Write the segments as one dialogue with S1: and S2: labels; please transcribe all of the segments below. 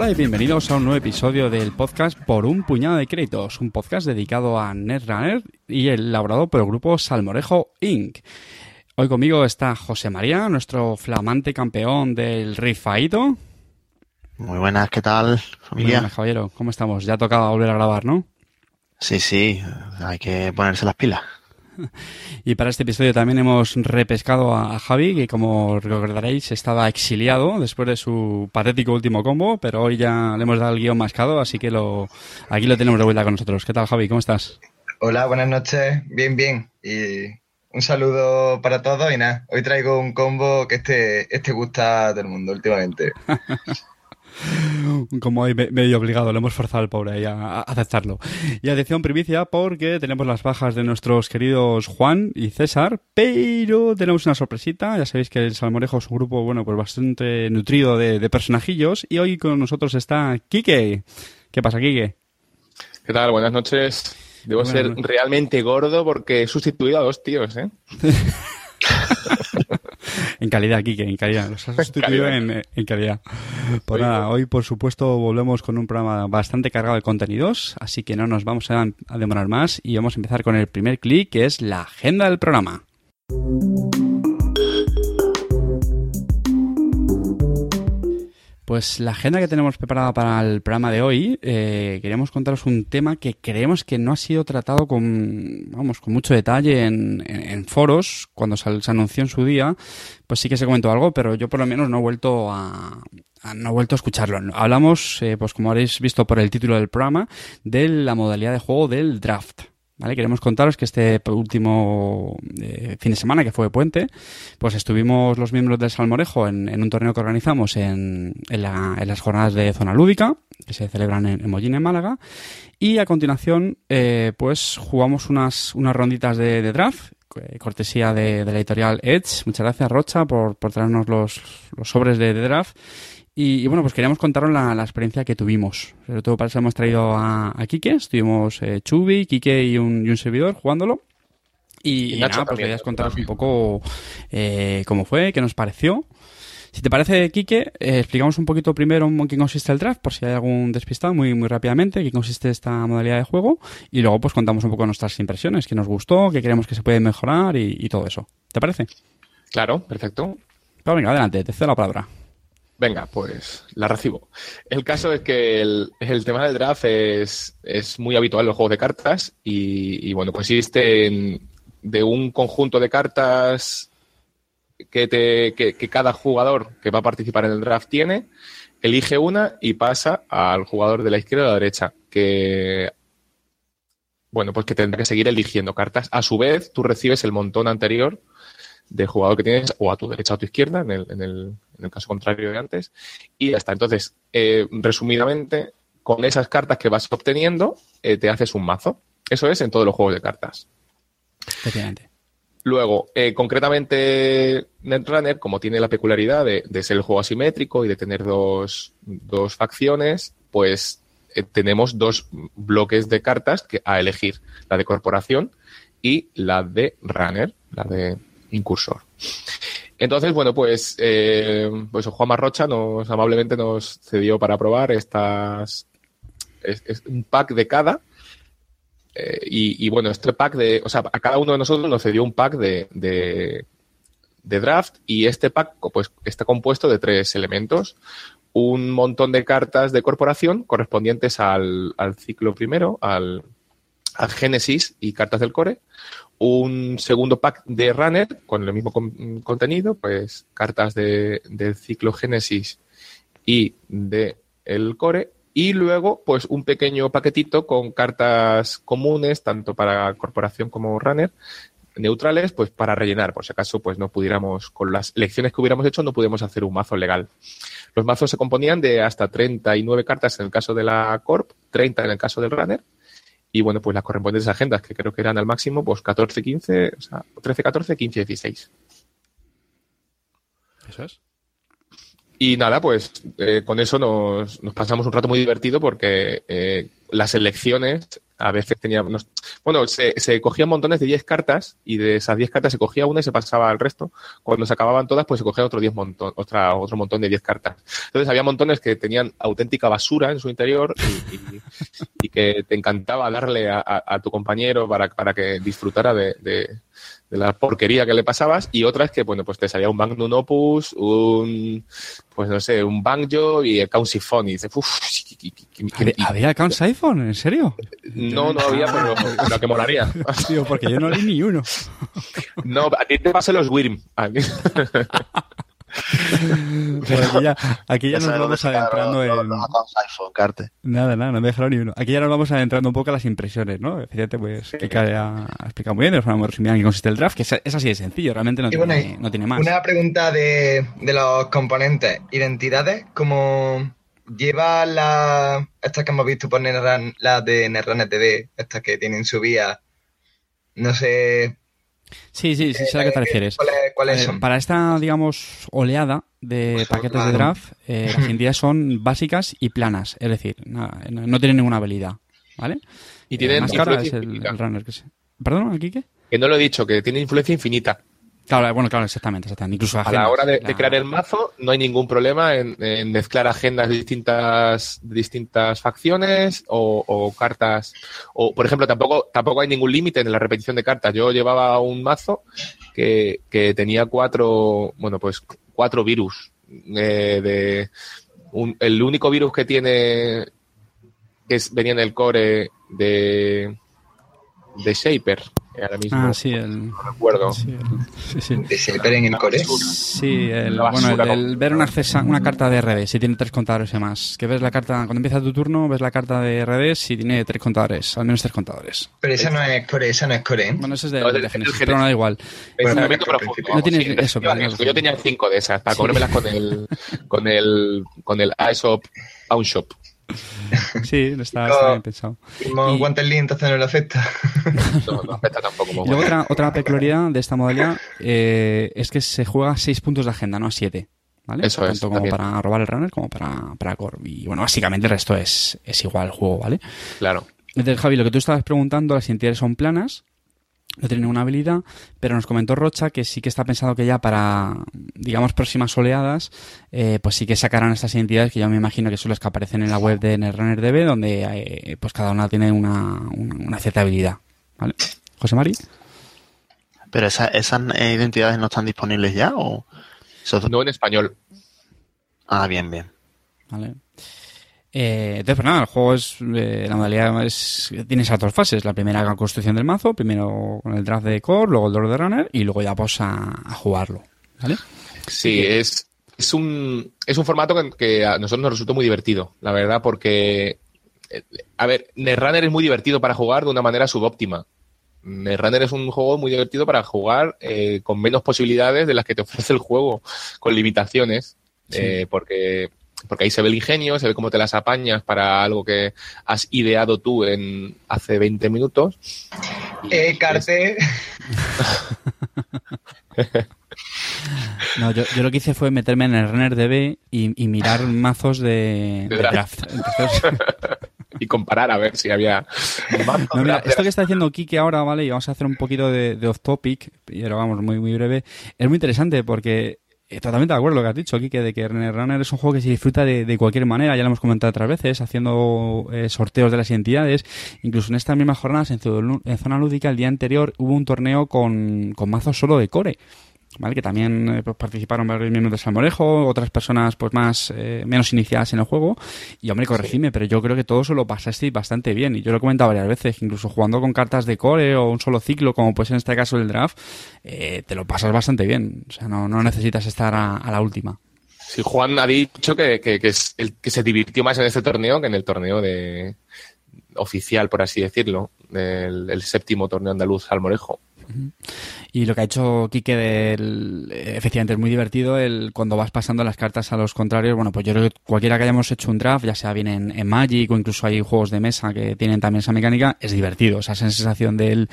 S1: Hola y bienvenidos a un nuevo episodio del podcast Por un puñado de créditos, un podcast dedicado a Netrunner y elaborado por el grupo Salmorejo Inc. Hoy conmigo está José María, nuestro flamante campeón del Rifaito.
S2: Muy buenas, ¿qué tal,
S1: familia? Muy buenas, caballero. ¿Cómo estamos? Ya tocaba volver a grabar, ¿no?
S2: Sí, sí, hay que ponerse las pilas.
S1: Y para este episodio también hemos repescado a Javi, que como recordaréis estaba exiliado después de su patético último combo, pero hoy ya le hemos dado el guion mascado, así que lo, aquí lo tenemos de vuelta con nosotros. ¿Qué tal, Javi? ¿Cómo estás?
S3: Hola, buenas noches. Bien, bien. Y un saludo para todos y nada, hoy traigo un combo que este, este gusta a todo el mundo últimamente.
S1: Como hay medio obligado, lo hemos forzado al pobre a, aceptarlo. Y atención primicia porque tenemos las bajas de nuestros queridos Juan y César, pero tenemos una sorpresita. Ya sabéis que el Salmorejo es un grupo, bueno, pues bastante nutrido de, personajillos y hoy con nosotros está Quique. ¿Qué pasa, Quique?
S4: ¿Qué tal? Buenas noches. Debo ser realmente gordo porque he sustituido a dos tíos, ¿eh?
S1: en calidad, Kike, en calidad. Los has sustituido en, calidad. Pues nada, hoy por supuesto volvemos con un programa bastante cargado de contenidos, así que no nos vamos a, a demorar más y vamos a empezar con el primer clic, que es la agenda del programa. Pues la agenda que tenemos preparada para el programa de hoy, eh, queremos contaros un tema que creemos que no ha sido tratado con, vamos, con mucho detalle en, foros. Cuando se, anunció en su día, pues sí que se comentó algo, pero yo por lo menos no he vuelto a, no he vuelto a escucharlo. Hablamos, eh, pues como habréis visto por el título del programa, de la modalidad de juego del draft. Queremos contaros que este último eh, fin de semana, que fue puente, pues estuvimos los miembros del Salmorejo en, un torneo que organizamos en, las jornadas de zona lúdica, que se celebran en, en en Málaga, y a continuación, eh, pues jugamos unas, unas ronditas de, draft, eh, cortesía de, la editorial Edge. Muchas gracias, Rocha, por, traernos los, los sobres de draft. Y, bueno, pues queríamos contaros la, experiencia que tuvimos. Sobre todo para eso hemos traído a, a Quique, estuvimos eh, Chubi, Quique y un, servidor jugándolo. Y, nada, pues querías contaros un poco eh, cómo fue, qué nos pareció. Si te parece, Quique, eh, explicamos un poquito primero en qué consiste el draft, por si hay algún despistado, muy, muy rápidamente, qué consiste esta modalidad de juego. Y luego pues contamos un poco nuestras impresiones, qué nos gustó, qué creemos que se puede mejorar y, todo eso. ¿Te parece?
S4: Claro, perfecto.
S1: Claro, venga, adelante, te cedo la palabra.
S4: Venga, pues la recibo. El caso es que el, tema del draft es, muy habitual en los juegos de cartas y, bueno, consiste en, de un conjunto de cartas que, te, que, cada jugador que va a participar en el draft tiene, elige una y pasa al jugador de la izquierda o la derecha, que bueno, pues que tendrá que seguir eligiendo cartas. A su vez, tú recibes el montón anterior de jugador que tienes o a tu derecha o a tu izquierda, en el, en el, en el caso contrario de antes, y ya está. Entonces, eh, resumidamente, con esas cartas que vas obteniendo, eh, te haces un mazo. Eso es en todos los juegos de cartas.
S1: Efectivamente.
S4: Luego, eh, concretamente, Netrunner, como tiene la peculiaridad de, ser el juego asimétrico y de tener dos, dos facciones, pues tenemos dos bloques de cartas que, a elegir, la de corporación y la de runner, la de incursor. Entonces, bueno, pues, eh, pues Juan Marrocha nos amablemente nos cedió para probar estas es, un pack de cada. Eh, y, bueno, este pack de, o sea, a cada uno de nosotros nos cedió un pack de, de, draft y este pack pues está compuesto de tres elementos. Un montón de cartas de corporación correspondientes al, al ciclo primero, al, al Génesis y cartas del core un segundo pack de Runner con el mismo contenido, pues cartas de, del ciclo Génesis y de el core. Y luego, pues un pequeño paquetito con cartas comunes, tanto para corporación como runner, neutrales, pues para rellenar, por si acaso, pues no pudiéramos, con las elecciones que hubiéramos hecho, no pudiéramos hacer un mazo legal. Los mazos se componían de hasta 39 cartas en el caso de la Corp, 30 en el caso del runner, y bueno, pues las correspondientes agendas, que creo que eran al máximo, pues 14, 15, o sea, 13, 14, 15, 16.
S1: ¿Eso es?
S4: Y nada, pues eh, con eso nos, nos, pasamos un rato muy divertido porque eh, las elecciones a veces teníamos. Bueno, se, se, cogían montones de 10 cartas y de esas 10 cartas se cogía una y se pasaba al resto. Cuando se acababan todas, pues se cogía otro, 10 montón, otra, otro montón de 10 cartas. Entonces había montones que tenían auténtica basura en su interior y, que te encantaba darle a, tu compañero para, para que disfrutara de de la porquería que le pasabas y otras que, bueno, pues te salía un Magnum Opus, un, pues no sé, un Banjo y el Count. Y dices, uff,
S1: ¿Había Count Siphon? ¿En serio?
S4: No, no había, pero, pero que molaría.
S1: Tío, porque yo no leí ni uno.
S4: No, a ti te pasan los Wyrm.
S1: Aquí ya, aquí ya, ya nos vamos adentrando en.
S2: iPhone,
S1: nada, nada, no me dejaron ni uno. Aquí ya nos vamos adentrando un poco a las impresiones, ¿no? Fíjate, pues, que ha explicado muy bien de forma muy resumida en qué consiste el draft, que es, es, así de sencillo, realmente no, tiene, bueno, no tiene más.
S3: Una pregunta de, de los componentes. ¿Identidades? como lleva la estas que hemos visto por Netrun, las de Netrunner TV, estas que tienen su vía, no sé,
S1: Sí, sí, sí, sé a qué te refieres.
S3: ¿Cuáles, cuáles
S1: Eh,
S3: son?
S1: para esta, digamos, oleada de paquetes de draft, eh, las identidades son básicas y planas, es decir, nada, no, no tienen ninguna habilidad, ¿vale?
S4: Y tienen
S1: Eh, más cara es el runner que se... ¿Perdón, aquí qué?
S4: Que no lo he dicho, que tiene influencia infinita.
S1: Claro, bueno, claro, exactamente, exactamente. Incluso
S4: A la hora de, crear el mazo no hay ningún problema en, en mezclar agendas de distintas, de distintas facciones o, o cartas. O, por ejemplo, tampoco, tampoco hay ningún límite en la repetición de cartas. Yo llevaba un mazo que, que tenía cuatro, bueno, pues cuatro virus. eh, de un- el único virus que tiene que es, venía en el core de, de Shaper. Ahora mismo
S1: Ah, sí, el...
S4: no recuerdo.
S1: Sí, el- sí, sí.
S3: De en el core.
S1: Sí, el, bueno, el, el ver una, accesa- una carta de RD, si tiene tres contadores y más. Que ves la carta, cuando empieza tu turno, ves la carta de RD si tiene tres contadores, al menos tres contadores.
S3: Pero esa no es core, esa no es core. ¿eh?
S1: Bueno, eso es de,
S4: No, es
S1: de Genesis, pero no da igual.
S4: Pensamiento
S3: Bueno,
S4: profundo.
S3: no
S1: tienes
S4: sí.
S1: eso, pero
S4: Yo,
S1: tienes
S4: yo tenía cinco de esas para comérmelas con el con el con el Pawn Shop.
S1: Sí, está, está bien pensado. Y-
S3: Guantelí, entonces no le afecta.
S4: No, no afecta tampoco. como
S1: Y luego otra, otra peculiaridad de esta modalidad eh, es que se juega a 6 puntos de agenda, no a 7. ¿Vale?
S4: Eso es,
S1: Tanto como
S4: también.
S1: para robar el runner como para, para core. Y bueno, básicamente el resto es, es igual el juego, ¿vale?
S4: Claro.
S1: Entonces, Javi, lo que tú estabas preguntando, las identidades son planas, no tienen ninguna habilidad, pero nos comentó Rocha que sí que está pensado que ya para, digamos, próximas oleadas, eh, pues sí que sacarán estas identidades que yo me imagino que son las que aparecen en la web de Netrunner DB, donde eh, pues cada una tiene una, una, una cierta habilidad. ¿Vale? José Mari.
S2: Pero esa- esas eh, identidades no están disponibles ya o eso-
S4: No en español.
S2: Ah, bien, bien.
S1: ¿Vale? Eh, entonces, pues nada, el juego es. eh, la modalidad es. Tiene esas dos fases. La primera, la construcción del mazo. Primero con el draft de core, luego el draw de runner. Y luego ya pues a, a jugarlo. ¿Vale?
S4: Sí, es, es un es un formato que, que a nosotros nos resultó muy divertido, la verdad, porque eh, a ver, Netrunner es muy divertido para jugar de una manera subóptima. Netrunner es un juego muy divertido para jugar eh, con menos posibilidades de las que te ofrece el juego, con limitaciones,
S1: Sí.
S4: eh, porque porque ahí se ve el ingenio, se ve cómo te las apañas para algo que has ideado tú en hace 20 minutos.
S3: Eh, Carte.
S1: No, yo, yo lo que hice fue meterme en el runner DB y, y mirar mazos de,
S4: De
S1: de
S4: draft.
S1: Entonces,
S4: y comparar a ver si había
S1: No, mira, esto que está haciendo Kike ahora, ¿vale? Y vamos a hacer un poquito de, de off topic, pero vamos, muy, muy breve. Es muy interesante porque totalmente de acuerdo lo que has dicho, Kike, de que Runner Runner es un juego que se disfruta de, cualquier manera, ya lo hemos comentado otras veces, haciendo eh, sorteos de las identidades. Incluso en estas mismas jornadas, en, en Zona Lúdica, el día anterior hubo un torneo con, con mazos solo de core. ¿Vale? Que también eh, pues, participaron varios miembros de Salmorejo, otras personas pues más eh, menos iniciadas en el juego. Y hombre, corregidme, pero yo creo que todo se lo pasasteis bastante bien. Y yo lo he comentado varias veces, incluso jugando con cartas de core o un solo ciclo, como puede ser en este caso el draft, eh, te lo pasas bastante bien. O sea, no, no necesitas estar a, a la última.
S4: Sí, Juan ha dicho que, que, que es el que se divirtió más en este torneo que en el torneo de oficial, por así decirlo, el, el séptimo torneo andaluz Salmorejo.
S1: Y lo que ha hecho Quique del, efectivamente es muy divertido el cuando vas pasando las cartas a los contrarios. Bueno, pues yo creo que cualquiera que hayamos hecho un draft, ya sea bien en, Magic o incluso hay juegos de mesa que tienen también esa mecánica, es divertido. O sea, esa sensación de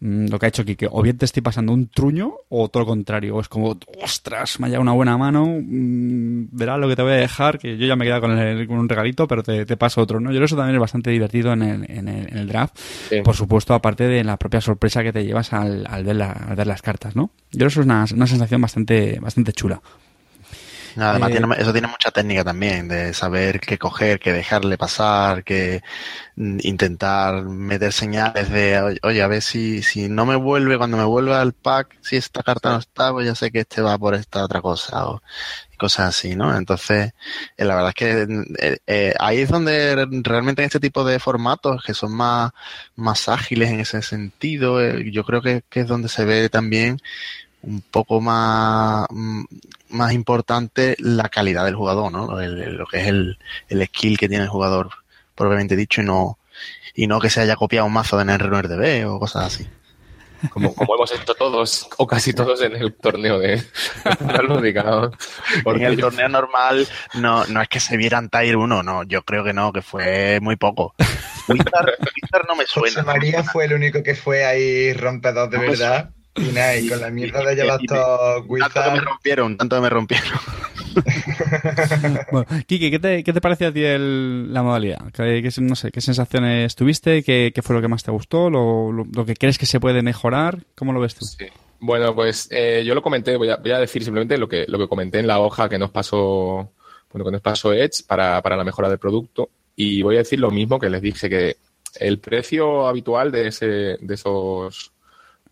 S1: mm, lo que ha hecho Quique. O bien te estoy pasando un truño o todo lo contrario. Es como, ostras, me ha llegado una buena mano, mm, verás lo que te voy a dejar, que yo ya me he quedado con, un regalito, pero te, te, paso otro, ¿no? Yo creo que eso también es bastante divertido en el, en el, draft. Por supuesto, aparte de la propia sorpresa que te llevas al, al ver la, ver las cartas, ¿no? Yo creo que eso es una, una sensación bastante, bastante chula.
S2: Además, eh, eso tiene mucha técnica también, de saber qué coger, qué dejarle pasar, que mm, intentar meter señales de, oye, a ver si, si no me vuelve, cuando me vuelve al pack, si esta carta no está, pues ya sé que este va por esta otra cosa, o cosas así, ¿no? Entonces, eh, la verdad es que eh, ahí es donde realmente en este tipo de formatos, que son más, más ágiles en ese sentido, yo creo que, que es donde se ve también un poco más, mm, más importante la calidad del jugador, ¿no? lo que es el, el skill que tiene el jugador, propiamente dicho, y no, y no que se haya copiado un mazo de NRDB o cosas así.
S4: Como, como hemos hecho todos, o casi todos en el torneo de la lúdica, ¿no?
S2: Porque en el torneo normal no, no es que se vieran Tier 1, no, yo creo que no, que fue muy poco. Wizard, no me suena.
S3: María fue el único que fue ahí rompedor de verdad. Y con la mierda de llevar todo
S2: Tanto me rompieron, tanto me rompieron.
S1: bueno, Kiki, ¿qué te, ¿qué te parece a ti el, la modalidad? ¿Qué, no sé, ¿Qué sensaciones tuviste? ¿Qué, qué fue lo que más te gustó? ¿Lo, lo, que crees que se puede mejorar? ¿Cómo lo ves tú? Sí.
S4: Bueno, pues eh, yo lo comenté, voy a, voy a, decir simplemente lo que, lo que comenté en la hoja que nos pasó, bueno, que nos pasó Edge para, para la mejora del producto. Y voy a decir lo mismo que les dije, que el precio habitual de, ese, de esos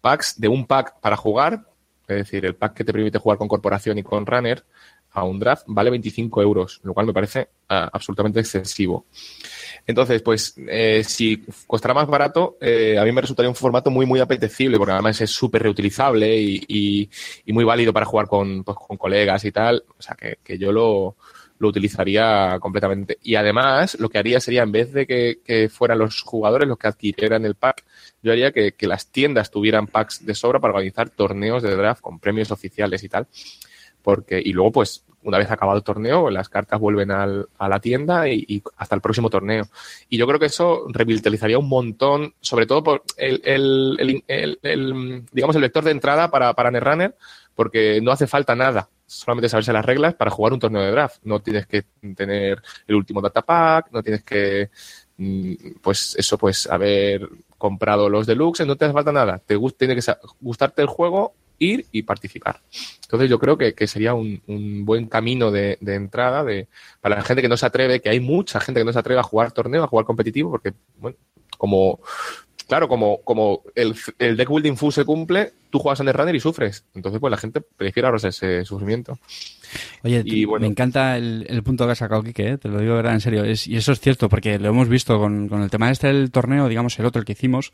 S4: packs de un pack para jugar, es decir, el pack que te permite jugar con corporación y con runner a un draft vale 25 euros, lo cual me parece ah, absolutamente excesivo. Entonces, pues, eh, si costará más barato, eh, a mí me resultaría un formato muy, muy apetecible, porque además es súper reutilizable y, muy válido para jugar con, pues, con colegas y tal. O sea, que, yo lo, lo, utilizaría completamente. Y además, lo que haría sería, en vez de que, que fueran los jugadores los que adquirieran el pack, yo haría que, las tiendas tuvieran packs de sobra para organizar torneos de draft con premios oficiales y tal. Porque, y luego, pues, una vez acabado el torneo, las cartas vuelven al, a la tienda y, hasta el próximo torneo. Y yo creo que eso revitalizaría un montón, sobre todo por el, el, el, digamos, el vector de entrada para, para Netrunner, porque no hace falta nada solamente saberse las reglas para jugar un torneo de draft. No tienes que tener el último data pack, no tienes que, mm, pues eso, pues haber comprado los deluxe, no te hace falta nada. Te tiene que gustarte el juego, ir y participar. Entonces yo creo que, sería un, buen camino de, entrada de, para la gente que no se atreve, que hay mucha gente que no se atreve a jugar torneo, a jugar competitivo, porque, bueno, como, claro, como, como el, el deck building full se cumple, tú juegas en el runner y sufres. Entonces, pues la gente prefiere ahorrarse ese sufrimiento.
S1: Oye, me encanta el, punto que has sacado, Kike, ¿eh? te lo digo verdad, en serio. y eso es cierto, porque lo hemos visto con, con el tema este del torneo, digamos, el otro, el que hicimos.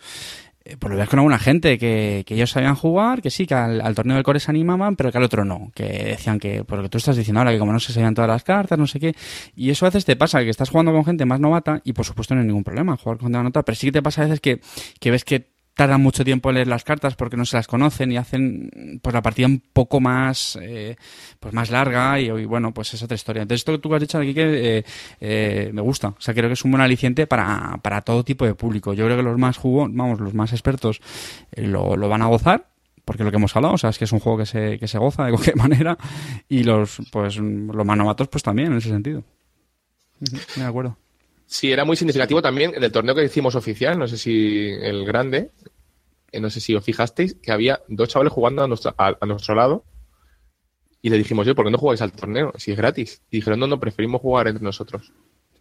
S1: Eh, pues lo ves con alguna gente que, que ellos sabían jugar, que sí, que al, torneo del core se animaban, pero que al otro no. Que decían que, porque tú estás diciendo ahora que como no se sabían todas las cartas, no sé qué. Y eso a veces te pasa, que estás jugando con gente más novata, y por supuesto no hay ningún problema jugar con gente más novata, pero sí que te pasa a veces que, que ves que tardan mucho tiempo en leer las cartas porque no se las conocen y hacen pues la partida un poco más eh, pues más larga y, bueno pues es otra historia entonces esto que tú has dicho aquí que eh, eh, me gusta o sea creo que es un buen aliciente para, para todo tipo de público yo creo que los más jugos vamos los más expertos lo, lo van a gozar porque lo que hemos hablado, o sea, es que es un juego que se, que se goza de cualquier manera y los pues los más pues también en ese sentido. De acuerdo.
S4: Sí, era muy significativo también en el torneo que hicimos oficial, no sé si el grande, eh, no sé si os fijasteis, que había dos chavales jugando a nuestro, a, nuestro lado y le dijimos, yo, ¿por qué no jugáis al torneo? Si es gratis. Y dijeron, no, no, preferimos jugar entre nosotros.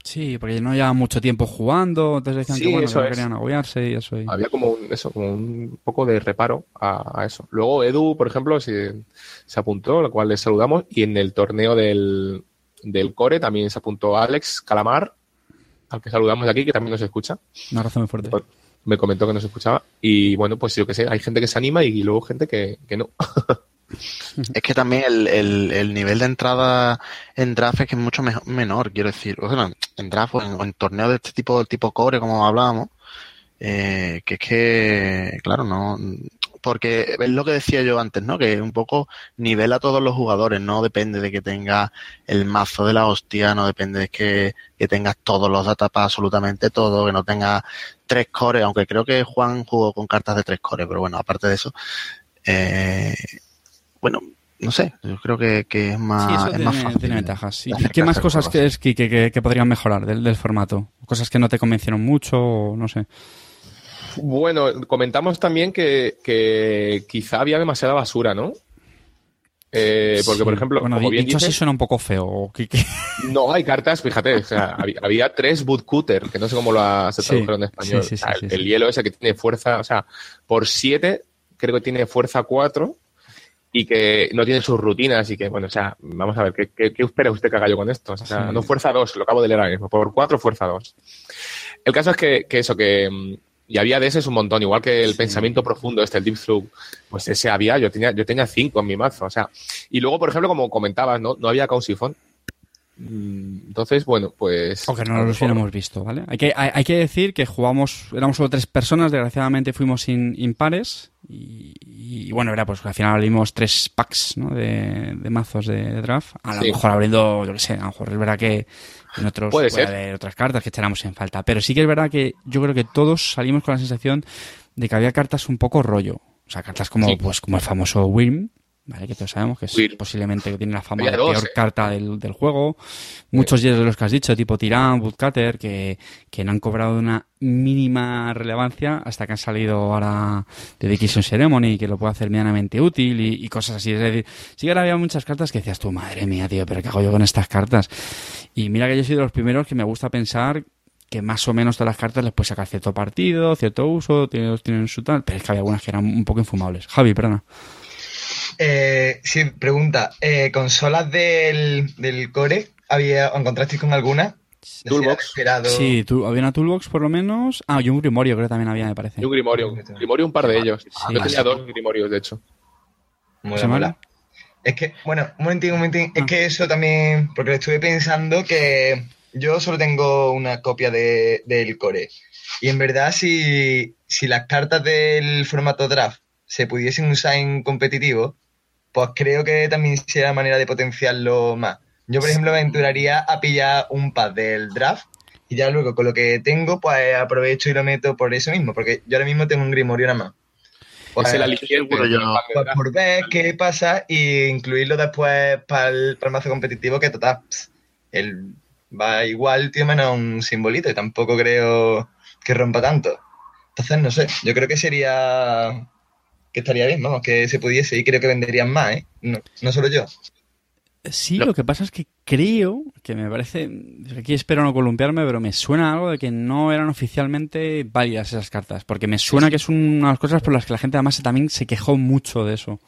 S1: Sí, porque no llevaban mucho tiempo jugando, entonces decían que, bueno, no querían agobiarse y eso.
S4: Había como un, eso, como un poco de reparo a, eso. Luego Edu, por ejemplo, se, se apuntó, lo cual le saludamos, y en el torneo del, del Core también se apuntó Alex Calamar, al que saludamos de aquí, que también nos escucha.
S1: Una razón muy fuerte.
S4: Pues, me comentó que nos escuchaba. Y bueno, pues yo que sé, hay gente que se anima y luego gente que, no.
S2: es que también el, nivel de entrada en draft es que es mucho menor, quiero decir. O sea, en draft o en, torneos de este tipo, tipo core, como hablábamos, eh, que es que, claro, no porque es lo que decía yo antes, ¿no? Que un poco nivela a todos los jugadores, no depende de que tengas el mazo de la hostia, no depende de que, que tengas todos los datas para absolutamente todo, que no tengas tres cores, aunque creo que Juan jugó con cartas de tres cores, pero bueno, aparte de eso, eh, bueno, no sé, yo creo que, que es más,
S1: Sí, eso
S2: es
S1: tiene,
S2: más fácil.
S1: tiene ventajas. ¿Y
S2: de
S1: qué más cosas que, es, que, que- que podrían mejorar del, del formato? Cosas que no te convencieron mucho, o no sé.
S4: Bueno, comentamos también que, que quizá había demasiada basura, ¿no? Eh, porque, por ejemplo,
S1: bueno,
S4: como
S1: di-
S4: bien
S1: dicho así suena un poco feo.
S4: no hay cartas, fíjate, o sea, había, había tres bootcutter, que no sé cómo lo ha, se
S1: Sí,
S4: tradujeron en español.
S1: sí,
S4: el, hielo ese que tiene fuerza, o sea, por siete, creo que tiene fuerza cuatro y que no tiene sus rutinas y que, bueno, o sea, vamos a ver, ¿qué, qué, qué espera usted que haga yo con esto? O sea, no fuerza dos, lo acabo de leer ahora mismo, por cuatro, fuerza dos. El caso es que, que eso, que... Y había de ese un montón, igual que el
S1: Sí.
S4: pensamiento profundo, este, el Deep Through, pues ese había, yo tenía, yo tenía cinco en mi mazo, o sea. Y luego, por ejemplo, como comentabas, ¿no? No había Causifón. Mm, Entonces, bueno, pues.
S1: Aunque no
S4: lo
S1: los hubiéramos visto, ¿vale? Hay que, hay, hay que decir que jugamos, éramos solo tres personas, desgraciadamente fuimos in- impares y, y, bueno, era pues al final abrimos tres packs ¿no? de, de mazos de draft. A lo
S4: Sí.
S1: mejor abriendo, yo qué sé, a lo mejor es verdad que en otros
S4: Puede
S1: haber otras cartas que echaremos en falta. Pero sí que es verdad que yo creo que todos salimos con la sensación de que había cartas un poco rollo. O sea, cartas como,
S4: Sí.
S1: pues, como el famoso Wyrm, ¿vale? Que todos sabemos que es posiblemente que tiene la fama de
S4: dos,
S1: peor
S4: eh.
S1: carta del, del juego. Muchos de los que has dicho, tipo Tirán, Woodcutter, que, que no han cobrado una mínima relevancia hasta que han salido ahora de Dickinson Ceremony, que lo puede hacer medianamente útil y, y cosas así. Es decir, sí que ahora había muchas cartas que decías tú, madre mía, tío, pero ¿qué hago yo con estas cartas? Y mira que yo soy de los primeros que me gusta pensar que más o menos todas las cartas les puedes sacar cierto partido, cierto uso, tienen, tienen su tal, pero es que había algunas que eran un poco infumables. Javi, perdona.
S3: Eh, sí, pregunta. Eh, ¿Consolas del, del Core? ¿Había, ¿o ¿Encontrasteis con alguna?
S4: Toolbox.
S1: Sí, tú, había una toolbox por lo menos. Ah, y un Grimorio creo que también había, me parece.
S4: Y un Grimorio. Grimorio, un par de ellos.
S1: Sí.
S4: Yo tenía dos Grimorios, de hecho.
S3: Mola,
S1: ¿Se
S3: mola.
S1: mola?
S3: Es que, bueno, un momentín, un momentín.
S1: Ah.
S3: Es que eso también, porque estuve pensando que yo solo tengo una copia de, del core. Y en verdad, si, si las cartas del formato draft se pudiesen usar en competitivo, pues creo que también sería manera de potenciarlo más. Yo, por ejemplo, me aventuraría a pillar un pad del draft y ya luego con lo que tengo, pues aprovecho y lo meto por eso mismo, porque yo ahora mismo tengo un grimorio nada más. Pues,
S4: es el aliciente.
S2: seguro yo-
S3: pues por ver qué pasa y incluirlo después para el, para el mazo competitivo que total, pss, él va igual, tío, menos un simbolito y tampoco creo que rompa tanto. Entonces, no sé, yo creo que sería que estaría bien, vamos, que se pudiese y creo que venderían más, ¿eh? No, no solo yo.
S1: Sí,
S2: Lo-
S1: lo que pasa es que creo que me parece. Aquí espero no columpiarme, pero me suena algo de que no eran oficialmente válidas esas cartas. Porque me suena que es una de las cosas por las que la gente además también se quejó mucho de eso.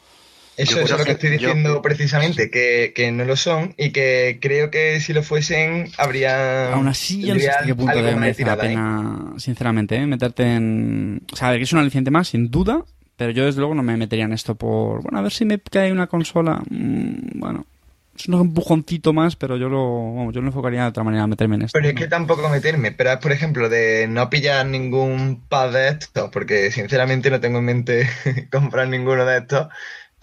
S3: Eso
S2: Yo
S3: es lo que estoy
S2: yo-
S3: diciendo precisamente, que, que no lo son y que creo que si lo fuesen habría...
S1: Aún así, yo no sé hasta qué punto de merece la pena, sinceramente, ¿eh? meterte en. O sea, a ver, que es un aliciente más, sin duda. Pero yo, desde luego, no me metería en esto por. Bueno, a ver si me cae una consola. Mm, bueno, es un empujoncito más, pero yo lo, vamos, yo lo enfocaría de otra manera, meterme en esto.
S3: Pero es
S1: ¿no?
S3: que tampoco meterme, pero es por ejemplo de no pillar ningún pad de estos, porque sinceramente no tengo en mente comprar ninguno de estos.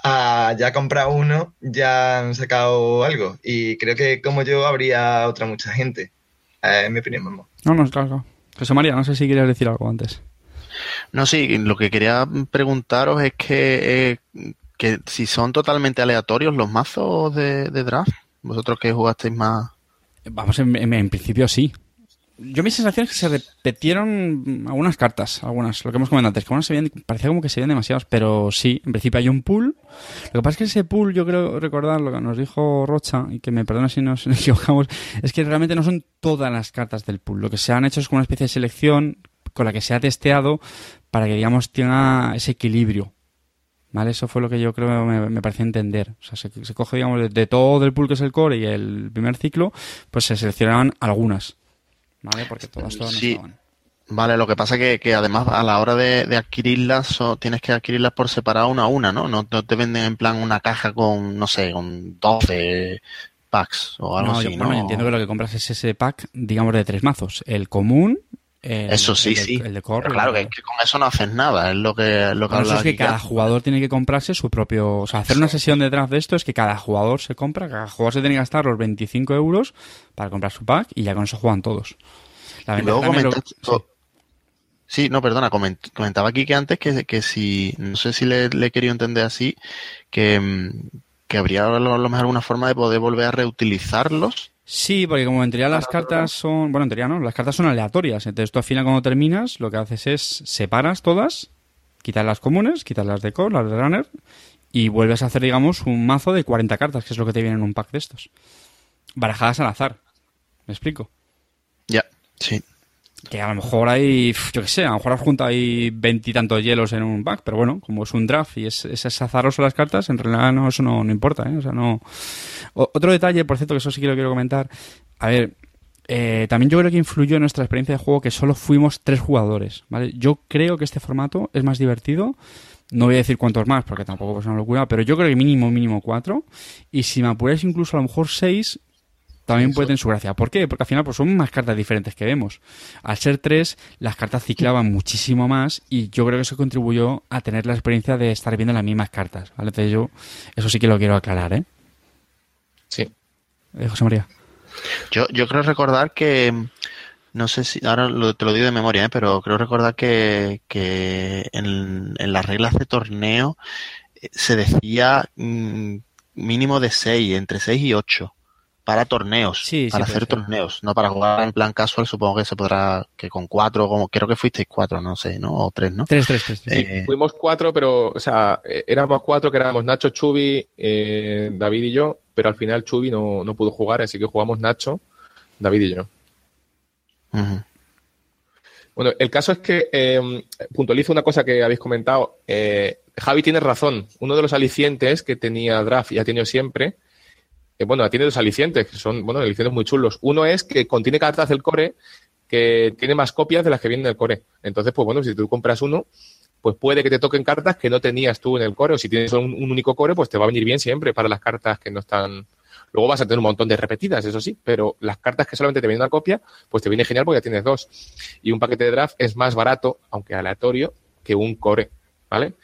S3: A ya comprar uno, ya han sacado algo. Y creo que como yo habría otra mucha gente. Eh, en mi opinión, vamos.
S1: No, no, claro, claro. José María, no sé si querías decir algo antes.
S2: No, sí, lo que quería preguntaros es que, eh, que si son totalmente aleatorios los mazos de, de draft, vosotros que jugasteis más.
S1: Vamos, en, en- principio sí. Yo mi sensación es que se repetieron algunas cartas, algunas, lo que hemos comentado antes, que algunas se veían, parecía como que se veían demasiados, pero sí, en principio hay un pool. Lo que pasa es que ese pool, yo creo recordar lo que nos dijo Rocha, y que me perdona si nos equivocamos, es que realmente no son todas las cartas del pool. Lo que se han hecho es como una especie de selección con la que se ha testeado para que, digamos, tenga ese equilibrio. ¿Vale? Eso fue lo que yo creo me, me pareció entender. O sea, se, se coge, digamos, de, de todo el pool que es el core y el primer ciclo, pues se seleccionaban algunas. ¿Vale? Porque todas, todas
S2: Sí.
S1: no estaban.
S2: Vale, lo que pasa que, que además a la hora de, de adquirirlas so- tienes que adquirirlas por separado una a una, ¿no? ¿no? no te venden en plan una caja con, no sé, con 12 packs o algo
S1: No,
S2: así,
S1: yo,
S2: ¿no?
S1: bueno, yo entiendo que lo que compras es ese pack, digamos, de tres mazos. El común,
S2: eso sí, sí. El de claro, que, con eso no haces nada, es lo que, lo que
S1: Eso es que cada jugador tiene que comprarse su propio... O sea, hacer una sesión de draft de esto es que cada jugador se compra, cada jugador se tiene que gastar los 25 euros para comprar su pack y ya con eso juegan todos.
S2: La luego sí. no, perdona, comentaba aquí que antes que, que si, no sé si le, le he querido entender así, que, mm, que habría a lo mejor alguna forma de poder volver a reutilizarlos
S1: Sí, porque como en teoría las cartas son, bueno, en teoría no, las cartas son aleatorias. Entonces tú al final cuando terminas lo que haces es separas todas, quitas las comunes, quitas las de core, las de runner y vuelves a hacer, digamos, un mazo de 40 cartas, que es lo que te viene en un pack de estos. Barajadas al azar. ¿Me explico?
S2: Ya, sí.
S1: Que a lo mejor hay, yo qué sé, a lo mejor has juntado ahí veintitantos hielos en un pack, pero bueno, como es un draft y es, es, azaroso las cartas, en realidad no, eso no, no importa, ¿eh? O sea, no... otro detalle, por cierto, que eso sí que lo quiero comentar. A ver, eh, también yo creo que influyó en nuestra experiencia de juego que solo fuimos tres jugadores, ¿vale? Yo creo que este formato es más divertido. No voy a decir cuántos más, porque tampoco es una locura, pero yo creo que mínimo, mínimo cuatro. Y si me apuráis incluso a lo mejor seis, también puede tener su gracia. ¿Por qué? Porque al final pues son más cartas diferentes que vemos. Al ser tres, las cartas ciclaban muchísimo más y yo creo que eso contribuyó a tener la experiencia de estar viendo las mismas cartas. ¿vale? Entonces yo eso sí que lo quiero aclarar, ¿eh?
S4: Sí.
S1: Eh, José María.
S2: Yo, yo creo recordar que, no sé si, ahora te lo digo de memoria, ¿eh? pero creo recordar que, que en, las reglas de torneo eh, se decía mm, mínimo de seis, entre seis y ocho para torneos, para hacer torneos, no para jugar en plan casual, supongo que se podrá, que con cuatro, como creo que fuisteis cuatro, no sé, ¿no? O tres, ¿no?
S1: Tres, tres, tres.
S4: Eh, fuimos cuatro, pero, o sea, éramos cuatro que éramos Nacho, Chubi, eh, David y yo, pero al final Chubi no, no, pudo jugar, así que jugamos Nacho, David y yo. Bueno, el caso es que eh, puntualizo una cosa que habéis comentado. Javi tiene razón. Uno de los alicientes que tenía Draft y ha tenido siempre bueno, tiene dos alicientes, que son, bueno, alicientes muy chulos. Uno es que contiene cartas del core que tiene más copias de las que vienen del core. Entonces, pues bueno, si tú compras uno, pues puede que te toquen cartas que no tenías tú en el core. O si tienes un, único core, pues te va a venir bien siempre para las cartas que no están. Luego vas a tener un montón de repetidas, eso sí, pero las cartas que solamente te vienen una copia, pues te viene genial porque ya tienes dos. Y un paquete de draft es más barato, aunque aleatorio, que un core, ¿vale?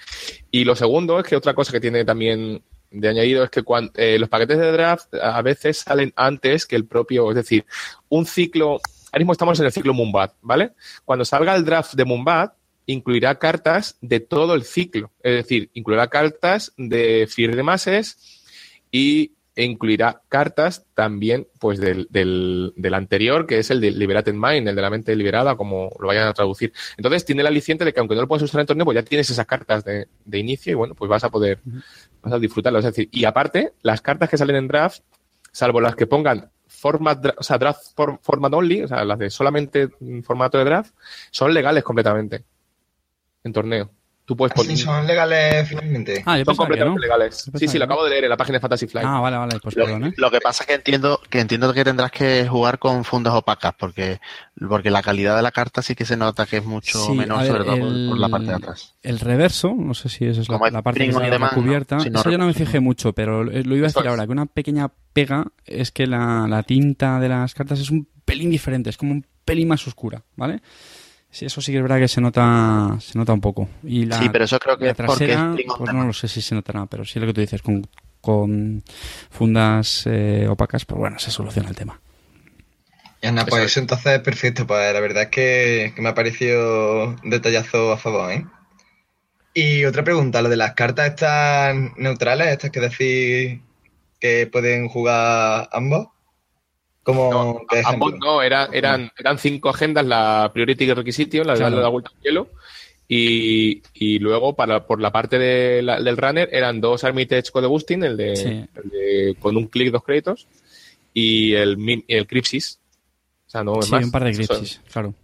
S4: Y lo segundo es que otra cosa que tiene también de añadido es que cuando, eh, los paquetes de draft a veces salen antes que el propio, es decir, un ciclo, ahora mismo estamos en el ciclo Mumbat, ¿vale? Cuando salga el draft de Mumbat, incluirá cartas de todo el ciclo, es decir, incluirá cartas de Fear de Masses y e incluirá cartas también pues del, del, del, anterior, que es el de Liberated Mind, el de la mente liberada, como lo vayan a traducir. Entonces tiene la aliciente de que aunque no lo puedas usar en el torneo, pues ya tienes esas cartas de, de inicio y bueno, pues vas a poder, vas a disfrutarlo. Es decir, y aparte, las cartas que salen en draft, salvo las que pongan format, o sea, draft format only, o sea, las de solamente formato de draft, son legales completamente en torneo. Tú puedes
S3: poner... son legales finalmente.
S4: Ah, son completamente legales. Sí, sí, lo acabo de leer en la página de Fantasy Flight.
S1: Ah, vale, vale. Pues
S2: lo, ¿eh? lo, que pasa es que entiendo que entiendo que tendrás que jugar con fundas opacas porque porque la calidad de la carta sí que se nota que es mucho menor, sobre todo por, la parte de atrás.
S1: El reverso, no sé si esa es la, parte que está cubierta. eso yo no me fijé mucho, pero lo iba a decir ahora, que una pequeña pega es que la, la tinta de las cartas es un pelín diferente, es como un pelín más oscura, ¿vale? Sí, eso sí que es verdad que se nota, se nota un poco. Y la,
S2: sí, pero eso creo que
S1: trasera, pues no lo sé si se notará, pero sí lo que tú dices, con, con fundas eh, opacas, pues bueno, se soluciona el tema.
S3: Y anda, pues eso entonces es perfecto, pues la verdad es que, me ha parecido detallazo a favor, ¿eh? Y otra pregunta, lo de las cartas estas neutrales, estas que decís que pueden jugar ambos. Como
S4: no, ambos no, eran, eran cinco agendas, la Priority Requisition, la de la vuelta al cielo, y, y, luego para, por la parte de del runner eran dos Armitage Code Boosting, el de, con un clic dos créditos, y el, el Cripsis. O sea, no
S1: sí, un par de Cripsis, claro.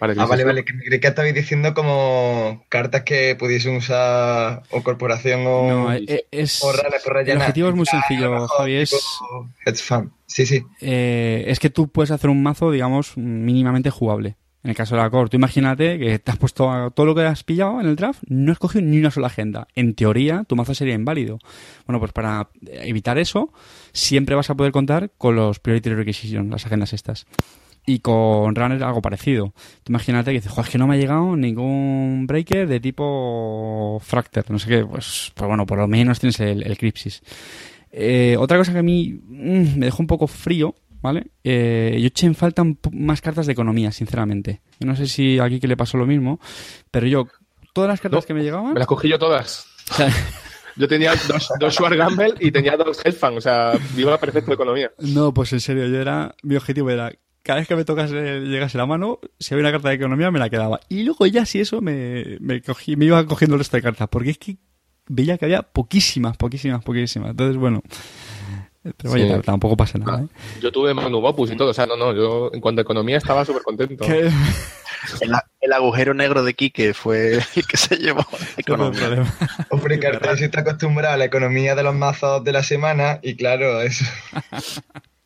S3: Ah, vale, vale. Que creí que estabais diciendo como cartas que pudiesen usar o corporación o.
S1: No, eh, es, el objetivo es muy sencillo, Javi. Es.
S3: Sí, sí.
S1: Eh, es que tú puedes hacer un mazo, digamos, mínimamente jugable. En el caso de la core, tú imagínate que te has puesto todo lo que has pillado en el draft, no has cogido ni una sola agenda. En teoría, tu mazo sería inválido. Bueno, pues para evitar eso, siempre vas a poder contar con los Priority Requisition, las agendas estas. Y con Runner algo parecido. Tú imagínate que dices, joder, es que no me ha llegado ningún breaker de tipo Fracter, no sé qué. Pues, pues bueno, por lo menos tienes el, el Crypsis. Eh, otra cosa que a mí mm, me dejó un poco frío, ¿vale? Eh, yo eché en falta más cartas de economía, sinceramente. Yo no sé si aquí que le pasó lo mismo, pero yo, todas las cartas
S4: No,
S1: que me llegaban...
S4: Me las cogí yo todas.
S1: o sea,
S4: Yo tenía dos, dos Schwarz Gamble y tenía dos Headfan, o sea, iba perfecto de economía.
S1: No, pues en serio, yo era, mi objetivo era, cada vez que me tocase, llegase la mano, si había una carta de economía me la quedaba. Y luego ya si eso me, me cogí, me iba cogiendo el resto de cartas, porque es que veía que había poquísimas, poquísimas, poquísimas. Entonces, bueno, pero oye,
S4: Sí.
S1: t- tampoco pasa nada, ¿eh?
S4: Yo tuve Magnum Opus y todo, o sea, no, no, yo en cuanto a economía estaba súper contento.
S2: El, el agujero negro de Quique fue el que se llevó la
S1: no
S2: economía.
S1: problema.
S3: Hombre, Cartel sí está acostumbrado a la economía de los mazos de la semana y claro, eso.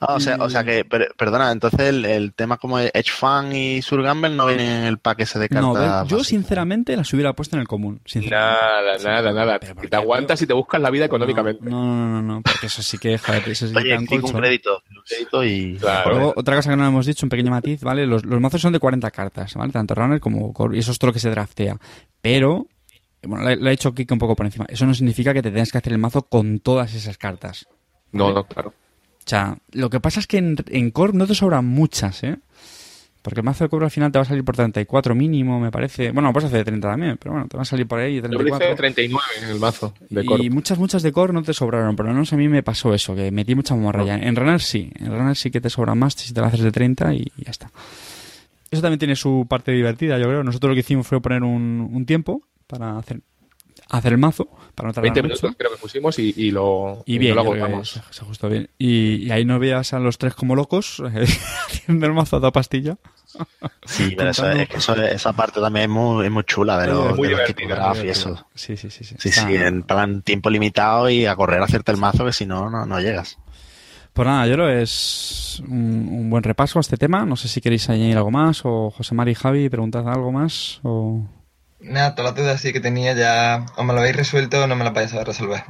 S2: Ah, o, sea, o sea que, per- perdona, entonces el, el tema como Edge Fan y Surgamble no vienen en el pack ese de cartas.
S1: No, yo sinceramente las hubiera puesto en el común.
S4: Nada, nada, nada.
S1: Pero ¿por
S4: Te aguantas y te buscas la vida económicamente.
S1: No, no, no, no, no, porque eso sí que, joder, eso sí que
S2: Oye,
S1: un
S2: crédito, un crédito y...
S4: Claro.
S1: Luego, otra cosa que no hemos dicho, un pequeño matiz, ¿vale? Los, los mazos son de 40 cartas, ¿vale? Tanto runner como core, y eso es todo lo que se draftea. Pero, bueno, lo lo ha hecho Kike un poco por encima. Eso no significa que te tengas que hacer el mazo con todas esas cartas.
S4: No, no, claro.
S1: O sea, lo que pasa es que en, en core no te sobran muchas, ¿eh? Porque el mazo de core al final te va a salir por 34 mínimo, me parece. Bueno, puedes hacer de 30 también, pero bueno, te va a salir por ahí
S4: Yo le
S1: 34.
S4: hice 39 en el mazo de Corp.
S1: Y muchas, muchas de core no te sobraron, pero no sé, a mí me pasó eso, que metí mucha morralla. En runner sí, en runner sí que te sobran más si te lo haces de 30 y ya está. Eso también tiene su parte divertida, yo creo. Nosotros lo que hicimos fue poner un, un tiempo para hacer, hacer el mazo, para no tardar
S4: 20
S1: mucho.
S4: minutos creo que pusimos y, y lo,
S1: Y bien,
S4: no lo agotamos.
S1: se, ajustó bien. Y, y ahí no veas a los tres como locos eh, haciendo el mazo a toda pastilla.
S2: Sí, pero eso, es que eso- esa parte también es muy, es muy chula de los,
S4: muy
S2: de los
S4: divertida,
S2: tipograf
S4: muy
S2: y eso.
S1: Sí, sí, sí. Sí,
S2: Sí, sí, en plan tiempo limitado y a correr a hacerte el mazo que si no, no, no llegas.
S1: Pues nada, yo creo que es un, un buen repaso a este tema. No sé si queréis añadir algo más o José Mari y Javi, preguntad algo más o...
S3: Nada, todas las dudas así que tenía ya o me lo habéis resuelto o no me lo vais a resolver.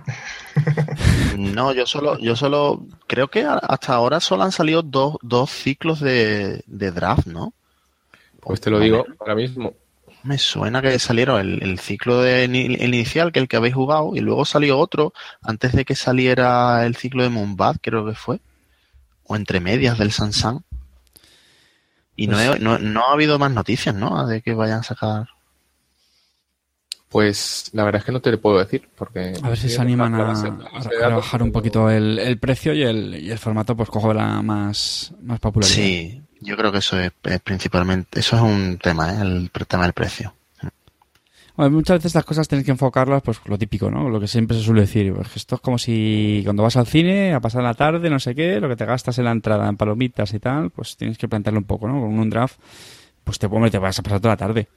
S2: No, yo solo, yo solo, creo que hasta ahora solo han salido dos, dos ciclos de, de draft, ¿no?
S4: Pues te lo digo ahora mismo.
S2: Me suena que salieron el, el ciclo de, el inicial, que el que habéis jugado, y luego salió otro antes de que saliera el ciclo de Moonbat, creo que fue. O entre medias del Sansan. Y no,
S1: Pues-
S2: he- no, no ha habido más noticias, ¿no? De que vayan a sacar.
S4: Pues la verdad es que no te lo puedo decir. porque
S1: A ver si se animan a, rebajar un poquito el, el precio y el, y el formato, pues cojo la más, más popularidad.
S2: Sí, yo creo que eso es, es principalmente, eso es un tema, ¿eh? el tema del precio.
S1: Bueno, muchas veces las cosas tienes que enfocarlas, pues lo típico, ¿no? Lo que siempre se suele decir. Pues que esto es como si cuando vas al cine a pasar la tarde, no sé qué, lo que te gastas en la entrada, en palomitas y tal, pues tienes que plantearlo un poco, ¿no? Con un draft, pues te, hombre, te vas a pasar toda la tarde.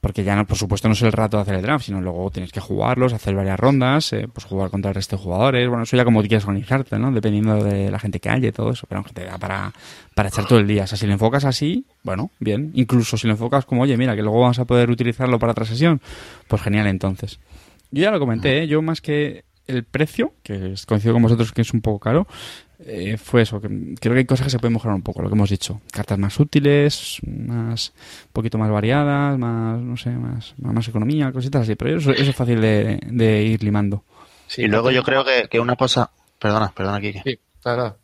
S1: Porque ya, no, por supuesto, no es el rato de hacer el draft, sino luego tienes que jugarlos, hacer varias rondas, eh, pues jugar contra el resto de jugadores. Bueno, eso ya como quieras organizarte, ¿no? Dependiendo de la gente que haya y todo eso. Pero que te da para, para echar todo el día. O sea, si lo enfocas así, bueno, bien. Incluso si lo enfocas como, oye, mira, que luego vamos a poder utilizarlo para otra sesión, pues genial entonces. Yo ya lo comenté, ¿eh? yo más que el precio, que es- coincido con vosotros que es un poco caro, eh, fue eso, que creo que hay cosas que se pueden mejorar un poco, lo que hemos dicho. Cartas más útiles, más un poquito más variadas, más, no sé, más, más, más economía, cositas así, pero eso, eso es fácil de, de ir limando.
S4: Sí,
S2: y luego yo creo que, que una cosa, perdona, perdona, Kike.
S4: Sí, nada,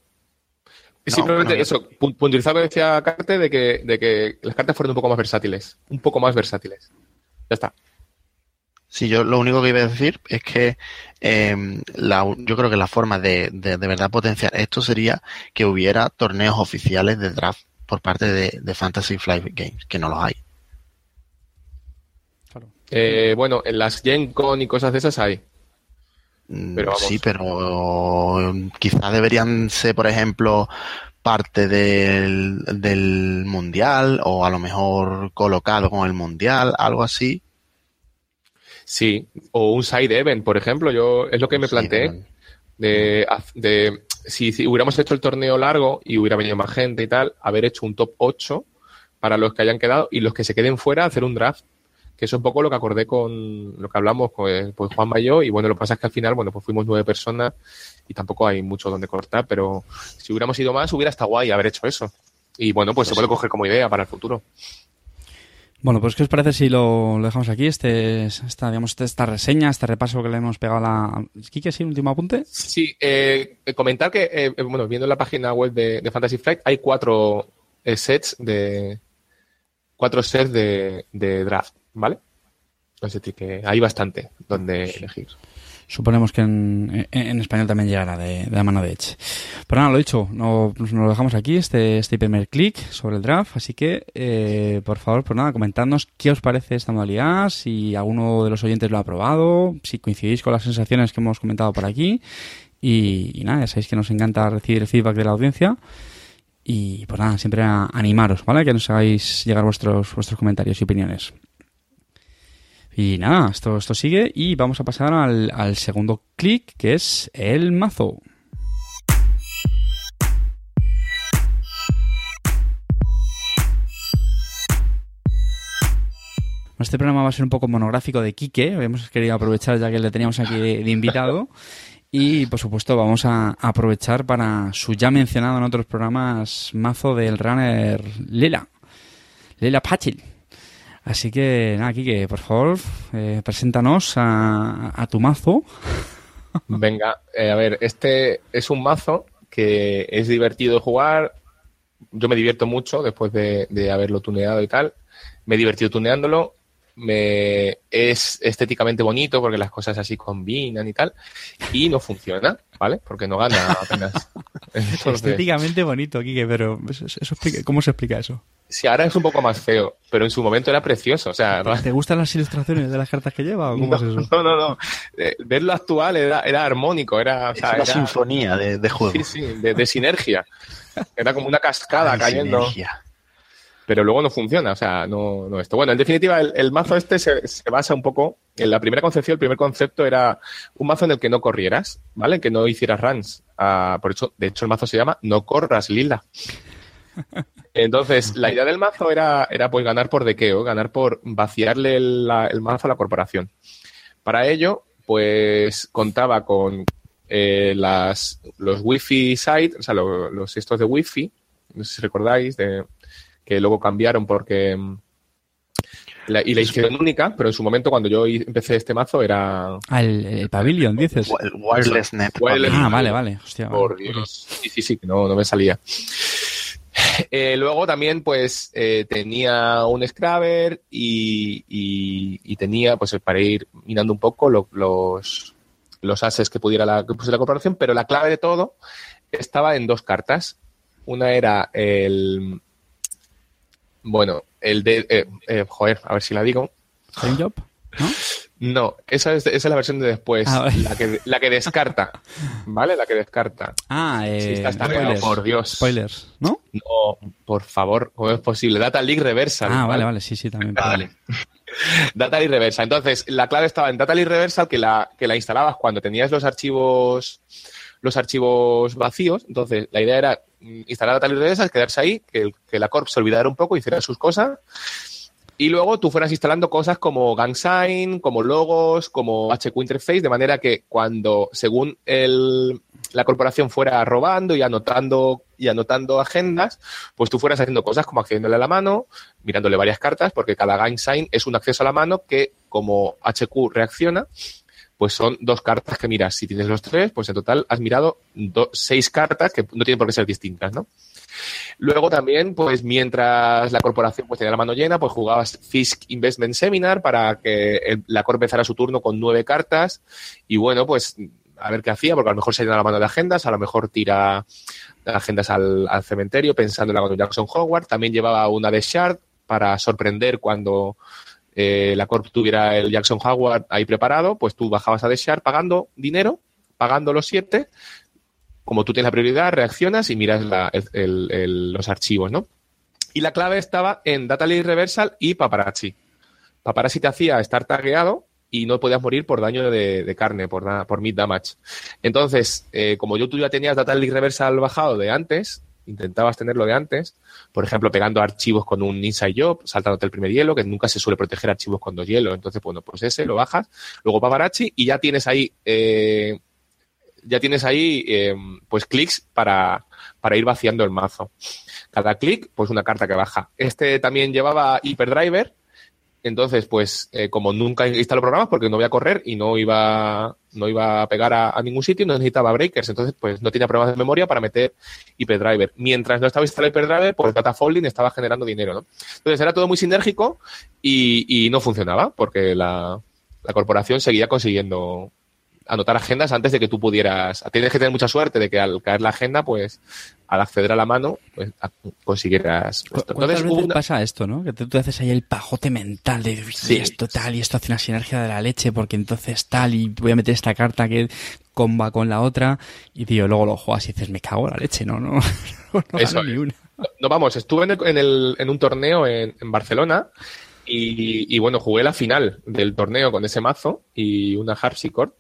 S2: No,
S4: simplemente
S2: bueno,
S4: eso, pu- puntualizar lo que decía Carte de que, de que las cartas fueron un poco más versátiles. Un poco más versátiles. Ya está.
S2: Sí, yo lo único que iba a decir es que eh, la, yo creo que la forma de, de, de verdad potenciar esto sería que hubiera torneos oficiales de draft por parte de, de Fantasy Flight Games, que no los hay.
S4: Eh, bueno, en las Gen Con y cosas de esas hay.
S2: Mm,
S4: Pero
S2: sí, pero quizás deberían ser, por ejemplo, parte del, del mundial o a lo mejor colocado con el mundial, algo así.
S4: Sí. O un side event, por ejemplo. Yo es lo que me planteé. De, de si, si hubiéramos hecho el torneo largo y hubiera venido más gente y tal, haber hecho un top 8 para los que hayan quedado y los que se queden fuera hacer un draft. Que eso es un poco lo que acordé con lo que hablamos con pues, Juanma y yo. Y bueno, lo que pasa es que al final, bueno, pues fuimos nueve personas y tampoco hay mucho donde cortar, pero si hubiéramos ido más, hubiera estado guay haber hecho eso. y bueno, pues se puede coger como idea para el futuro.
S1: Bueno, pues ¿qué os parece si lo, dejamos aquí? Este, esta, digamos, esta reseña, este repaso que le hemos pegado a la... ¿Quique, sí? ¿Último apunte?
S4: Sí, eh, comentar que, eh, bueno, viendo la página web de, Fantasy Flight, hay cuatro eh, sets de... Cuatro sets de, de draft, ¿vale? Es decir, que hay bastante donde elegir.
S1: Suponemos que en, español también llegará de, la mano de Edge. Pero nada, lo dicho, no, nos lo dejamos aquí, este, este primer clic sobre el draft. Así que, eh, por favor, pues nada, comentadnos qué os parece esta modalidad, si alguno de los oyentes lo ha probado, si coincidís con las sensaciones que hemos comentado por aquí. Y, nada, ya sabéis que nos encanta recibir el feedback de la audiencia. Y pues nada, siempre animaros, ¿vale? Que nos hagáis llegar vuestros, vuestros comentarios y opiniones. Y nada, esto, esto sigue y vamos a pasar al, segundo clic, que es el mazo. Este programa va a ser un poco monográfico de Quique. Hemos querido aprovechar ya que le teníamos aquí de, invitado. Y por supuesto vamos a aprovechar para su ya mencionado en otros programas mazo del runner Lela. Lela Pachil. Así que, nada, Kike, por favor, eh, preséntanos a, tu mazo.
S4: Venga, eh, a ver, este es un mazo que es divertido jugar. Yo me divierto mucho después de, de haberlo tuneado y tal. Me he divertido tuneándolo me es estéticamente bonito porque las cosas así combinan y tal, y no funciona, ¿vale? Porque no gana apenas.
S1: estéticamente bonito, Kike, pero ¿cómo se explica eso?
S4: Sí, ahora es un poco más feo, pero en su momento era precioso. O sea,
S1: ¿Te gustan las ilustraciones de las cartas que lleva o cómo
S4: no,
S1: es eso?
S4: No, no, no. Eh, verlo actual era, era armónico, era...
S2: Es una sinfonía de, de juego.
S4: Sí, sí, de, sinergia. Era como una cascada cayendo. Sinergia pero luego no funciona, o sea, no, no esto. Bueno, en definitiva, el, mazo este se, basa un poco en la primera concepción, el primer concepto era un mazo en el que no corrieras, ¿vale? Que no hicieras runs. Ah, por eso, de hecho, el mazo se llama No corras, Lila. Entonces, la idea del mazo era, era pues ganar por dequeo, ganar por vaciarle el, mazo a la corporación. Para ello, pues contaba con eh, las, los Wi-Fi site, o sea, los estos de Wi-Fi, no sé si recordáis, de, que luego cambiaron porque... Mm, y la hicieron única, pero en su momento cuando yo empecé este mazo era...
S1: Ah, el, Pavilion, dices.
S2: Wireless Net.
S1: ah, vale, vale. Hostia,
S4: Por Dios. Sí, sí, sí, no, no me salía. Eh, luego también, pues, eh, tenía un Scrabber y, y, tenía, pues, para ir minando un poco los, los ases que pudiera la, que la corporación, pero la clave de todo estaba en dos cartas. Una era el, bueno, el de. Eh, eh, joder, a ver si la digo.
S1: Job? ¿No?
S4: No, esa es, esa es la versión de después, ah, la, que, la que descarta, ¿vale? La que descarta.
S1: Ah, eh,
S4: spoilers. por Dios.
S1: Spoilers, ¿no?
S4: No, por favor, ¿cómo es posible? Data League Reversal.
S1: Ah, vale, vale, sí, sí, también. Vale.
S4: Data League Reversal. Entonces, la clave estaba en Data League Reversal que la, que la instalabas cuando tenías los archivos los archivos vacíos. Entonces, la idea era instalar tal de esas, quedarse ahí, que, que la Corp se olvidara un poco, hiciera sus cosas. Y luego tú fueras instalando cosas como GangSign, como logos, como HQ Interface, de manera que cuando, según el, la corporación fuera robando y anotando y anotando agendas, pues tú fueras haciendo cosas como accediéndole a la mano, mirándole varias cartas, porque cada GangSign es un acceso a la mano que, como HQ reacciona, pues son dos cartas que miras. Si tienes los tres, pues en total has mirado seis cartas que no tienen por qué ser distintas, ¿no? Luego también, pues mientras la corporación pues, tenía la mano llena, pues jugabas Fisk Investment Seminar para que la corp empezara su turno con nueve cartas y bueno, pues a ver qué hacía, porque a lo mejor se llena la mano de agendas, a lo mejor tira agendas al, cementerio pensando en la mano Jackson Howard. También llevaba una de Shard para sorprender cuando eh, la Corp tuviera el Jackson Howard ahí preparado, pues tú bajabas a desear pagando dinero, pagando los siete. Como tú tienes la prioridad, reaccionas y miras los archivos, ¿no? Y la clave estaba en Data Lake Reversal y Paparazzi. Paparazzi te hacía estar tagueado y no podías morir por daño de, carne, por, por mid damage. Entonces, eh, como yo tú ya tenías Data Lake Reversal bajado de antes, intentabas tenerlo de antes, por ejemplo, pegando archivos con un inside job, saltándote el primer hielo, que nunca se suele proteger archivos con dos hielos. Entonces, bueno, pues ese lo bajas, luego Paparazzi y ya tienes ahí eh, ya tienes ahí eh, pues clics para, para ir vaciando el mazo. Cada clic, pues una carta que baja. Este también llevaba Hyperdriver, entonces, pues, eh, como nunca instaló programas, porque no voy a correr y no iba, no iba a pegar a, ningún sitio, no necesitaba breakers. Entonces, pues, no tenía problemas de memoria para meter Hyperdriver. Mientras no estaba instalado Hyperdriver, pues Data Folding estaba generando dinero, ¿no? Entonces, era todo muy sinérgico y, no funcionaba, porque la, la corporación seguía consiguiendo anotar agendas antes de que tú pudieras. Tienes que tener mucha suerte de que al caer la agenda, pues al acceder a la mano, pues consiguieras.
S1: Entonces, veces pasa esto, no? Que tú, haces ahí el pajote mental de sí. esto tal y esto hace una sinergia de la leche porque entonces tal y voy a meter esta carta que comba con la otra y tío, luego lo juegas y dices, me cago en la leche, no, no, no,
S4: Eso, ni una. No, vamos, estuve en, el, en, un torneo en, en Barcelona y, y, bueno, jugué la final del torneo con ese mazo y una harpsichord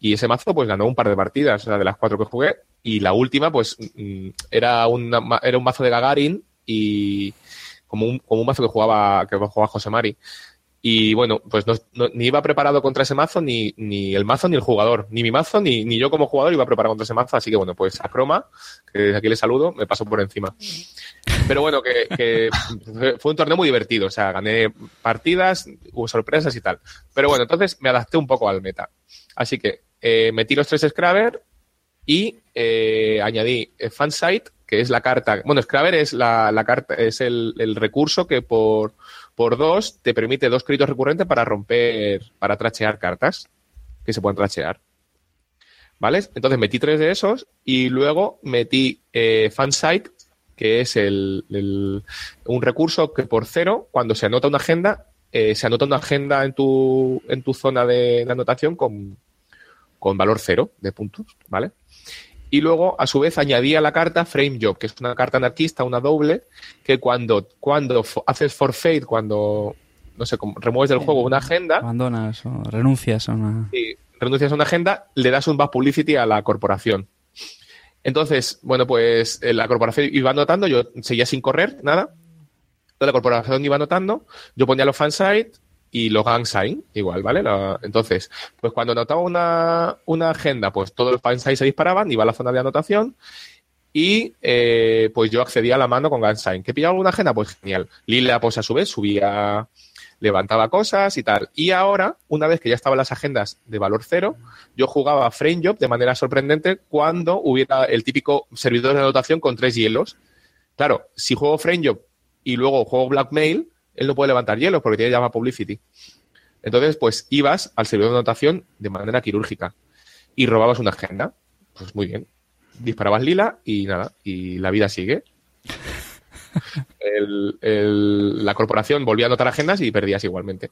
S4: y ese mazo pues ganó un par de partidas, de las cuatro que jugué. Y la última pues mm, era, una, era un mazo de Gagarin y como un, como un mazo que jugaba, que jugaba José Mari. Y bueno, pues no, ni iba preparado contra ese mazo, ni, ni el mazo, ni el jugador. Ni mi mazo, ni, ni yo como jugador iba preparado contra ese mazo. Así que bueno, pues a Croma, que desde aquí le saludo, me pasó por encima. Pero bueno, que, que fue un torneo muy divertido. O sea, gané partidas, hubo sorpresas y tal. Pero bueno, entonces me adapté un poco al meta. Así que eh, metí los tres Scrabber y eh, añadí eh, Fansite, que es la carta. Bueno, Scrabber es la, carta, es el, recurso que por, por dos te permite dos créditos recurrentes para romper, para trachear cartas que se pueden trachear. ¿Vale? Entonces metí tres de esos y luego metí Fansite, que es el, un recurso que por cero, cuando se anota una agenda, se anota una agenda en tu, en tu zona de anotación con, con valor cero de puntos, ¿vale? Y luego, a su vez, añadía la carta Frame Job, que es una carta anarquista, una doble, que cuando, cuando haces forfeit, cuando, no sé, remueves del juego una agenda...
S1: Abandonas o renuncias a una...
S4: Sí, renuncias a una agenda, le das un back publicity a la corporación. Entonces, bueno, pues eh, la corporación iba anotando, yo seguía sin correr, nada. La corporación iba anotando, yo ponía los fansite, y los gang sign igual, ¿vale? entonces, pues cuando anotaba una, una agenda, pues todos los sign se disparaban, iba a la zona de anotación y eh, pues yo accedía a la mano con gang sign. ¿Que pillaba alguna agenda? Pues genial. Lila, pues a su vez, subía, levantaba cosas y tal. Y ahora, una vez que ya estaban las agendas de valor cero, yo jugaba Frame Job de manera sorprendente cuando hubiera el típico servidor de anotación con tres hielos. Claro, si juego Frame Job y luego juego Blackmail, él no puede levantar hielo porque tiene llama publicity. Entonces, pues ibas al servidor de anotación de manera quirúrgica y robabas una agenda. Pues muy bien. Disparabas lila y nada, y la vida sigue. la corporación volvía a anotar agendas y perdías igualmente.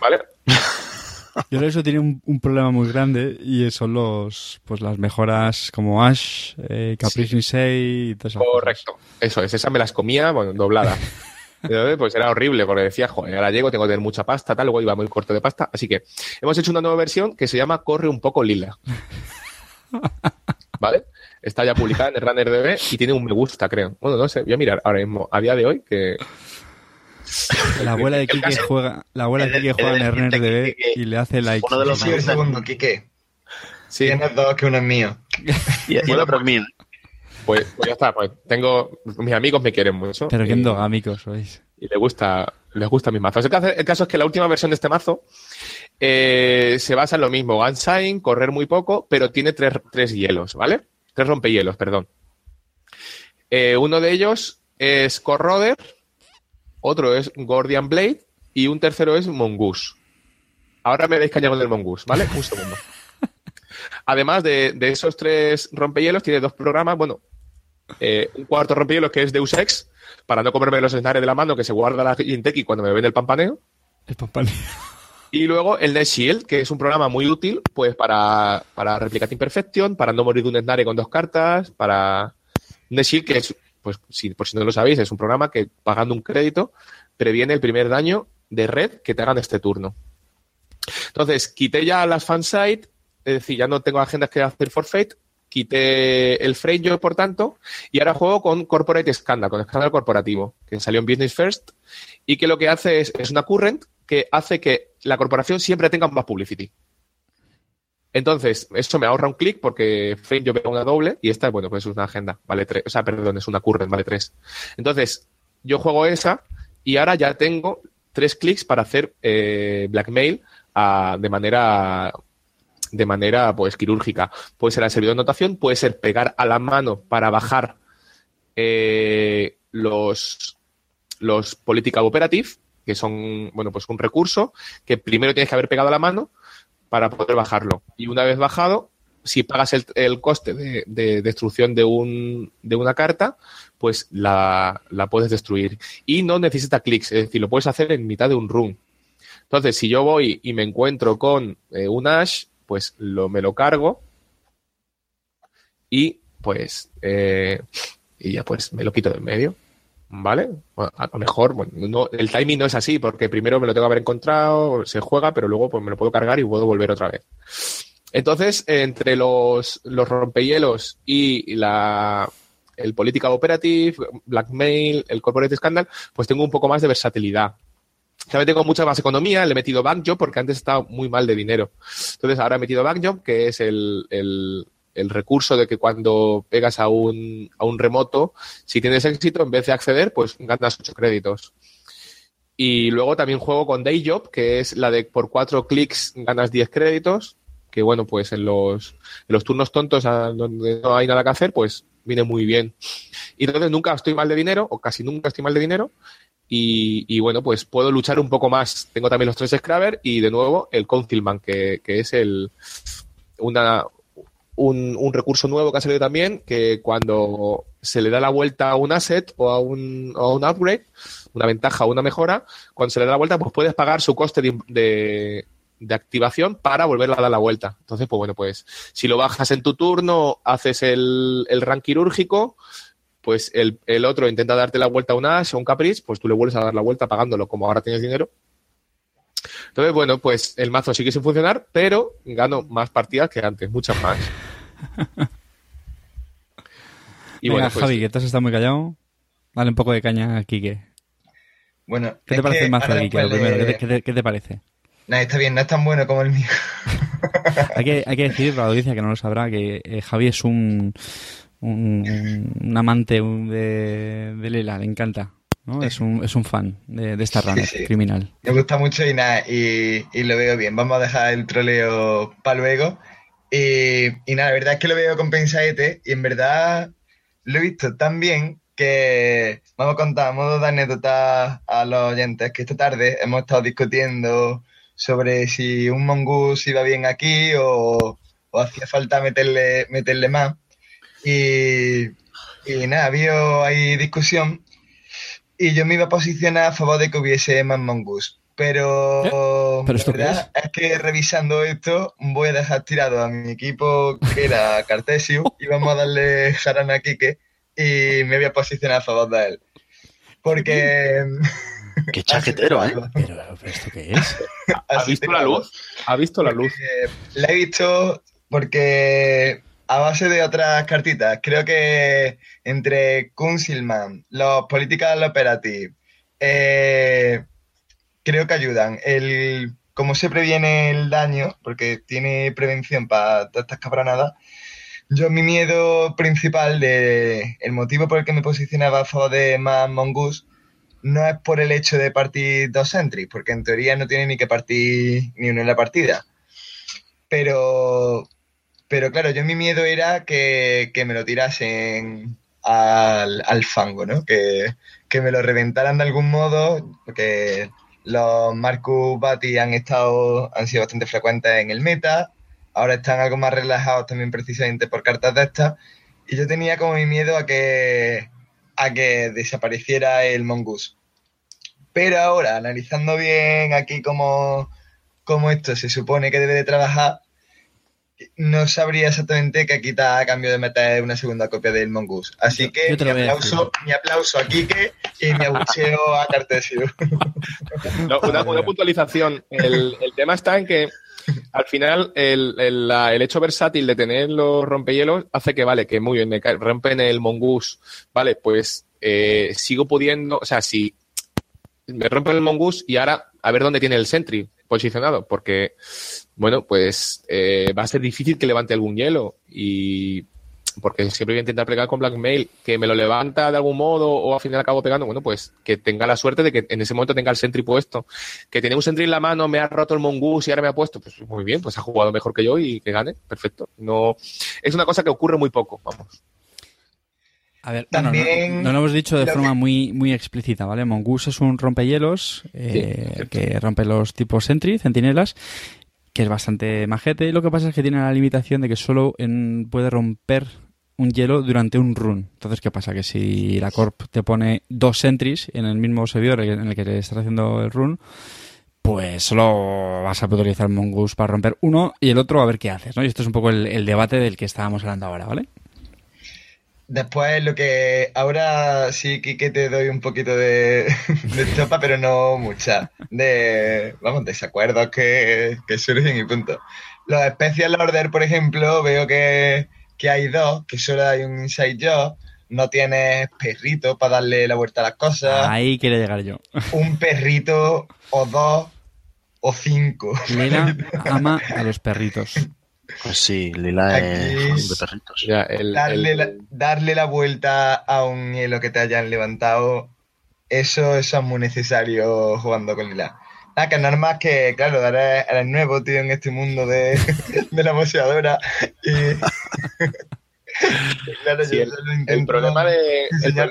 S4: ¿Vale?
S1: Yo eso tiene un, problema muy grande y son los pues las mejoras como Ash, eh, Caprice y todas esas
S4: Correcto. Eso es, esa me las comía, bueno, doblada. Pues era horrible porque decía, joder, ahora llego, tengo que tener mucha pasta, tal, luego iba muy corto de pasta. Así que hemos hecho una nueva versión que se llama Corre un poco lila. ¿Vale? Está ya publicada en el Runner DB y tiene un me gusta, creo. Bueno, no sé, voy a mirar ahora mismo, a día de hoy, que.
S1: La abuela de Kike juega, la abuela de Kike juega en el Runner DB y le hace like.
S3: Uno de los sí, segundo, Kike. Sí. Tienes dos que uno es mío.
S2: y, el otro es mío.
S4: Pues, pues, ya está, pues tengo, mis amigos me quieren mucho.
S1: Pero qué endogámicos sois.
S4: Y les gusta, les gusta mis mazos. El caso, es que la última versión de este mazo eh, se basa en lo mismo, Gunsign, correr muy poco, pero tiene tres, tres hielos, ¿vale? Tres rompehielos, perdón. Eh, uno de ellos es Corroder, otro es Gordian Blade y un tercero es Mongoose. Ahora me veis caña con el Mongoose, ¿vale? Un segundo. Además de, de, esos tres rompehielos, tiene dos programas, bueno, eh, un cuarto rompehielos que es Deus Ex, para no comerme los escenarios de la mano que se guarda la Inteki cuando me ven el pampaneo.
S1: El pampaneo.
S4: Y luego el NetShield, que es un programa muy útil pues para, para Replicate Imperfection, para no morir de un escenario con dos cartas, para NetShield, que es, pues si, por si no lo sabéis, es un programa que pagando un crédito previene el primer daño de red que te hagan este turno. Entonces, quité ya las fansite, es decir, ya no tengo agendas que hacer forfeit, quité el frame yo, por tanto, y ahora juego con Corporate Scandal, con escándalo corporativo, que salió en Business First, y que lo que hace es, es una current que hace que la corporación siempre tenga más publicity. Entonces, eso me ahorra un clic porque Fate yo veo una doble y esta, bueno, pues es una agenda, vale tres, o sea, perdón, es una current, vale tres. Entonces, yo juego esa y ahora ya tengo tres clics para hacer eh, blackmail a, de manera de manera pues quirúrgica. Puede ser al servidor de notación, puede ser pegar a la mano para bajar eh, los, los political operative, que son, bueno, pues un recurso que primero tienes que haber pegado a la mano para poder bajarlo. Y una vez bajado, si pagas el, coste de, destrucción de, un, de una carta, pues la, puedes destruir. Y no necesita clics, es decir, lo puedes hacer en mitad de un run. Entonces, si yo voy y me encuentro con eh, un Ash, pues lo, me lo cargo y pues eh, y ya pues me lo quito de en medio. ¿Vale? a lo mejor, bueno, no, el timing no es así, porque primero me lo tengo que haber encontrado, se juega, pero luego pues me lo puedo cargar y puedo volver otra vez. Entonces, entre los, los rompehielos y la, el Political Operative, Blackmail, el Corporate Scandal, pues tengo un poco más de versatilidad. También tengo mucha más economía, le he metido Backjob porque antes estaba muy mal de dinero. Entonces ahora he metido Backjob, que es el, el recurso de que cuando pegas a un, a un remoto, si tienes éxito, en vez de acceder, pues ganas 8 créditos. Y luego también juego con Dayjob, que es la de por 4 clics ganas 10 créditos, que bueno, pues en los, en los turnos tontos donde no hay nada que hacer, pues viene muy bien. Y entonces nunca estoy mal de dinero, o casi nunca estoy mal de dinero, y, bueno, pues puedo luchar un poco más. Tengo también los tres Scrabber y de nuevo el Councilman, que, que es el, una, un, recurso nuevo que ha salido también, que cuando se le da la vuelta a un asset o a un, a un upgrade, una ventaja o una mejora, cuando se le da la vuelta, pues puedes pagar su coste de, de, activación para volverla a dar la vuelta. Entonces, pues bueno, pues si lo bajas en tu turno, haces el, el rank quirúrgico, pues el, el, otro intenta darte la vuelta a un Ash o un Caprice, pues tú le vuelves a dar la vuelta pagándolo como ahora tienes dinero. Entonces, bueno, pues el mazo sigue sin funcionar, pero gano más partidas que antes, muchas más.
S1: y Venga, pues, Javi, que estás está muy callado. Dale un poco de caña a Kike.
S3: Bueno,
S1: ¿qué te parece el mazo de Kike? Lo primero, ¿qué te, parece?
S3: Nah, está bien, no es tan bueno como el mío.
S1: hay, que, hay que decir la audiencia que no lo sabrá que eh, Javi es un, un, amante de, de Lela, le encanta. ¿no? Es, un, es un fan de, esta rana criminal.
S3: Me gusta mucho y nada, y, lo veo bien. Vamos a dejar el troleo para luego. Y, nada, la verdad es que lo veo con pensaete y en verdad lo he visto tan bien que vamos a contar a modo de anécdota a los oyentes que esta tarde hemos estado discutiendo sobre si un mongoose iba bien aquí o, hacía falta meterle, meterle más. Y, y nada, había ahí discusión y yo me iba a posicionar a favor de que hubiese más mongoose. Pero,
S1: ¿Pero esto
S3: verdad es? que revisando esto voy a dejar tirado a mi equipo que era Cartesio y vamos a darle jarana a Kike y me voy a posicionar a favor de él. Porque...
S2: Qué chaquetero, ¿eh?
S1: ¿Pero, esto qué es?
S4: ¿Ha visto la luz? ¿Ha visto la luz?
S3: La he visto porque a base de otras cartitas. Creo que entre Kunzilman, los Political Operative, eh, creo que ayudan. El cómo se previene el daño, porque tiene prevención para todas estas cabranadas. Yo mi miedo principal de el motivo por el que me posicionaba a favor de más Mongoose no es por el hecho de partir dos entries, porque en teoría no tiene ni que partir ni uno en la partida. Pero pero claro, yo mi miedo era que, me lo tirasen al, fango, ¿no? Que, me lo reventaran de algún modo, porque los Marcus Bati han estado, han sido bastante frecuentes en el meta, ahora están algo más relajados también precisamente por cartas de estas, y yo tenía como mi miedo a que, a que desapareciera el Mongoose. Pero ahora, analizando bien aquí cómo, cómo esto se supone que debe de trabajar, no sabría exactamente qué quita a cambio de meter una segunda copia del Mongoose. Así que mi aplauso, mi aplauso, a Kike y mi abucheo a Cartesio.
S4: una, puntualización. El, tema está en que al final el, el, hecho versátil de tener los rompehielos hace que, vale, que muy bien, me rompen el Mongoose, vale, pues eh, sigo pudiendo, o sea, si me rompen el Mongoose y ahora a ver dónde tiene el Sentry posicionado, porque, bueno, pues eh, va a ser difícil que levante algún hielo y porque siempre voy a intentar pegar con Blackmail, que me lo levanta de algún modo o al final acabo pegando, bueno, pues que tenga la suerte de que en ese momento tenga el Sentry puesto. Que tiene un Sentry en la mano, me ha roto el Mongoose y ahora me ha puesto, pues muy bien, pues ha jugado mejor que yo y que gane, perfecto. No, es una cosa que ocurre muy poco, vamos.
S1: A ver, También no, lo hemos dicho de forma muy, muy explícita, ¿vale? Mongoose es un rompehielos eh, que rompe los tipos Sentry, centinelas, que es bastante majete. Lo que pasa es que tiene la limitación de que solo puede romper un hielo durante un run. Entonces, ¿qué pasa? Que si la Corp te pone dos sentries en el mismo servidor en el que te estás haciendo el run, pues solo vas a poder utilizar Mongoose para romper uno y el otro a ver qué haces, ¿no? Y esto es un poco el, debate del que estábamos hablando ahora, ¿vale?
S3: Después lo que ahora sí que te doy un poquito de, de chopa, pero no mucha. De, vamos, desacuerdos que, que surgen y punto. Los Special Order, por ejemplo, veo que que hay dos, que solo hay un inside job, no tienes perrito para darle la vuelta a las cosas.
S1: Ahí quiere llegar yo.
S3: Un perrito o dos o cinco.
S1: Lila ama a los perritos.
S2: Pues sí, Lila es de perritos.
S3: darle, La, darle la vuelta a un hielo que te hayan levantado, eso, eso es muy necesario jugando con Lila. Ah, que nada más que, claro, eres, nuevo, tío, en este mundo de, la boxeadora. Y...
S4: claro, el, problema, de, dar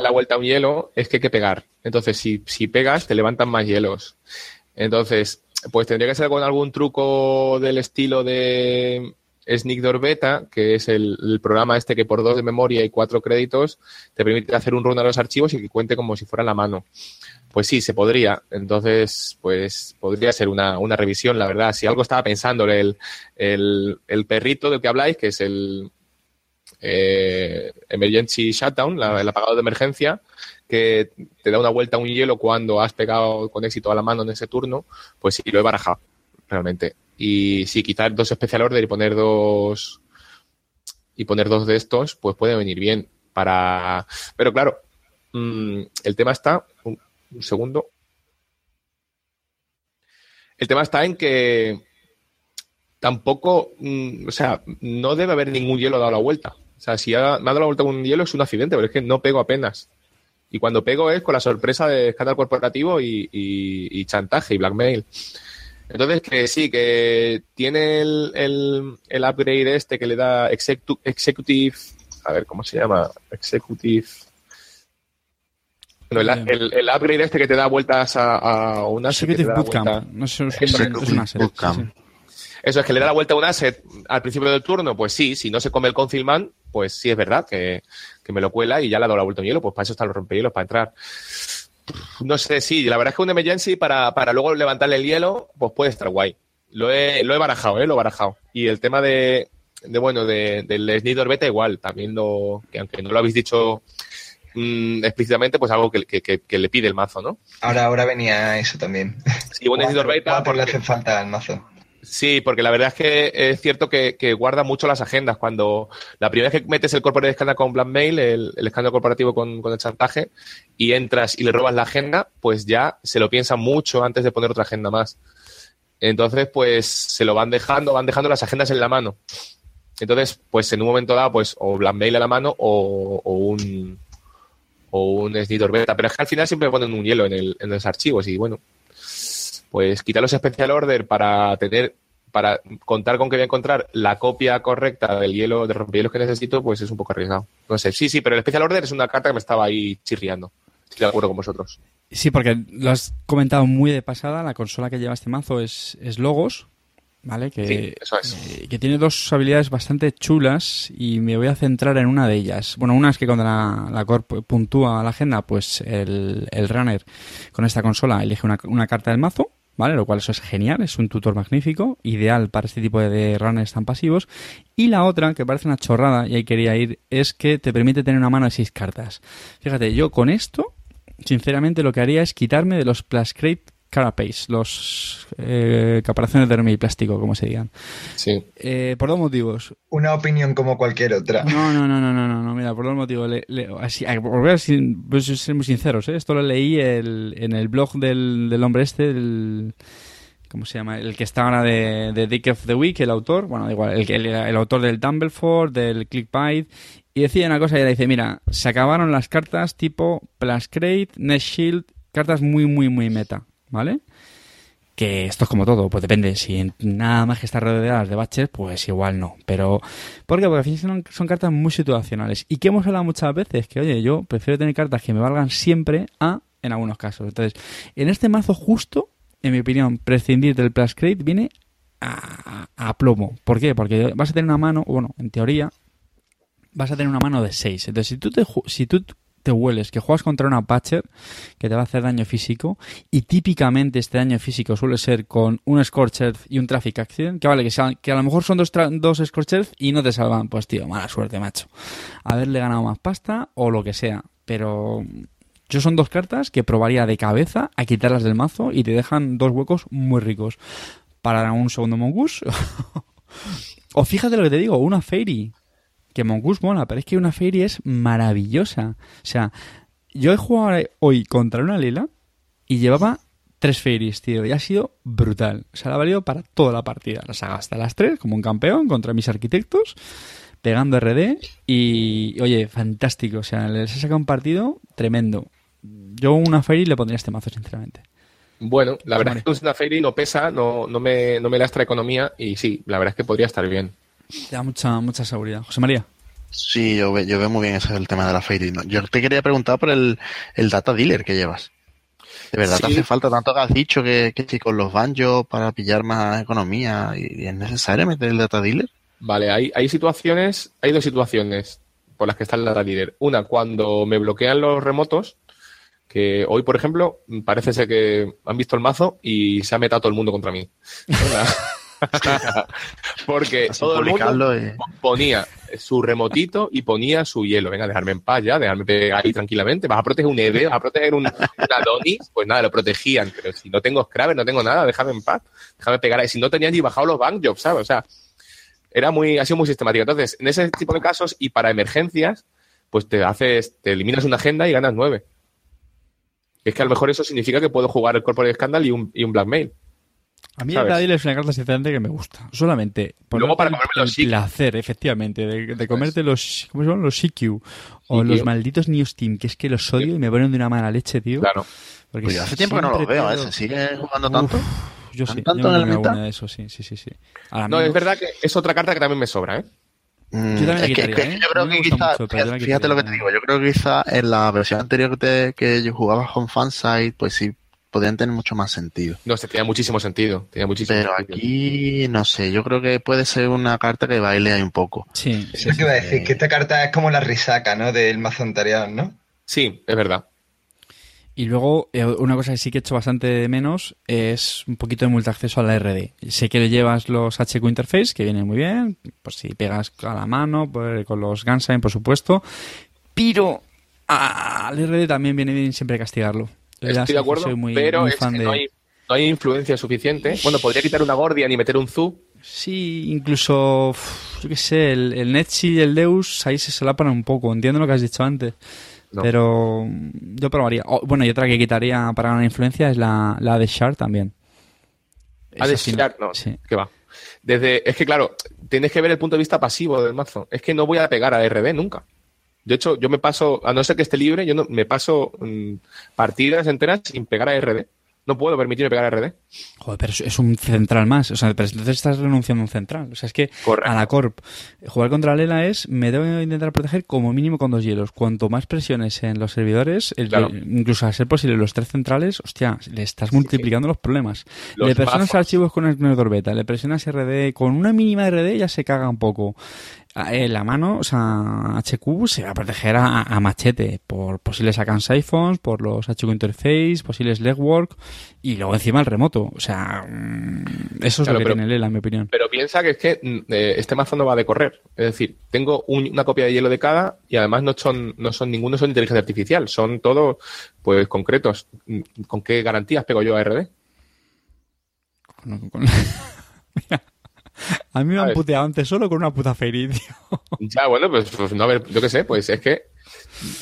S4: la vuelta a un hielo es que hay que pegar. Entonces, si, si pegas, te levantan más hielos. Entonces, pues tendría que ser con algún truco del estilo de Sneak Beta, que es el, programa este que por dos de memoria y cuatro créditos te permite hacer un run a los archivos y que cuente como si fuera la mano. Pues sí, se podría. Entonces, pues podría ser una, revisión, la verdad. Si algo estaba pensando, el, el, el perrito del que habláis, que es el eh, Emergency Shutdown, el apagado de emergencia, que te da una vuelta a un hielo cuando has pegado con éxito a la mano en ese turno, pues sí, lo he barajado, realmente. Y sí, quitar dos Special Order y poner dos y poner dos de estos, pues puede venir bien para... Pero claro, mm, el tema está un segundo. El tema está en que tampoco, mm, o sea, no debe haber ningún hielo dado la vuelta. O sea, si me ha dado la vuelta un hielo es un accidente, pero es que no pego apenas. Y cuando pego es con la sorpresa de escándalo corporativo y, chantaje y blackmail. Entonces, que sí, que tiene el, el, upgrade este que le da executive, a ver, ¿cómo se llama? Executive el, el, upgrade este que te da vueltas a, a un asset. No sé, es, un asset. Eso es que le da la vuelta a un asset al principio del turno, pues sí, si no se come el Concealman, pues sí es verdad que, me lo cuela y ya le ha dado la vuelta a un hielo, pues para eso están los rompehielos, para entrar. No sé, sí, la verdad es que un emergency para, para luego levantarle el hielo, pues puede estar guay. Lo he, lo he barajado, ¿eh? Lo he barajado. Y el tema de, de bueno, de, del Snidor Beta igual, también lo, que aunque no lo habéis dicho Mm, explícitamente pues algo que, que, le pide el mazo, ¿no?
S3: Ahora, ahora venía eso también.
S4: Sí, bueno,
S3: por le hace falta el mazo.
S4: Sí, porque la verdad es que es cierto que, guarda mucho las agendas. Cuando la primera vez que metes el corporate escándalo con Blackmail, el, el escándalo corporativo con, el chantaje, y entras y le robas la agenda, pues ya se lo piensa mucho antes de poner otra agenda más. Entonces, pues se lo van dejando, van dejando las agendas en la mano. Entonces, pues en un momento dado, pues o Blackmail a la mano o un, o un beta, pero es que al final siempre ponen un hielo en, los archivos y bueno, pues quitar los special order para tener para contar con que voy a encontrar la copia correcta del hielo, de rompehielos que necesito, pues es un poco arriesgado. No sé, sí, sí, pero el Special Order es una carta que me estaba ahí chirriando. Estoy de acuerdo con vosotros.
S1: Sí, porque lo has comentado muy de pasada, la consola que lleva este mazo es, es Logos, ¿vale? Que, eh, que tiene dos habilidades bastante chulas y me voy a centrar en una de ellas. Bueno, una es que cuando la, la Corp puntúa la agenda, pues el, el runner con esta consola elige una, una, carta del mazo, ¿vale? Lo cual eso es genial, es un tutor magnífico, ideal para este tipo de runners tan pasivos. Y la otra, que parece una chorrada y ahí quería ir, es que te permite tener una mano de seis cartas. Fíjate, yo con esto, sinceramente lo que haría es quitarme de los Plascrape carapace, los eh, caparazones de plástico, como se digan.
S4: Sí.
S1: Eh, por dos motivos.
S3: Una opinión como cualquier otra.
S1: No, no, no, no, no, no, no mira, por dos motivos. Le, le, así, por ver, pues, ser muy sinceros, ¿eh? esto lo leí el, en el blog del, del hombre este, del, ¿cómo se llama? El que está ahora de, de Dick of the Week, el autor, bueno, igual, el, el, el autor del Tumbleford, del Clickbait, y decía una cosa y dice, mira, se acabaron las cartas tipo Plascrate, Nest Shield, cartas muy, muy, muy meta, ¿vale? Que esto es como todo, pues depende, si nada más que estar rodeadas de baches, pues igual no. Pero, ¿por qué? Porque al fin son, cartas muy situacionales. Y que hemos hablado muchas veces, que oye, yo prefiero tener cartas que me valgan siempre a, en algunos casos. Entonces, en este mazo justo, en mi opinión, prescindir del Plascrate viene a, a, plomo. ¿Por qué? Porque vas a tener una mano, bueno, en teoría, vas a tener una mano de 6. Entonces, si tú te, si tú te hueles que juegas contra una Patcher que te va a hacer daño físico y típicamente este daño físico suele ser con un Scorcher y un Traffic Accident, que vale, que, sea, que a lo mejor son dos, dos Scorchers y no te salvan, pues tío, mala suerte, macho. Haberle ganado más pasta o lo que sea, pero yo son dos cartas que probaría de cabeza a quitarlas del mazo y te dejan dos huecos muy ricos. Para un segundo Mongoose. o fíjate lo que te digo, una Fairy que Mongoose mola, pero es que una Fairy es maravillosa. O sea, yo he jugado hoy contra una Lila y llevaba tres Fairies, tío, y ha sido brutal. O sea, la ha valido para toda la partida. Las hago hasta las tres, como un campeón, contra mis arquitectos, pegando RD, y oye, fantástico. O sea, les he sacado un partido tremendo. Yo una Fairy le pondría este mazo, sinceramente.
S4: Bueno, la verdad es que una Fairy no pesa, no, no, me, no me lastra economía, y sí, la verdad es que podría estar bien.
S1: Te da mucha, mucha seguridad. José María.
S2: Sí, yo, yo veo muy bien ese el tema de la Fairy. Yo te quería preguntar por el, el data dealer que llevas. ¿De verdad te hace falta tanto que has dicho que, que, con los banjos para pillar más economía y, es necesario meter el data dealer?
S4: Vale, hay, hay situaciones, hay dos situaciones por las que está el data dealer. Una, cuando me bloquean los remotos, que hoy, por ejemplo, parece ser que han visto el mazo y se ha metado todo el mundo contra mí. Porque todo el mundo ponía su remotito y ponía su hielo. Venga, dejarme en paz ya, dejarme pegar ahí tranquilamente. ¿Vas a proteger un ED? ¿Vas a proteger un, Adonis? Pues nada, lo protegían. Pero si no tengo Scrabble, no tengo nada, déjame en paz. Déjame pegar ahí. Si no tenían ni bajado los bank jobs, ¿sabes? O sea, era muy, ha sido muy sistemático. Entonces, en ese tipo de casos y para emergencias, pues te haces, te eliminas una agenda y ganas nueve. Es que a lo mejor eso significa que puedo jugar el Corporate Scandal y un, y un Blackmail.
S1: A mí el Dadil es una carta sinceramente que me gusta. Solamente
S4: por Luego para comerme los
S1: el placer, efectivamente, de, comerte los, ¿cómo se llaman? Los CQ. O los malditos New Steam, que es que los odio y me ponen de una mala leche, tío.
S4: Claro.
S2: Porque pues hace tiempo que no los veo, ¿eh? ¿Se sigue jugando tanto?
S1: yo sí, tanto yo me una de eso, sí, sí, sí. sí.
S4: no, es verdad que es otra carta que también me sobra, ¿eh?
S2: Mm, yo también quitaría, que, ¿eh? Yo creo que quizá, fíjate, lo que te digo, yo creo que quizá en la versión anterior que, te, que yo jugaba con Fanside, pues sí podrían tener mucho más sentido.
S4: No, se tenía muchísimo sentido. Tenía muchísimo
S2: Pero aquí, no sé, yo creo que puede ser una carta que baile ahí un poco.
S1: Sí.
S3: Eso que iba a decir, que esta carta es como la risaca, ¿no? Del mazo anterior, ¿no?
S4: Sí, es verdad.
S1: Y luego, eh, una cosa que sí que he hecho bastante de menos es un poquito de multiacceso a la RD. Sé que le llevas los HQ Interface, que vienen muy bien, pues si pegas a la mano, pues, con los Gunsign, por supuesto. Pero al RD también viene bien siempre castigarlo.
S4: Estoy de acuerdo, pero es que no, hay, no, hay, influencia suficiente. Bueno, podría quitar una Gordian y meter un Zu.
S1: Sí, incluso, yo qué sé, el, el y el Deus ahí se solapan un poco. Entiendo lo que has dicho antes. Pero yo probaría. bueno, y otra que quitaría para ganar influencia es la, la de Shard también.
S4: Ah, de Shard, no, sí. que va. Desde, es que claro, tienes que ver el punto de vista pasivo del mazo. Es que no voy a pegar a RD nunca. De hecho, yo me paso, a no ser que esté libre, yo no, me paso mm, partidas enteras sin pegar a RD. No puedo permitirme pegar a RD.
S1: Joder, pero es un central más. O sea, pero entonces estás renunciando a un central. O sea, es que a la Corp, jugar contra Lela es, me debo intentar proteger como mínimo con dos hielos. Cuanto más presiones en los servidores, incluso a ser posible los tres centrales, hostia, le estás multiplicando los problemas. le presionas archivos con el beta, le presionas RD, con una mínima RD ya se caga un poco. Eh, la mano, o sea, HQ se va a proteger a, machete por posibles account iPhones, por los HQ Interface, posibles legwork y luego encima el remoto. O sea, mm, eso es lo que tiene Lela, en mi opinión.
S4: Pero piensa que es que mm, eh, este mazo no va de correr. Es decir, tengo una copia de hielo de cada y además no son, no son ninguno son inteligencia artificial, son todos pues concretos. Mm, ¿Con qué garantías pego yo a RD?
S1: A mí me han puteado antes solo con una puta tío.
S4: Ya, bueno, pues, pues, no, a ver, yo qué sé, pues es que.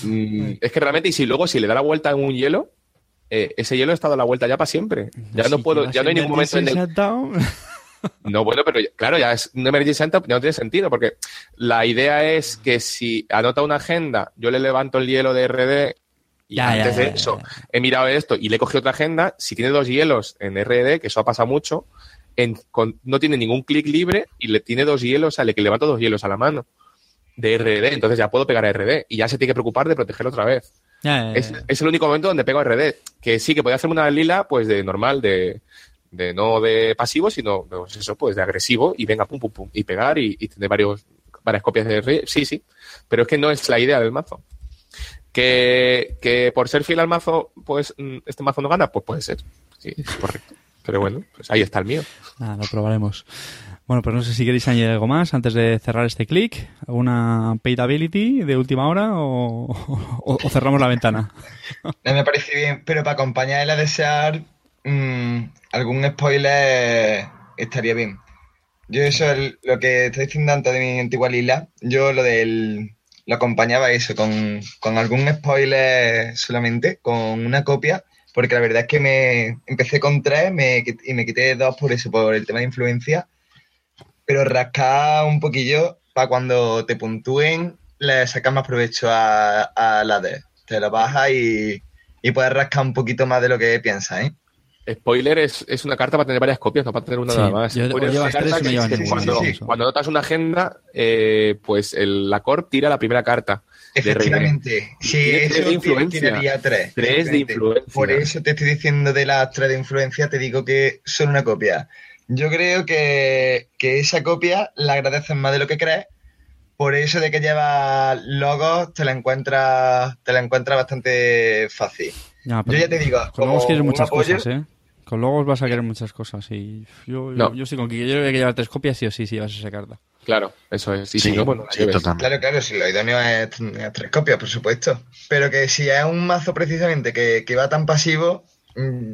S4: Mm, es que realmente, y si luego si le da la vuelta en un hielo, eh, ese hielo ha estado a la vuelta ya para siempre. Ya no puedo, ya no hay ningún momento en el. No, bueno, pero claro, ya es un emergency ya no tiene sentido, porque la idea es que si anota una agenda, yo le levanto el hielo de RD y antes de eso he mirado esto y le he cogido otra agenda, si tiene dos hielos en RD, que eso ha pasado mucho, no tiene ningún clic libre y le tiene dos hielos, o le que levanto dos hielos a la mano de RD, entonces ya puedo pegar a RD y ya se tiene que preocupar de protegerlo otra vez. Es, el único momento donde pego RD, que sí, que podía hacerme una lila, pues de normal, de, no de pasivo, sino pues eso, pues de agresivo y venga, pum, pum, pum, y pegar y, tener varios, varias copias de RD, sí, sí, pero es que no es la idea del mazo. Que, que por ser fiel al mazo, pues mm, este mazo no gana, pues puede ser, sí, es correcto. Pero bueno, pues ahí está el mío.
S1: Nada, lo probaremos. Bueno, pues no sé si queréis añadir algo más antes de cerrar este clic. ¿Alguna paidability de última hora o, cerramos la ventana?
S3: Me parece bien, pero para acompañarle a desear mm, algún spoiler estaría bien. Yo eso es lo que estoy diciendo antes de mi antigua Lila. Yo lo del lo acompañaba eso con, con algún spoiler solamente, con una copia porque la verdad es que me empecé con tres me, y me quité dos por eso, por el tema de influencia, pero rascar un poquillo para cuando te puntúen le sacas más provecho a, a la D. Te lo bajas y, y puedes rascar un poquito más de lo que piensas, ¿eh?
S4: Spoiler es, es, una carta para tener varias copias, no para tener una nada más. cuando, cuando, notas una agenda, eh, pues el, la Corp tira la primera carta.
S3: Efectivamente, sí, eso de influencia. tres.
S4: Tres de influencia.
S3: Por eso te estoy diciendo de las tres de influencia, te digo que son una copia. Yo creo que, que esa copia la agradeces más de lo que crees. Por eso de que lleva logos, te la encuentras, te la encuentras bastante fácil. yo ya te digo,
S1: con logos quieres muchas cosas, ¿eh? Con logos vas a querer muchas cosas y yo, yo, sí, con que yo voy que llevar tres copias, sí o sí, sí, vas a esa carta.
S4: Claro, eso es.
S2: sí, bueno,
S3: claro, claro, si lo idóneo es tres copias, por supuesto. Pero que si es un mazo precisamente que, que va tan pasivo, mm,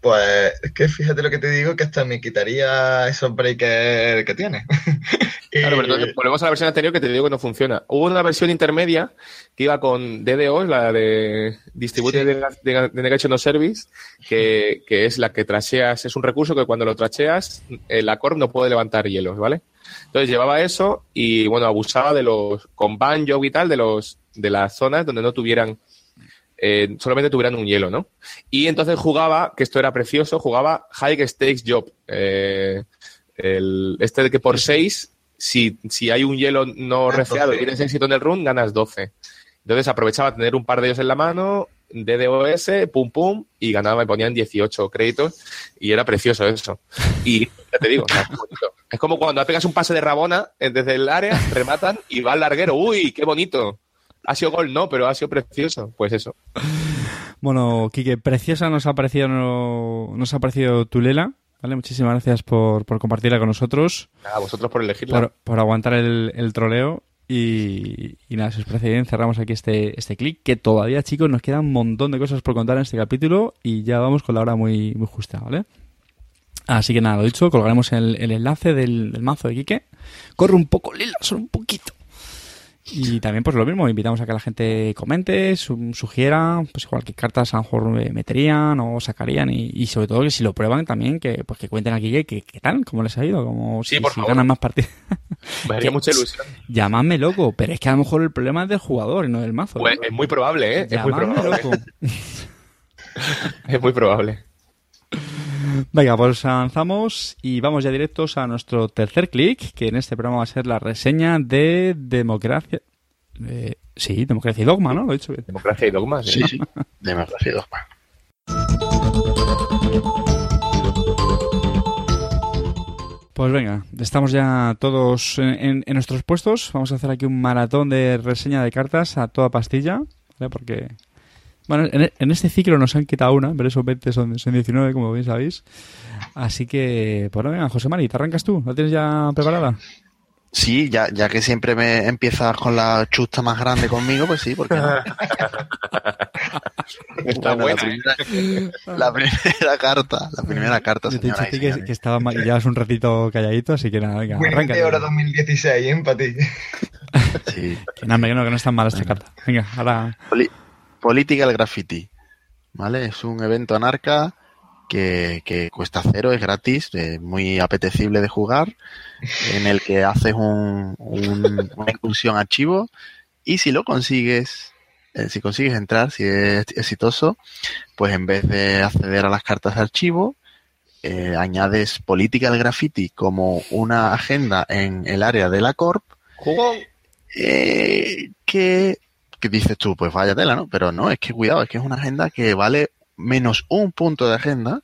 S3: pues es que fíjate lo que te digo, que hasta me quitaría esos breakers que tiene.
S4: claro, pero entonces volvemos a la versión anterior que te digo que no funciona. Hubo una versión intermedia que iba con DDoS, la de Distributed de, Negation of Service, que, que, es la que tracheas, es un recurso que cuando lo tracheas, eh, la Corp no puede levantar hielos, ¿vale? Entonces llevaba eso y bueno, abusaba de los, con banjo y tal, de los, de las zonas donde no tuvieran, eh, solamente tuvieran un hielo, ¿no? Y entonces jugaba, que esto era precioso, jugaba High Stakes Job. Eh, el, este de que por 6, si, si hay un hielo no receado y tienes éxito en el run, ganas 12. Entonces aprovechaba tener un par de ellos en la mano, DDoS, pum pum, y ganaba, me ponían 18 créditos, y era precioso eso. Y ya te digo, es como cuando pegas un pase de Rabona eh, desde el área, rematan y va al larguero. ¡Uy, qué bonito! Ha sido gol, no, pero ha sido precioso. Pues eso.
S1: Bueno, Quique, preciosa nos ha parecido, nos ha parecido tu Lela. ¿vale? Muchísimas gracias por, compartirla con nosotros.
S4: A vosotros por elegirla.
S1: Por, aguantar el, el troleo. Y, nada, si os parece bien, cerramos aquí este, este clic, que todavía, chicos, nos queda un montón de cosas por contar en este capítulo y ya vamos con la hora muy, muy justa, ¿vale? Así que nada, lo dicho, colgaremos el, enlace del, mazo de Quique. Corre un poco lila, solo un poquito. Y también, pues lo mismo, invitamos a que la gente comente, sugiera, pues igual qué cartas a lo mejor meterían o sacarían y, sobre todo que si lo prueban también, que pues que cuenten aquí qué, qué tal, cómo les ha ido, como
S4: si, por
S1: ganan más partidas.
S4: Me haría mucha ilusión.
S1: Llamadme loco, pero es que a lo mejor el problema es del jugador y no del mazo.
S4: Pues es muy probable, ¿eh? es muy probable. Loco. es muy probable.
S1: Venga, pues avanzamos y vamos ya directos a nuestro tercer clic, que en este programa va a ser la reseña de Democracia. Eh, sí, Democracia y Dogma, ¿no? Lo he dicho bien.
S4: Democracia y Dogma,
S2: sí. Sí, Democracia y Dogma.
S1: Pues venga, estamos ya todos en, nuestros puestos. Vamos a hacer aquí un maratón de reseña de cartas a toda pastilla, ¿vale? Porque bueno, en, este ciclo nos han quitado una, pero esos 20 son, 19, como bien sabéis. Así que, pues venga, José Mari, ¿te arrancas tú? ¿La tienes ya preparada?
S2: Sí, ya, ya que siempre me empiezas con la chusta más grande conmigo, pues sí, porque no?
S4: Está
S2: Bueno,
S4: buena.
S2: la, primera, la primera carta, la primera carta,
S1: Yo te he dicho a ti que, que estaba llevas un ratito calladito, así que nada, venga, arranca.
S3: oro 2016, ¿eh? Para ti.
S2: Sí.
S1: Que no, hombre, que no, que no es tan mala esta carta. Venga, ahora...
S2: Poli- Political Graffiti, ¿vale? Es un evento anarca que, que cuesta cero, es gratis, es muy apetecible de jugar, en el que haces un, un- una inclusión archivo y si lo consigues, eh, si consigues entrar, si es exitoso, pues en vez de acceder a las cartas de archivo, eh, añades Political Graffiti como una agenda en el área de la Corp eh, que, que dices tú, pues vaya tela, ¿no? Pero no, es que cuidado, es que es una agenda que vale menos un punto de agenda,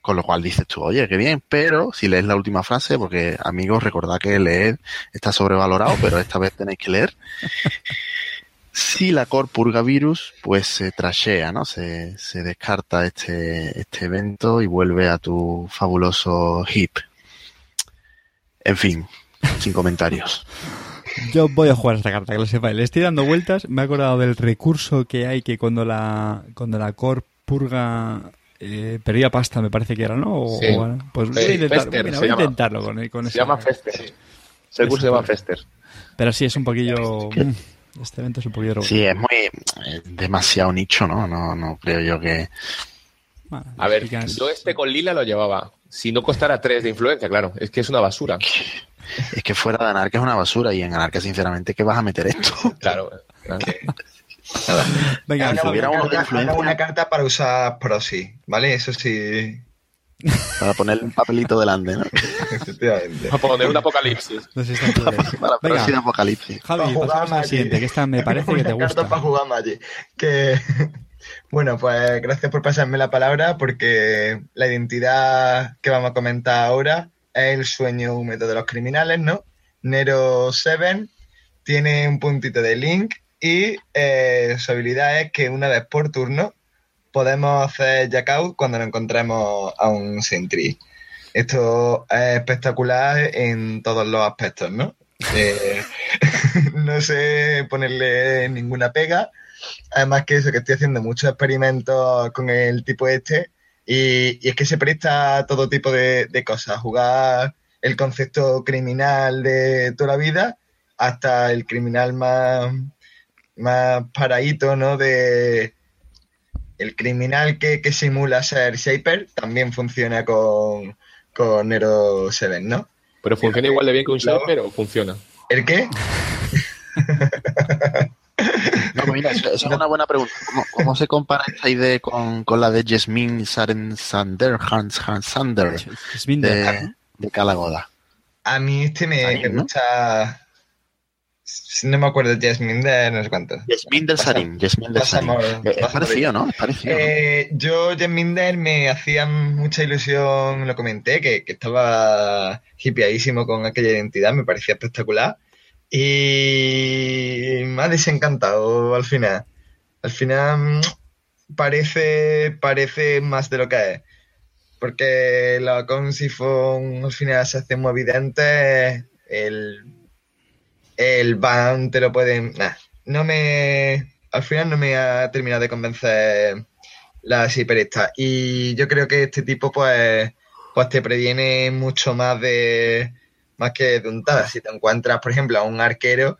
S2: con lo cual dices tú, oye, qué bien, pero si lees la última frase, porque amigos, recordad que leer está sobrevalorado, pero esta vez tenéis que leer. Si la core purga virus, pues se trashea, ¿no? Se, se descarta este, este evento y vuelve a tu fabuloso hip. En fin, sin comentarios.
S1: Yo voy a jugar esta carta, que lo sepáis. Le estoy dando vueltas. Me he acordado del recurso que hay que cuando la cuando la Core purga eh, perdía pasta, me parece que era, ¿no? O-
S4: Sí.
S1: o- pues voy a,
S4: Sí,
S1: intentar-
S4: Fester,
S1: mira,
S4: se
S1: voy a
S4: llama.
S1: intentarlo con, con
S4: Se
S1: esa-
S4: llama Fester. Ese curso se llama Fester.
S1: Pero sí, es un poquillo... mm, Este evento es un poquillo...
S2: Sí, es muy es demasiado nicho, ¿no? No, no creo yo que.
S1: Bueno,
S4: A ver,
S1: explicas-
S4: yo este con Lila lo llevaba. Si no costara 3 de influencia, claro, es que es una basura.
S2: Es que fuera de Anarca es una basura y en Anarca, sinceramente, ¿qué vas a meter esto?
S4: Claro. claro.
S1: Venga,
S2: hubiera
S3: una, carta, una carta para usar proxy, ¿vale? Eso sí,
S2: Para ponerle un papelito delante, ¿no?
S3: efectivamente.
S4: A poner un apocalipsis.
S1: no sé si
S2: Para próxima
S1: Venga,
S2: apocalipsis.
S1: Javi,
S3: Para jugar
S1: pasamos al
S3: Magic.
S1: siguiente, que esta me parece que te
S3: carta
S1: gusta.
S3: para jugar Magic. Que, bueno, pues gracias por pasarme la palabra porque la identidad que vamos a comentar ahora es el sueño húmedo de los criminales, ¿no? Nero 7 tiene un puntito de link y eh, su habilidad es que una vez por turno podemos hacer jackout cuando nos encontremos a un sentry. Esto es espectacular en todos los aspectos, ¿no? Eh, no sé ponerle ninguna pega. Además que eso, que estoy haciendo muchos experimentos con el tipo este y, y es que se presta a todo tipo de, de cosas. Jugar el concepto criminal de toda la vida hasta el criminal más, más paradito, ¿no? De el criminal que, que simula ser Shaper también funciona con, con Nero 7, ¿no?
S4: Pero funciona igual de bien que un. Shaper o funciona.
S3: ¿El qué?
S2: No, pues mira, eso, eso es una buena pregunta. ¿Cómo, cómo se compara esta idea con, con la de Jasmine Saren Sander, Hans, Hans Sander, de, de Calagoda?
S3: A mí este me,
S2: ¿no?
S3: gusta. No me acuerdo, Jasmine de no sé cuánto.
S2: Jasmine del Sarin, Jasmine del Sarin.
S3: pasamos-
S2: Es- parecido, ¿no? Es parecido. ¿no?
S3: Eh, yo, Jasminder, me hacía mucha ilusión, lo comenté, que, que estaba hippieadísimo con aquella identidad, me parecía espectacular. Y me ha desencantado al final. Al final mm, parece, parece más de lo que es. Porque la Consifon al final se hace muy evidente. El, el ban te lo pueden. no me. Al final no me ha terminado de convencer la hiperesta. Y yo creo que este tipo, pues, pues te previene mucho más de. Más que de untadas. Si te encuentras, por ejemplo, a un arquero,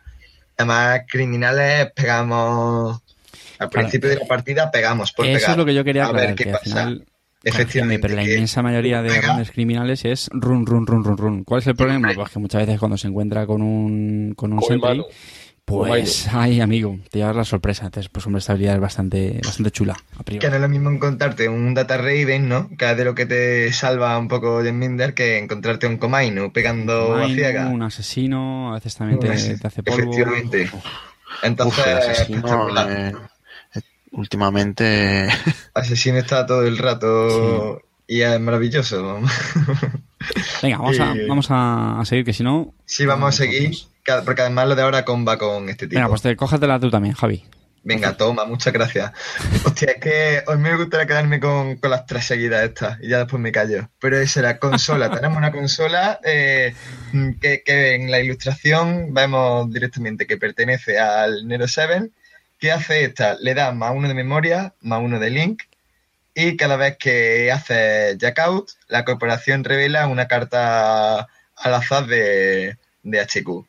S3: además, criminales pegamos. Al principio de la partida pegamos por
S1: Eso
S3: pegar.
S1: es lo que yo quería
S3: A ver
S1: aclarar,
S3: qué
S1: que al
S3: pasa.
S1: final...
S3: Efectivamente.
S1: Pero la inmensa mayoría de grandes criminales es run, run, run, run, run. ¿Cuál es el problema? Pues que muchas veces cuando se encuentra con un, con un sentry. Pues, ay, amigo, te llevas la sorpresa. Entonces, pues, hombre, esta habilidad es bastante, bastante chula, a priori.
S3: Que no es lo mismo encontrarte un Data Raven, ¿no? Que es de lo que te salva un poco de Minder que encontrarte un Comaino pegando a
S1: Maino,
S3: ciega.
S1: un asesino, a veces también te, hace polvo.
S3: Efectivamente.
S2: Uf,
S3: Entonces,
S2: el asesino,
S3: espectacular.
S2: eh, eh, últimamente
S3: Asesino está todo el rato y es maravilloso.
S1: Venga, vamos, a,
S3: Y-
S1: vamos a, a seguir, que si no...
S3: sí, vamos a seguir, porque además lo de ahora comba con este tipo.
S1: Venga, pues te, cógetela tú también, Javi.
S3: Venga, toma, muchas gracias. Hostia, es que hoy me gustaría quedarme con, con las tres seguidas estas y ya después me callo. Pero esa la consola. Tenemos una consola eh, que, que en la ilustración vemos directamente que pertenece al Nero 7 ¿qué hace esta? Le da más uno de memoria, más uno de link, y cada vez que hace jackout, la corporación revela una carta al azar de, de HQ.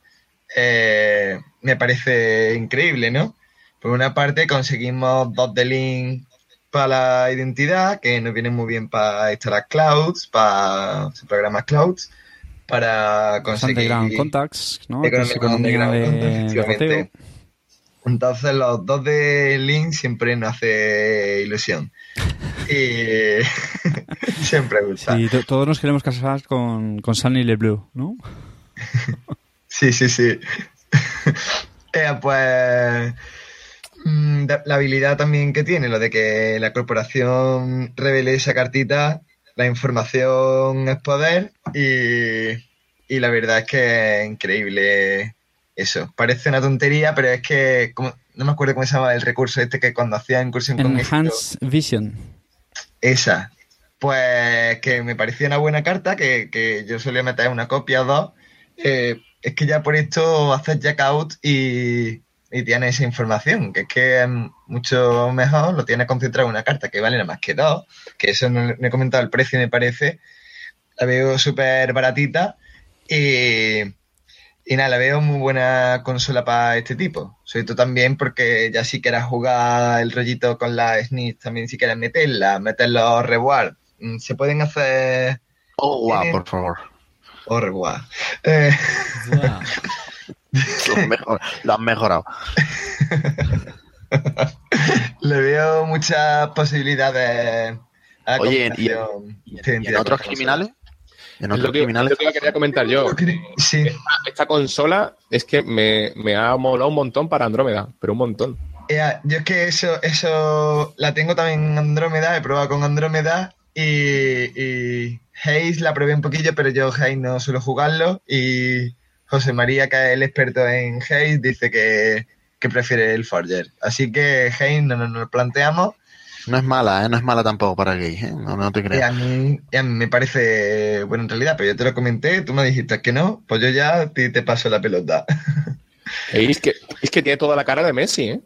S3: Eh, me parece increíble, ¿no? Por una parte conseguimos dos de link para la identidad, que nos vienen muy bien para instalar clouds, para programas clouds, para conseguir...
S1: Underground Contacts, ¿no?
S3: economía
S1: economía de,
S3: contacts,
S1: de.
S3: Entonces los dos de Link siempre nos hace ilusión. Y siempre gusta.
S1: Sí, to- todos nos queremos casar con, con Sunny Le Blue, ¿no?
S3: Sí, sí, sí. Eh, pues mm, la habilidad también que tiene, lo de que la corporación revele esa cartita, la información es poder y, y la verdad es que es increíble eso. Parece una tontería, pero es que como- no me acuerdo cómo se llama el recurso este que cuando hacía incursión con éxito-
S1: Enhanced Vision.
S3: Esa. Pues que me parecía una buena carta, que, que yo solía meter una copia o dos. Eh, es que ya por esto haces jackout y, y tienes esa información, que es que es mucho mejor, lo tienes concentrado en una carta que vale nada más que dos, que eso no, no he comentado el precio, me parece. La veo súper baratita y, y nada, la veo muy buena consola para este tipo. Sobre todo también porque ya si quieres jugar el rollito con la SNES, también si quieres meterla, meter los rewards, mm, se pueden hacer...
S2: Oh,
S3: Tiene-
S2: por favor.
S3: Oh, reward. Eh,
S2: Lo, mejor- lo han mejorado.
S3: le veo muchas posibilidades a
S2: Oye, ¿y- ¿Y en
S3: identidad
S2: otros criminales? ¿En
S4: Es lo que,
S2: criminales?
S4: es lo que quería comentar yo.
S3: Sí,
S4: Esta consola es que me, me ha molado un montón para Andrómeda, pero un montón.
S3: Yo es que eso, eso la tengo también en Andrómeda, he probado con Andrómeda y, y Haze la probé un poquillo, pero yo Haze no suelo jugarlo y José María, que es el experto en Haze, dice que, que prefiere el Forger. Así que Haze no nos lo planteamos
S2: No es mala, ¿eh? No es mala tampoco para gays, ¿eh? No, no te
S3: y a,
S2: creas.
S3: mí, y a mí me parece bueno en realidad, pero yo te lo comenté, tú me dijiste que no, pues yo ya a te paso la pelota.
S4: Ey, Es que, es que tiene toda la cara de Messi, ¿eh?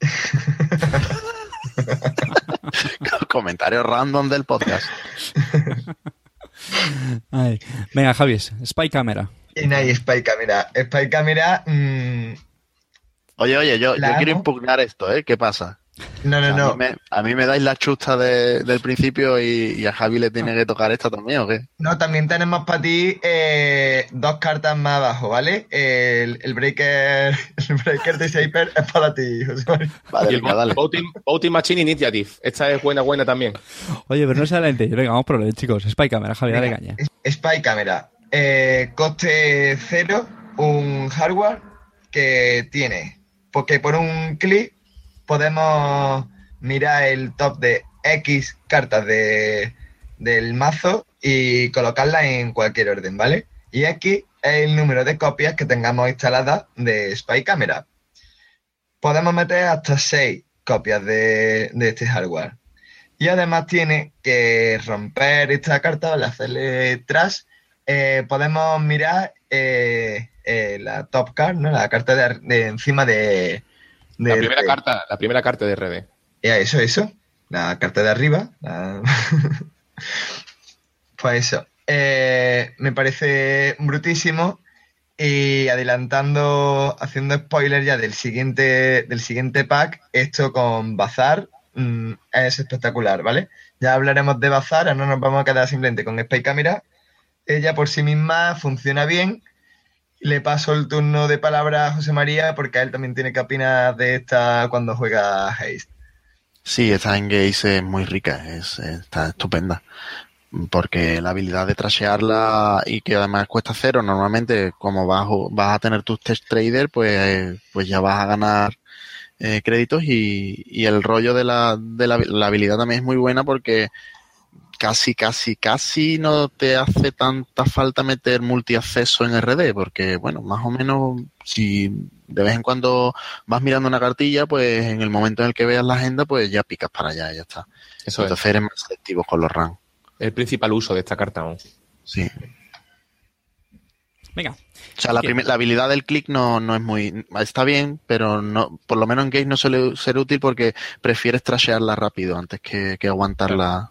S2: Comentario random del podcast.
S1: Ay. Venga, Javis, Spy Camera.
S3: Y no hay Spy Camera. Spy Camera, mm,
S2: Oye, oye, yo, yo quiero impugnar esto, ¿eh? ¿Qué pasa?
S3: No, no, no.
S2: Mí me, a mí me dais la chusta de- del principio y, y a Javi le tiene que tocar esta también, ¿o qué?
S3: No, también tenemos para ti eh, dos cartas más abajo, ¿vale? El, el breaker el breaker de Shaper es para ti, José María.
S2: Vale,
S4: y el
S2: venga, dale.
S4: Voting, Voting Machine Initiative. Esta es buena, buena también.
S1: Oye, pero no sea la lente. Venga, vamos por lo chicos. Spy Camera, Javi, dale caña.
S3: Spy Camera. Eh, coste cero, un hardware que tiene, porque por un clic podemos mirar el top de X cartas de, del mazo y colocarlas en cualquier orden, ¿vale? Y X es el número de copias que tengamos instaladas de Spy Camera. Podemos meter hasta 6 copias de, de este hardware. Y además tiene que romper esta carta, al hacerle trash, eh, podemos mirar eh, eh, la top card, ¿no? La carta de, ar- de encima de...
S4: La primera carta, la primera carta de RD.
S3: Ya, eso, eso. La carta de arriba. la- pues eso. Eh, me parece brutísimo. Y adelantando, haciendo spoiler ya del siguiente, del siguiente pack, esto con Bazar mm, es espectacular, ¿vale? Ya hablaremos de Bazar, ahora no nos vamos a quedar simplemente con Spy Camera. Ella por sí misma funciona bien. Le paso el turno de palabra a José María porque él también tiene que opinar de esta cuando juega Haste.
S2: Sí, esta Engage es muy rica, es, está estupenda. Porque la habilidad de trashearla y que además cuesta cero, normalmente como vas, vas a tener tus test trader, pues, pues ya vas a ganar eh, créditos y, y el rollo de, la, de la, la habilidad también es muy buena porque casi, casi, casi no te hace tanta falta meter multiacceso en RD, porque bueno, más o menos si de vez en cuando vas mirando una cartilla, pues en el momento en el que veas la agenda, pues ya picas para allá y ya está.
S4: Eso es
S2: Entonces eres más selectivo con los RAM.
S4: el principal uso de esta carta. ¿no?
S2: Sí.
S1: Venga.
S2: O sea, la, la habilidad del clic no, no es muy... Está bien, pero no por lo menos en Gage no suele ser útil porque prefieres trashearla rápido antes que, que aguantarla.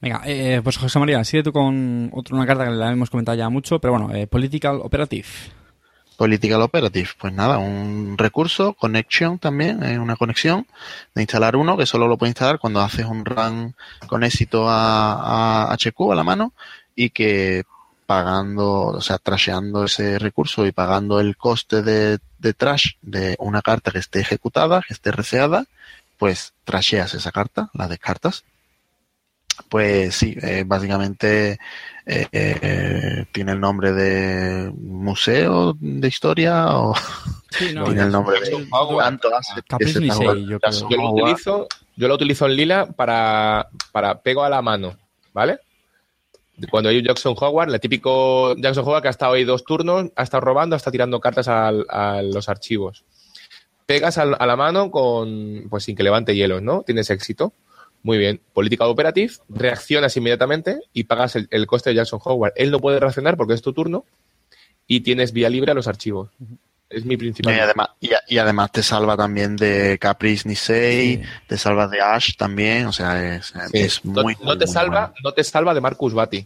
S1: Venga, eh, pues José María, sigue tú con otra, una carta que la hemos comentado ya mucho, pero bueno, eh, Political Operative.
S2: Political Operative, pues nada, un recurso, connection también, es una conexión de instalar uno que solo lo puedes instalar cuando haces un run con éxito a, a HQ a la mano y que pagando, o sea, trasheando ese recurso y pagando el coste de, de trash de una carta que esté ejecutada, que esté reseada, pues trasheas esa carta, la descartas pues sí, eh, básicamente eh, eh, tiene el nombre de museo de historia o tiene el nombre de
S4: tanto yo, lo utilizo, yo lo utilizo en lila para, para pego a la mano, ¿vale? Cuando hay un Jackson Howard, el típico Jackson Howard que ha estado ahí dos turnos, ha estado robando, está tirando cartas a, los archivos. Pegas a, a, la mano con, pues sin que levante hielos, ¿no? Tienes éxito. Muy bien. Política operative, reaccionas inmediatamente y pagas el, coste de Jackson Howard. Él no puede reaccionar porque es tu turno y tienes vía libre a los archivos. Es mi principal.
S2: Y además, y, además te salva también de Caprice Nisei, te salva de Ash también, o sea, es, muy.
S4: No, te salva, no te salva de Marcus Bati.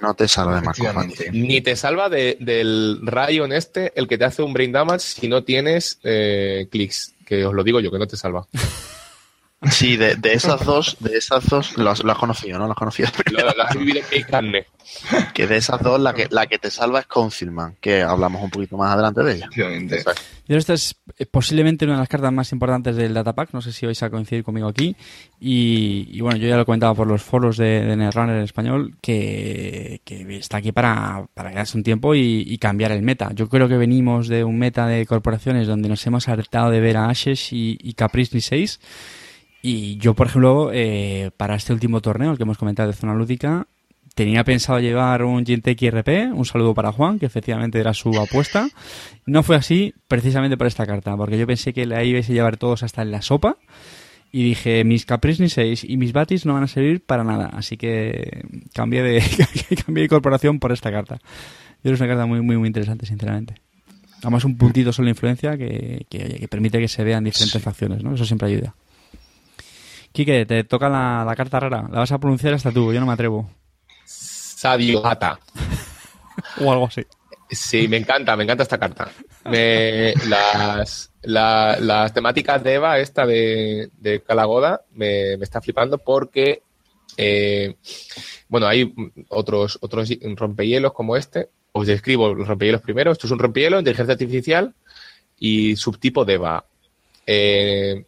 S2: No te salva de Marcus Bati.
S4: Ni te salva del Rayon este, el que te hace un brain damage si no tienes eh, clics. Que os lo digo yo, que no te salva.
S2: Sí, de, de, esas dos, de esas dos, lo has, conocido, ¿no? Lo has conocido
S4: Lo, has vivido en carne.
S2: Que de esas dos, la que, la que te salva es Concealman, que hablamos un poquito más adelante de ella.
S1: Yo esta es posiblemente una de las cartas más importantes del Datapack, no sé si vais a coincidir conmigo aquí. Y, bueno, yo ya lo he comentado por los foros de, de Netrunner en español, que, que, está aquí para, para quedarse un tiempo y, cambiar el meta. Yo creo que venimos de un meta de corporaciones donde nos hemos hartado de ver a Ashes y, y Caprice 6 y yo, por ejemplo, eh, para este último torneo, el que hemos comentado de Zona Lúdica, tenía pensado llevar un Ginteki RP, un saludo para Juan, que efectivamente era su apuesta. No fue así precisamente por esta carta, porque yo pensé que la ibais a llevar todos hasta en la sopa. Y dije, mis Caprice 6 y mis Batis no van a servir para nada. Así que cambié de, cambié de corporación por esta carta. Yo creo es una carta muy, muy, muy interesante, sinceramente. Además, un puntito solo influencia que, que, permite que se vean diferentes facciones, ¿no? Eso siempre ayuda. Quique, te toca la, carta rara. La vas a pronunciar hasta tú, yo no me atrevo.
S4: Sadiogata.
S1: o algo así.
S4: Sí, me encanta, me encanta esta carta. las, las temáticas de Eva, esta de, de Calagoda, me, está flipando porque, eh, bueno, hay otros, otros rompehielos como este. Os describo los rompehielos primero. Esto es un rompehielo, inteligencia artificial y subtipo de Eva. Eh,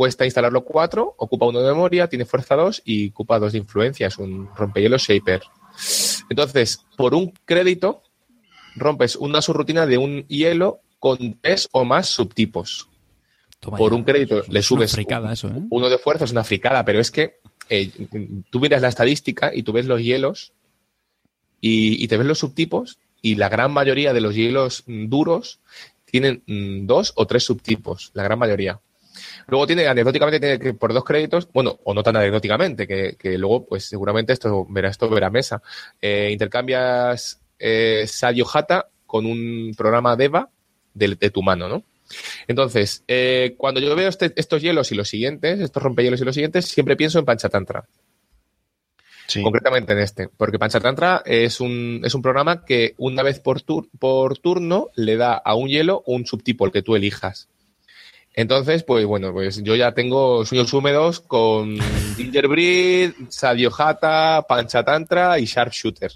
S4: cuesta instalarlo 4, ocupa uno de memoria, tiene fuerza 2 y ocupa 2 de influencia. Es un rompehielos shaper. Entonces, por un crédito, rompes una subrutina de un hielo con tres o más subtipos. por un crédito le subes
S1: eso, ¿eh?
S4: uno de fuerza, es una fricada, pero es que eh, tú miras la estadística y tú ves los hielos y, te ves los subtipos y la gran mayoría de los hielos duros tienen mm, dos o tres subtipos, la gran mayoría. Luego tiene, anecdóticamente, tiene que por dos créditos, bueno, o no tan anecdóticamente, que, que luego, pues seguramente esto verá esto verá mesa. Eh, intercambias eh, Sadio Hata con un programa DEVA de, de tu mano, ¿no? Entonces, eh, cuando yo veo este, estos hielos y los siguientes, estos rompehielos y los siguientes, siempre pienso en Panchatantra. Sí. Concretamente en este. Porque Panchatantra es un, es un programa que una vez por, por turno le da a un hielo un subtipo, el que tú elijas. Entonces, pues bueno, pues yo ya tengo sueños húmedos con Gingerbread, Sadio Hata, Pancha Tantra y Sharpshooter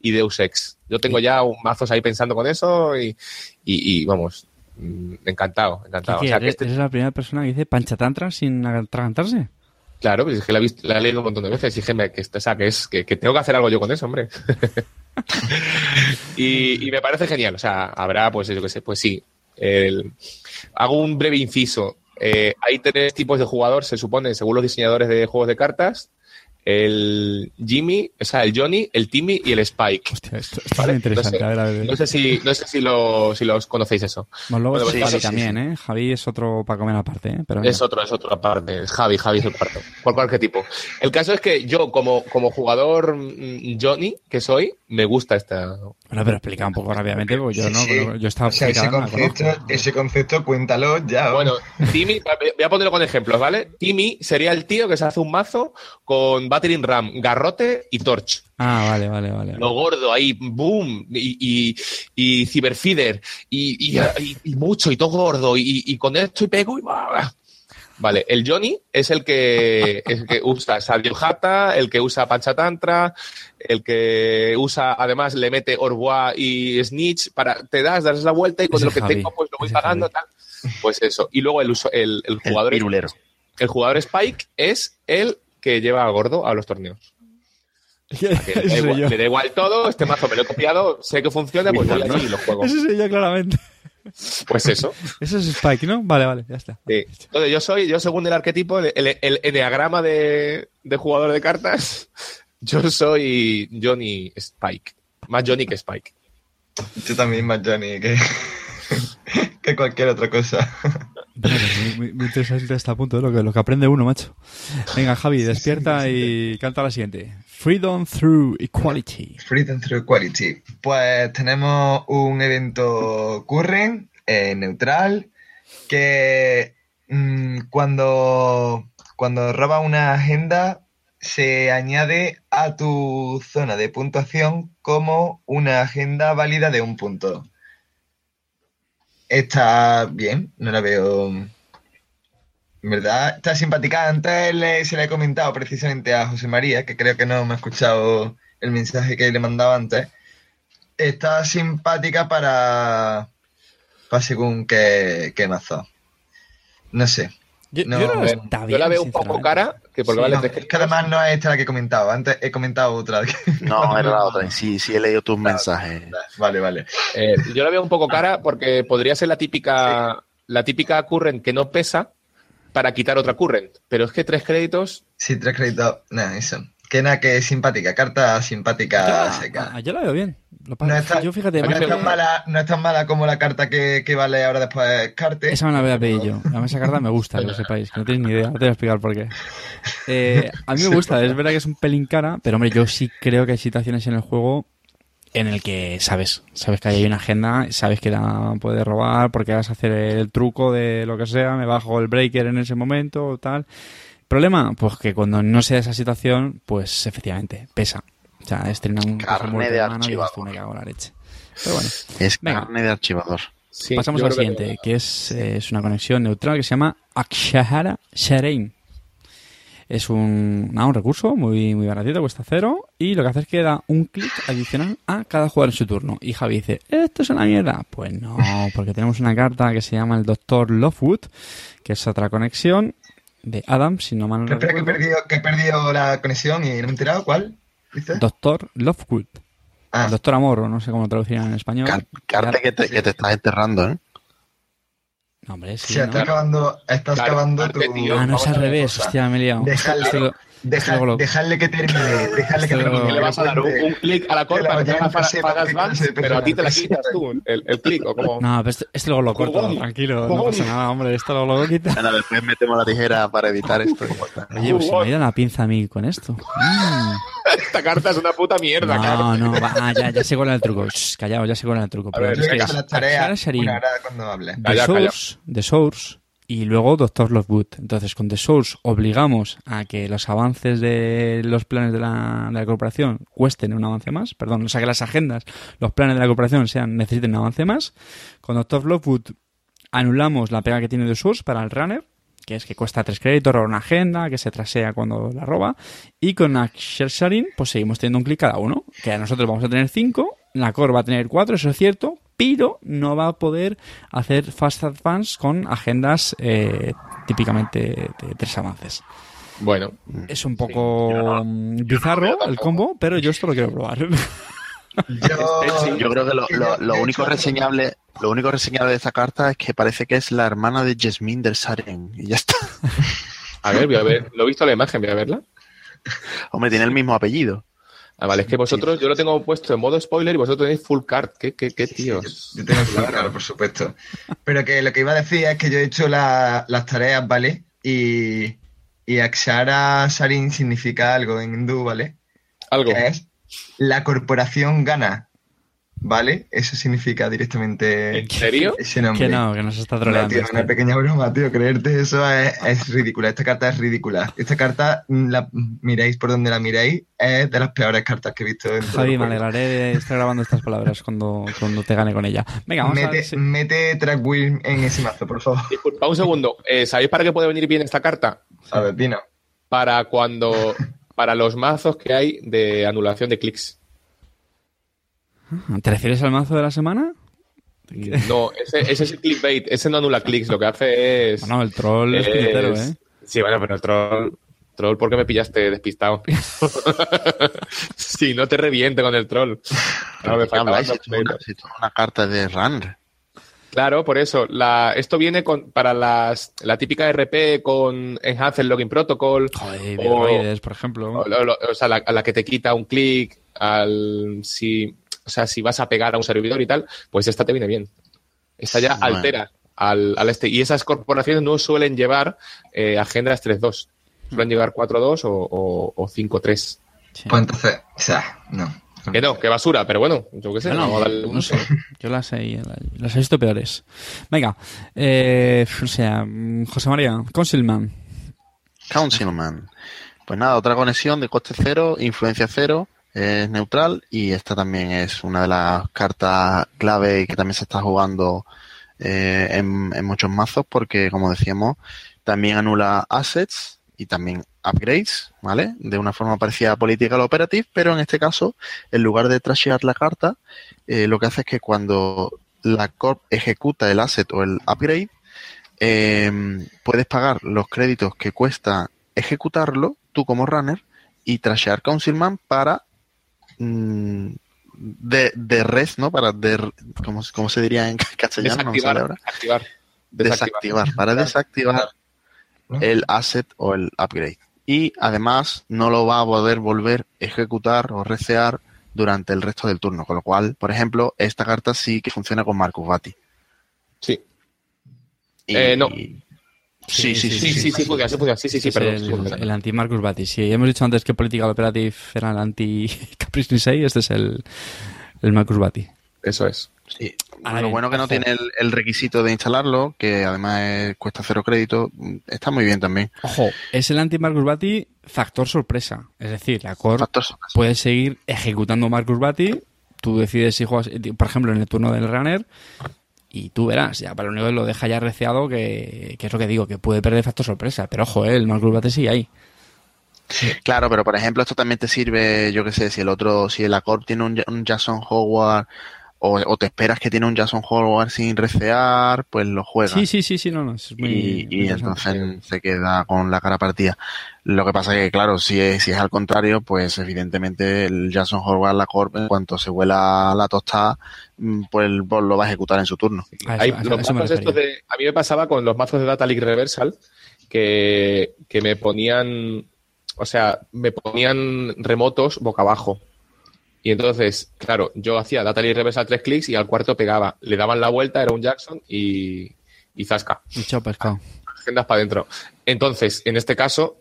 S4: y Deus Ex. Yo tengo ya un mazos ahí pensando con eso y, y, vamos, mm, encantado, encantado. O sea,
S1: ¿Eres, la primera persona que dice Pancha Tantra sin atragantarse?
S4: Claro, pues es que la he, visto, la he leído un montón de veces y dije que, o sea, que, es, que, tengo que hacer algo yo con eso, hombre. y, y, me parece genial. O sea, habrá, pues yo qué sé, pues sí, el, hago un breve inciso. Eh, hay tres tipos de jugador, se supone, según los diseñadores de juegos de cartas. el Jimmy, o sea, el Johnny, el Timmy y el Spike.
S1: Hostia, esto, esto es muy interesante.
S4: No sé,
S1: a ver, a ver.
S4: no sé si, no sé si, lo, si los conocéis eso.
S1: Bueno,
S4: pues
S1: Javi
S2: sí, sí,
S1: también, ¿eh? Javi es otro para comer aparte, ¿eh? Pero
S4: Es otro, es otro aparte. Es Javi, Javi es otro aparte. Por cualquier tipo. El caso es que yo, como, como jugador mm, Johnny, que soy, me gusta esta.
S1: Bueno, pero explica un poco rápidamente, porque yo
S3: Sí,
S1: no,
S3: sí.
S1: yo estaba
S3: O sea, ese concepto, ese concepto, cuéntalo ya.
S4: Bueno, Timmy, voy a ponerlo con ejemplos, ¿vale? Timmy sería el tío que se hace un mazo con Battering Ram, Garrote y Torch.
S1: Ah, vale, vale, vale.
S4: Lo gordo ahí, boom, y, y, y Cyberfeeder, y, y, y- y mucho, y todo gordo, y, y con esto y pego y... ¡bah! Vale, el Johnny es el que, es el que usa Sadio Hata, el que usa Panchatantra, el que usa, además, le mete Orbois y Snitch para, te das, das la vuelta y con
S1: Ese
S4: lo que
S1: Javi,
S4: tengo, pues lo voy pagando,
S1: Javi.
S4: tal. Pues eso. Y luego el, uso, el, el
S2: El
S4: jugador,
S2: pirulero.
S4: el jugador Spike es el que lleva a gordo a los torneos. Le, da igual,
S1: yo.
S4: le da igual todo, este mazo me lo he copiado, sé que funciona, pues voy allí y lo juego.
S1: Ese soy yo, claramente.
S4: Pues eso.
S1: Ese es Spike, ¿no? Vale, vale, ya está.
S4: Sí. Entonces, yo soy, yo según el arquetipo, el, el, el enneagrama de, de jugador de cartas, yo soy Johnny Spike. Más Johnny que Spike.
S3: Yo también más Johnny que, que cualquier otra cosa.
S1: Bueno, muy, interesante hasta el punto de lo que, lo que aprende uno, macho. Venga, Javi, despierta y canta la siguiente. Freedom through equality.
S3: Freedom through Equality. Pues tenemos un evento current, eh, neutral, que mm, cuando, cuando roba una agenda se añade a tu zona de puntuación como una agenda válida de un punto. Está bien, no la veo. En verdad, está simpática. Antes le- se le he comentado precisamente a José María, que creo que no me ha escuchado el mensaje que le mandaba antes. Está simpática para. para según qué, qué mazo. No sé.
S1: Yo,
S3: No,
S4: la veo un poco cara, que porque
S1: Sí,
S4: vale
S3: No, es que además no es esta la que he comentado. Antes he comentado otra.
S2: No, era la otra. Sí, sí he leído tus mensajes.
S3: Vale, vale.
S4: Eh, yo la veo un poco cara porque podría ser la típica, la típica current que no pesa para quitar otra current. Pero es que tres créditos,
S3: Sí, tres créditos. Nada, eso. Que nada, que es simpática. Carta simpática
S1: Ya,
S3: seca.
S1: ah, yo la veo bien. Lo
S3: No está-
S1: yo fíjate,
S3: No es, tan mala, no es tan mala como la carta que, que vale ahora después Carte.
S1: esa me la voy a pedir yo. A mí esa carta me gusta, que lo sepáis, que no tenéis ni idea. Ahora te voy a explicar por qué. Eh, a mí me gusta, es verdad que es un pelín cara, pero hombre, yo sí creo que hay situaciones en el juego en el que sabes, sabes que hay una agenda, sabes que la puedes robar porque vas a hacer el truco de lo que sea, me bajo el breaker en ese momento o tal. Problema, pues que cuando no sea esa situación, pues efectivamente, pesa. O sea, estrena un
S2: Carne de
S1: y
S2: archivador.
S1: tú, me cago en la leche. Pero bueno.
S2: Es
S1: Venga.
S2: carne de archivador.
S4: sí,
S1: Pasamos al
S4: que-
S1: siguiente, que es, eh, es una conexión neutral que se llama Akshahara Sharein. Es un, nada, un recurso muy, muy baratito, cuesta cero, y lo que hace es que da un clic adicional a cada jugador en su turno. Y Javi dice, ¿esto es una mierda? Pues no, porque tenemos una carta que se llama el Doctor Lovewood, que es otra conexión de Adam, si no mal no
S3: Espera, que he, perdido, que he perdido la conexión y no me he enterado. ¿Cuál?
S1: Doctor Lovewood.
S3: Ah,
S1: El Doctor Amor, o no sé cómo lo traducirían en español.
S2: Car- Carta que te, que te estás enterrando, ¿eh?
S1: Hombre, sí,
S3: sí,
S1: ¿no?
S3: estás acabando, estás
S4: Claro,
S3: acabando
S4: Arte,
S3: tu...
S4: tío.
S1: Ah, no es al revés,
S3: cosa.
S1: hostia, me he liado. Lo-
S3: deja-
S1: luego lo-
S3: dejadle que termine, dejadle que
S1: Esto
S3: termine.
S4: que le vas a dar un, un clic a la
S3: Que la
S4: para que
S3: sepa
S4: Fagas
S3: qué
S4: Vans,
S3: de
S4: pero a ti te la quitas tú, el, el clic, o como...
S1: No, pero este, este luego lo corto,
S4: Jugón.
S1: tranquilo, no
S4: Jugón.
S1: pasa nada, hombre, esto luego lo quita.
S2: Bueno, después metemos la tijera para evitar esto.
S1: Oye, pues se me ha ido la pinza a mí con esto. Mm.
S4: Esta carta es una puta mierda,
S1: No,
S4: claro.
S1: no, va, ah, ya, ya sé cuál el truco. Shh, callado, ya sé cuál el truco.
S4: A ver,
S1: Pero es que es Akshara Sharim,
S3: una cuando hable.
S4: Calla.
S1: Source, The Source y luego Doctor Lovewood. Entonces, con The Source obligamos a que los avances de los planes de la, de la corporación cuesten un avance más. Perdón, o sea, que las agendas, los planes de la corporación sean necesiten un avance más. Con Doctor Lovewood anulamos la pega que tiene The Source para el runner, que es que cuesta tres créditos, roba una agenda, que se trasea cuando la roba. Y con Sharin, pues seguimos teniendo un clic cada uno, que a nosotros vamos a tener cinco, la core va a tener cuatro, eso es cierto, pero no va a poder hacer fast advance con agendas eh, típicamente de tres avances.
S4: Bueno,
S1: Es un poco mm, bizarro el combo, pero yo esto lo quiero probar.
S3: Yo,
S2: Yo creo que lo, lo- lo
S3: de
S2: único reseñable, lo único reseñable de esta carta es que parece que es la hermana de Jasmine del Saren. Y ya está.
S4: a ver, voy a ver. Lo he visto en la imagen, voy a verla.
S2: Hombre, tiene el mismo apellido.
S4: Ah, vale, es que vosotros, yo lo tengo puesto en modo spoiler y vosotros tenéis full card. ¿Qué, qué, qué tíos?
S3: Yo tengo full card, por supuesto. Pero que lo que iba a decir es que yo he hecho la- las tareas, ¿vale? Y, y Akshara Sarin significa algo en hindú, ¿vale?
S4: Algo.
S3: Que es la corporación gana, ¿vale? Eso significa directamente
S4: ¿En serio?
S3: ese nombre.
S1: Que no, que nos está
S3: No,
S1: troleando.
S3: tío,
S1: este.
S3: una pequeña broma, tío. Creerte eso es, es ridícula. Esta carta es ridícula. Esta carta, mm, la miráis por donde la miráis, es de las peores cartas que he visto en
S1: Javi, me alegraré de estar grabando estas palabras cuando, cuando te gane con ella. Venga, vamos a
S3: Mete,
S1: ver si-
S3: mete track wheel en ese mazo, por favor.
S4: Disculpa, un segundo. Eh, ¿Sabéis para qué puede venir bien esta carta?
S3: A ver, Dino.
S4: Para cuando. Para los mazos que hay de anulación de clics.
S1: ¿Te refieres al mazo de la semana?
S4: No, ese, ese es el clickbait. Ese no anula clics. Lo que hace es.
S1: Bueno, el troll es puñetero,
S4: es-
S1: ¿eh?
S4: Sí, bueno, pero el troll. Troll, ¿por qué me pillaste despistado? sí, no te reviente con el troll. No, me
S2: es una, una carta de runner.
S4: Claro, por eso. La, esto viene con, para las, la típica RP con Enhanced Login Protocol.
S1: Joder,
S4: O-
S1: por ejemplo.
S4: O, lo- lo- o sea, la, a la que te quita un clic, al si, o sea, si vas a pegar a un servidor y tal, pues esta te viene bien. Esta ya
S2: Bueno.
S4: altera al, al este. Y esas corporaciones no suelen llevar eh, agendas 3.2. Suelen llevar 4.2 o, o, o 5.3.
S1: Sí.
S3: Pues entonces, o sea, no.
S4: Que no, que basura, pero bueno, yo qué sé.
S1: Bueno,
S4: vamos a darle un
S1: no sé, yo las he, las he visto peores. Venga, eh, o sea, José María, Consilman.
S2: Councilman. Pues nada, otra conexión de coste cero, influencia cero, es neutral y esta también es una de las cartas clave y que también se está jugando eh, en, muchos mazos porque, como decíamos, también anula assets y también upgrades, ¿vale? De una forma parecida a Political Operative, pero en este caso, en lugar de trashear la carta, eh, lo que hace es que cuando la Corp ejecuta el asset o el upgrade, eh, puedes pagar los créditos que cuesta ejecutarlo, tú como runner, y trashear Councilman para mm, de, de res, ¿no? Para de, ¿cómo, cómo se diría en castellano? No me sale
S4: Desactivar, activar,
S2: Desactivar, para desactivar
S3: ¿no?
S2: el asset o el upgrade. Y además no lo va a poder volver a ejecutar o recear durante el resto del turno. Con lo cual, por ejemplo, esta carta sí que funciona con Marcus Bati.
S4: Sí.
S2: Y-
S4: Eh, no.
S2: Sí, sí, sí.
S4: Sí, sí, sí, sí. Sí, sí, sí,
S1: Es
S4: perdón.
S1: el,
S4: sí, funciona.
S1: el anti-Marcus Bati. Sí, hemos dicho antes que Political Operative era el anti-Caprice Nisei, este es el, el Marcus Bati.
S4: Eso es.
S2: Sí.
S1: Ahora
S2: lo
S1: bien,
S2: bueno que no tiene el, el requisito de instalarlo, que además es- cuesta cero crédito, está muy bien también.
S1: Ojo, es el anti-Marcus Bati factor sorpresa. Es decir, la core puede seguir ejecutando Marcus Bati. Tú decides si juegas, por ejemplo, en el turno del runner. Y tú verás, ya para lo único que lo deja ya receado, que, que es lo que digo, que puede perder factor sorpresa. Pero ojo, eh, el Marcus Bati sigue ahí.
S2: Claro, pero por ejemplo, esto también te sirve, yo qué sé, si el otro, si el Accord tiene un, un Jason Howard o, o te esperas que tiene un Jason Howard sin recear, pues lo juegas.
S1: Sí, sí, sí, sí, no, no. Es muy,
S2: y,
S1: muy
S2: y
S1: interesante.
S2: entonces se queda con la cara partida. Lo que pasa que, claro, si es, si es al contrario, pues evidentemente el Jason Howard, la Corp, en cuanto se vuela la tostada, mm, pues el bot lo va a ejecutar en su turno.
S1: A eso-
S4: Hay
S1: a eso-
S4: los
S1: a eso me
S4: mazos estos de- a mí me pasaba con los mazos de Data League Reversal que, que me ponían, o sea, me ponían remotos boca abajo. Y entonces, claro, yo hacía Data League Reversal tres clics y al cuarto pegaba. Le daban la vuelta, era un Jackson y, y zasca.
S1: Y chao pescado.
S4: Agendas para adentro. Entonces, en este caso,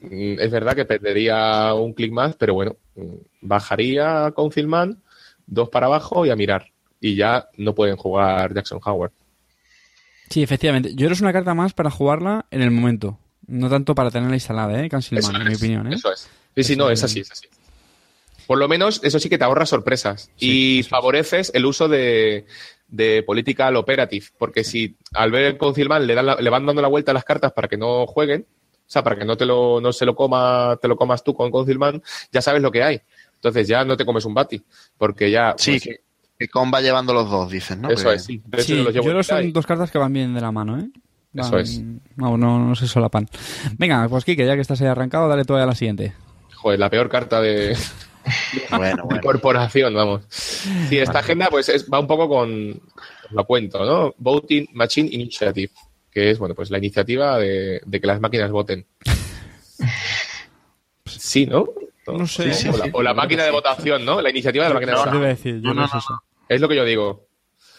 S4: mm, es verdad que perdería un clic más, pero bueno, mm, bajaría con Filman, dos para abajo y a mirar. Y ya no pueden jugar Jackson Howard.
S1: Sí, efectivamente. Yo creo que es una carta más para jugarla en el momento. No tanto para tenerla instalada, ¿eh? Cancelman, en mi opinión, ¿eh?
S4: Eso es. Sí, sí, no,
S1: es
S4: así, es así. Por lo menos, eso sí que te ahorra sorpresas
S1: Sí,
S4: y favoreces el uso de, de Political Operative, porque si al ver el Concilman le, dan la- le van dando la vuelta a las cartas para que no jueguen, o sea, para que no te lo, no se lo coma, te lo comas tú con Concilman, ya sabes lo que hay. Entonces ya no te comes un bati, porque ya...
S2: Sí,
S4: pues,
S2: que, que con va llevando los dos, dicen, ¿no?
S4: eso
S2: Que-
S4: es, sí.
S1: Sí,
S4: los
S1: yo
S4: llevo
S1: creo
S4: en
S1: que son dos cartas que van bien de la mano, ¿eh?
S4: Eso es.
S1: No, no, no se solapan. Venga, pues Kike, ya que estás ahí arrancado, dale todavía a la siguiente.
S4: Joder, la peor carta de,
S2: Bueno,
S4: de
S2: bueno.
S4: corporación, vamos. Sí, esta agenda pues es- va un poco con, lo cuento, ¿no? Voting Machine Initiative, que es, bueno, pues la iniciativa de, de que las máquinas voten. Sí, ¿no?
S1: No sé.
S4: o, la, o la máquina de votación, ¿no? La iniciativa de la máquina de
S1: iba a
S4: votación.
S1: decir, yo
S2: No,
S1: no,
S2: no.
S4: Es lo que yo digo.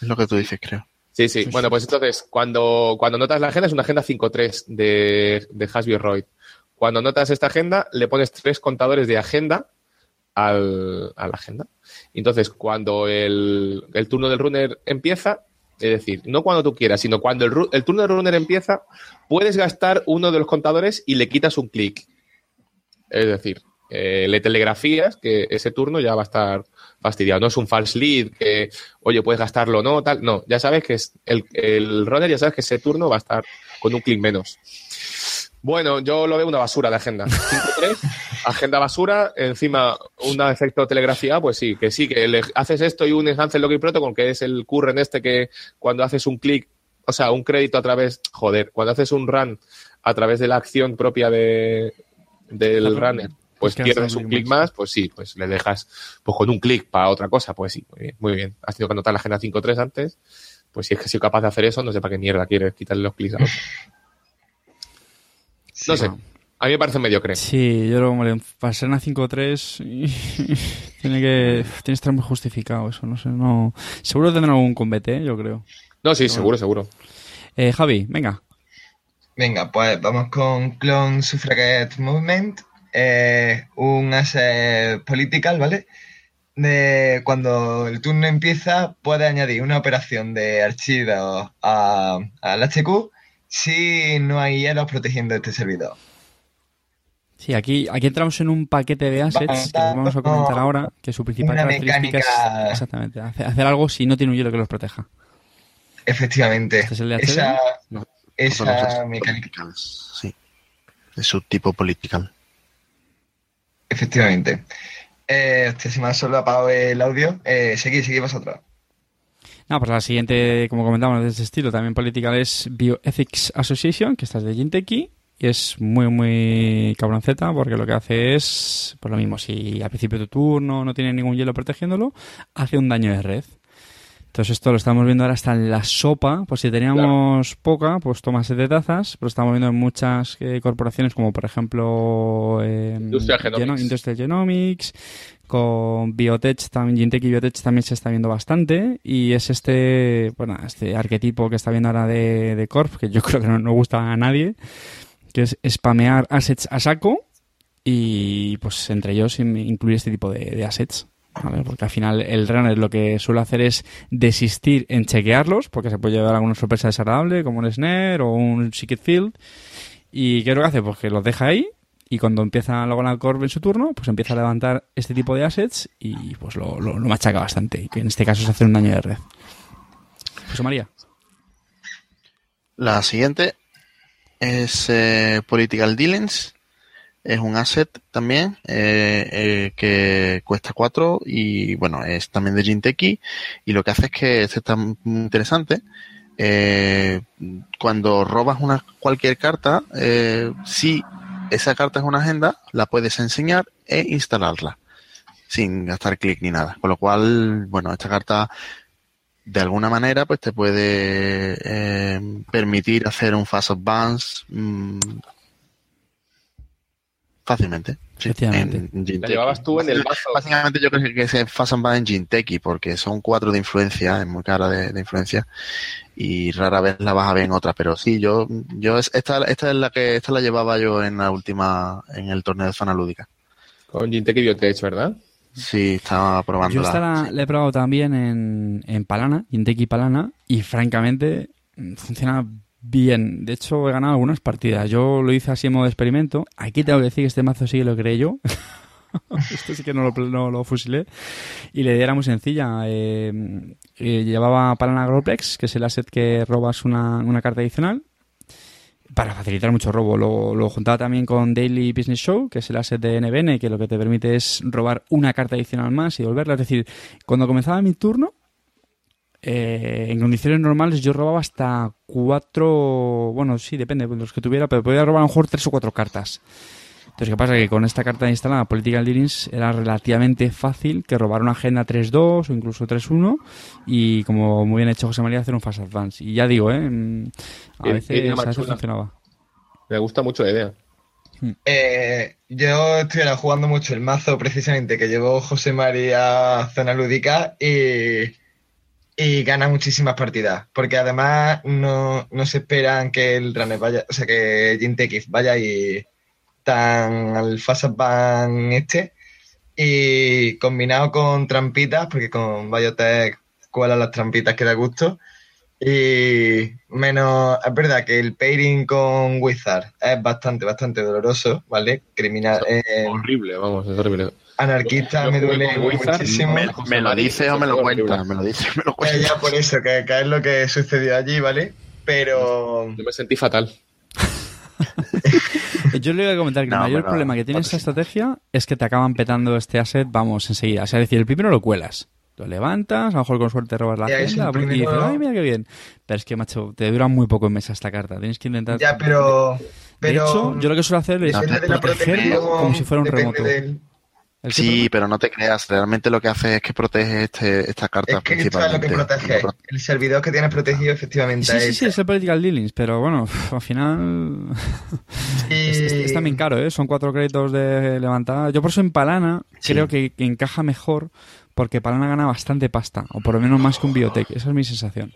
S2: Es lo que tú dices, creo.
S4: Sí, sí. Bueno, pues entonces, cuando, cuando notas la agenda, es una agenda 5.3 de, de Hasby Royd. Cuando notas esta agenda, le pones tres contadores de agenda al, a la agenda. Entonces, cuando el, el turno del runner empieza, es decir, no cuando tú quieras, sino cuando el, el turno del runner empieza, puedes gastar uno de los contadores y le quitas un clic. Es decir, eh, le telegrafías que ese turno ya va a estar fastidiado. No es un false lead que, oye, puedes gastarlo o no, tal. No, ya sabes que es el, el runner, ya sabes que ese turno va a estar con un clic menos. Bueno, yo lo veo una basura de agenda. 5.3, agenda basura, encima un efecto telegrafía, pues sí, que sí, que le haces esto y un enhance login protocol, que es el current este que cuando haces un clic, o sea, un crédito a través, joder, cuando haces un run a través de la acción propia de, del runner, pues pierdes
S1: un clic más,
S4: pues sí, pues le dejas pues con un clic para otra cosa, pues sí, muy bien, muy bien. Has tenido que anotar la agenda 5.3 antes, pues si es que soy capaz de hacer eso, no sé para qué mierda quieres quitarle los clics a otro. No sé, a mí me parece mediocre.
S1: Sí, yo lo hombre, para ser una 5-3 tiene que tiene que estar muy justificado eso, no sé, no seguro tendrán algún combate, ¿eh? yo creo.
S4: No, sí, seguro, seguro.
S1: Eh, Javi, venga.
S3: Venga, pues vamos con Clone Suffragette Movement, eh, un asset political, ¿vale? De cuando el turno empieza, puede añadir una operación de archivo a- al HQ si no hay hielos protegiendo este servidor.
S1: Sí, aquí, aquí entramos en un paquete de assets que vamos a comentar ahora, que su principal
S3: Una
S1: característica es
S3: mecánica-
S1: exactamente hacer, hacer algo si no tiene un hielo que los proteja.
S3: Efectivamente.
S1: ¿Este es el de HD?
S3: esa
S2: No,
S3: esa mecánica.
S2: Sí. De su tipo political.
S3: Efectivamente. Eh, hostia, se me ha solo apagado el audio. Eh, seguid, seguid vosotros.
S1: No, pues la siguiente, como comentábamos de este estilo, también political es Bioethics Association, que esta es de Jinteki, y es muy, muy cabronceta, porque lo que hace es, pues lo mismo, si al principio de tu turno no tiene ningún hielo protegiéndolo, hace un daño de red. Entonces esto lo estamos viendo ahora hasta en la sopa, pues si teníamos poca, pues toma siete tazas, pero estamos viendo en muchas eh, corporaciones como por ejemplo eh,
S4: Industrial
S1: Geno-
S4: Genomics.
S1: Industrial Genomics, con Biotech también, Gintech y Biotech también se está viendo bastante y es este, bueno, este arquetipo que está viendo ahora de, de Corp, que yo creo que no, no gusta a nadie, que es spamear assets a saco y pues entre ellos in- incluir este tipo de, assets. Porque al final el runner lo que suele hacer es desistir en chequearlos, porque se puede llevar alguna sorpresa desagradable, como un snare o un secret field. ¿Y qué es lo que hace? Pues que los deja ahí y cuando empieza luego la Corp en su turno, pues empieza a levantar este tipo de assets y pues lo, lo- lo machaca bastante. Que en este caso es hacer un daño de red. José María.
S2: La siguiente es eh, Political Dealings. Es un asset también eh, eh, que cuesta 4 y bueno, es también de Jinteki y lo que hace es que este está muy interesante. Eh, cuando robas una cualquier carta, si esa carta es una agenda, la puedes enseñar e instalarla sin gastar clic ni nada. Con lo cual, bueno, esta carta de alguna manera pues te puede eh, permitir hacer un fast advance mm, fácilmente. Sí, en
S4: La
S2: Jinteki.
S4: llevabas tú en el mazo.
S2: Básicamente yo creo que es fast advance en Jinteki porque son cuatro de influencia, es muy cara de, de influencia y rara vez la vas a ver en otra, pero sí, yo, yo es- esta, esta es la que esta la llevaba yo en la última, en el torneo de zona lúdica.
S4: Con Jintec y Biotech, ¿verdad?
S2: Sí, estaba probando
S1: Yo esta la, la he probado también en, en Palana, Jinteki Palana, y francamente mm, funciona bien. De hecho, he ganado algunas partidas. Yo lo hice así en modo experimento. Aquí tengo que decir que este mazo sí que lo creé yo. este sí que no lo, no lo fusilé. Y la idea era muy sencilla. Eh, eh, llevaba Palana Agroplex, que es el asset que robas una, una carta adicional. Para facilitar mucho robo. Lo, lo juntaba también con Daily Business Show, que es el asset de NBN, que lo que te permite es robar una carta adicional más y devolverla. Es decir, cuando comenzaba mi turno, eh, en condiciones normales yo robaba hasta cuatro, bueno, sí, depende de los que tuviera, pero podía robar a lo mejor tres o cuatro cartas. Entonces, ¿qué pasa? Que con esta carta instalada, Political Dealings, era relativamente fácil que robar una agenda 3-2 o incluso 3-1 y, como muy bien hecho José María, hacer un Fast Advance. Y ya digo, ¿eh? Mm, A
S4: Bien,
S1: veces,
S4: bien,
S1: a veces funcionaba.
S4: Me gusta mucho la idea.
S3: Eh, yo estoy ahora jugando mucho el mazo precisamente que llevó José María Zona Lúdica y, y gana muchísimas partidas. Porque además no, no se esperan que el runner vaya, o sea que Jintekis vaya y tan al Fast Ban este. Y combinado con trampitas, porque con Biotech cuela las trampitas que da gusto. Y menos, es verdad que el pairing con Wizard es bastante, bastante doloroso, ¿vale? Criminal. Eh,
S4: horrible, vamos, es horrible.
S3: Anarquista
S4: Yo
S3: me duele
S4: Wizard,
S3: muchísimo.
S2: Me, me lo dices o me lo cuentas, me lo dices o me lo cuentas.
S3: ya por eso, que, que es lo que sucedió allí, ¿vale? Pero
S4: Yo me sentí fatal.
S1: Yo le voy a comentar que
S2: No,
S1: el mayor
S2: pero-
S1: problema que tiene esta
S2: sí.
S1: estrategia es que te acaban petando este asset, vamos, enseguida. O sea, es decir, el primero lo cuelas. Lo levantas, a lo mejor con suerte robas la agenda y dices, ay, mira qué bien. Pero es que, macho, te dura muy poco en mesa esta carta. Tienes que intentar...
S3: ya, pero. pero
S1: de hecho, yo lo que suelo hacer es protegerlo como si fuera un remoto.
S3: del-
S2: Sí, pero no te creas, realmente lo que hace es que protege este, esta carta
S3: Es que esto es lo que
S2: principalmente.
S3: protege. El servidor que tienes protegido, efectivamente.
S1: Sí, sí,
S3: es-
S1: sí, es el Political Dealings, pero bueno, al final
S3: Y-
S1: es, es- es también caro, ¿eh? Son cuatro créditos de levantada. Yo por eso en Palana
S2: Sí.
S1: creo que, que encaja mejor porque Palana gana bastante pasta, o por lo menos más que un Biotech. Esa es mi sensación.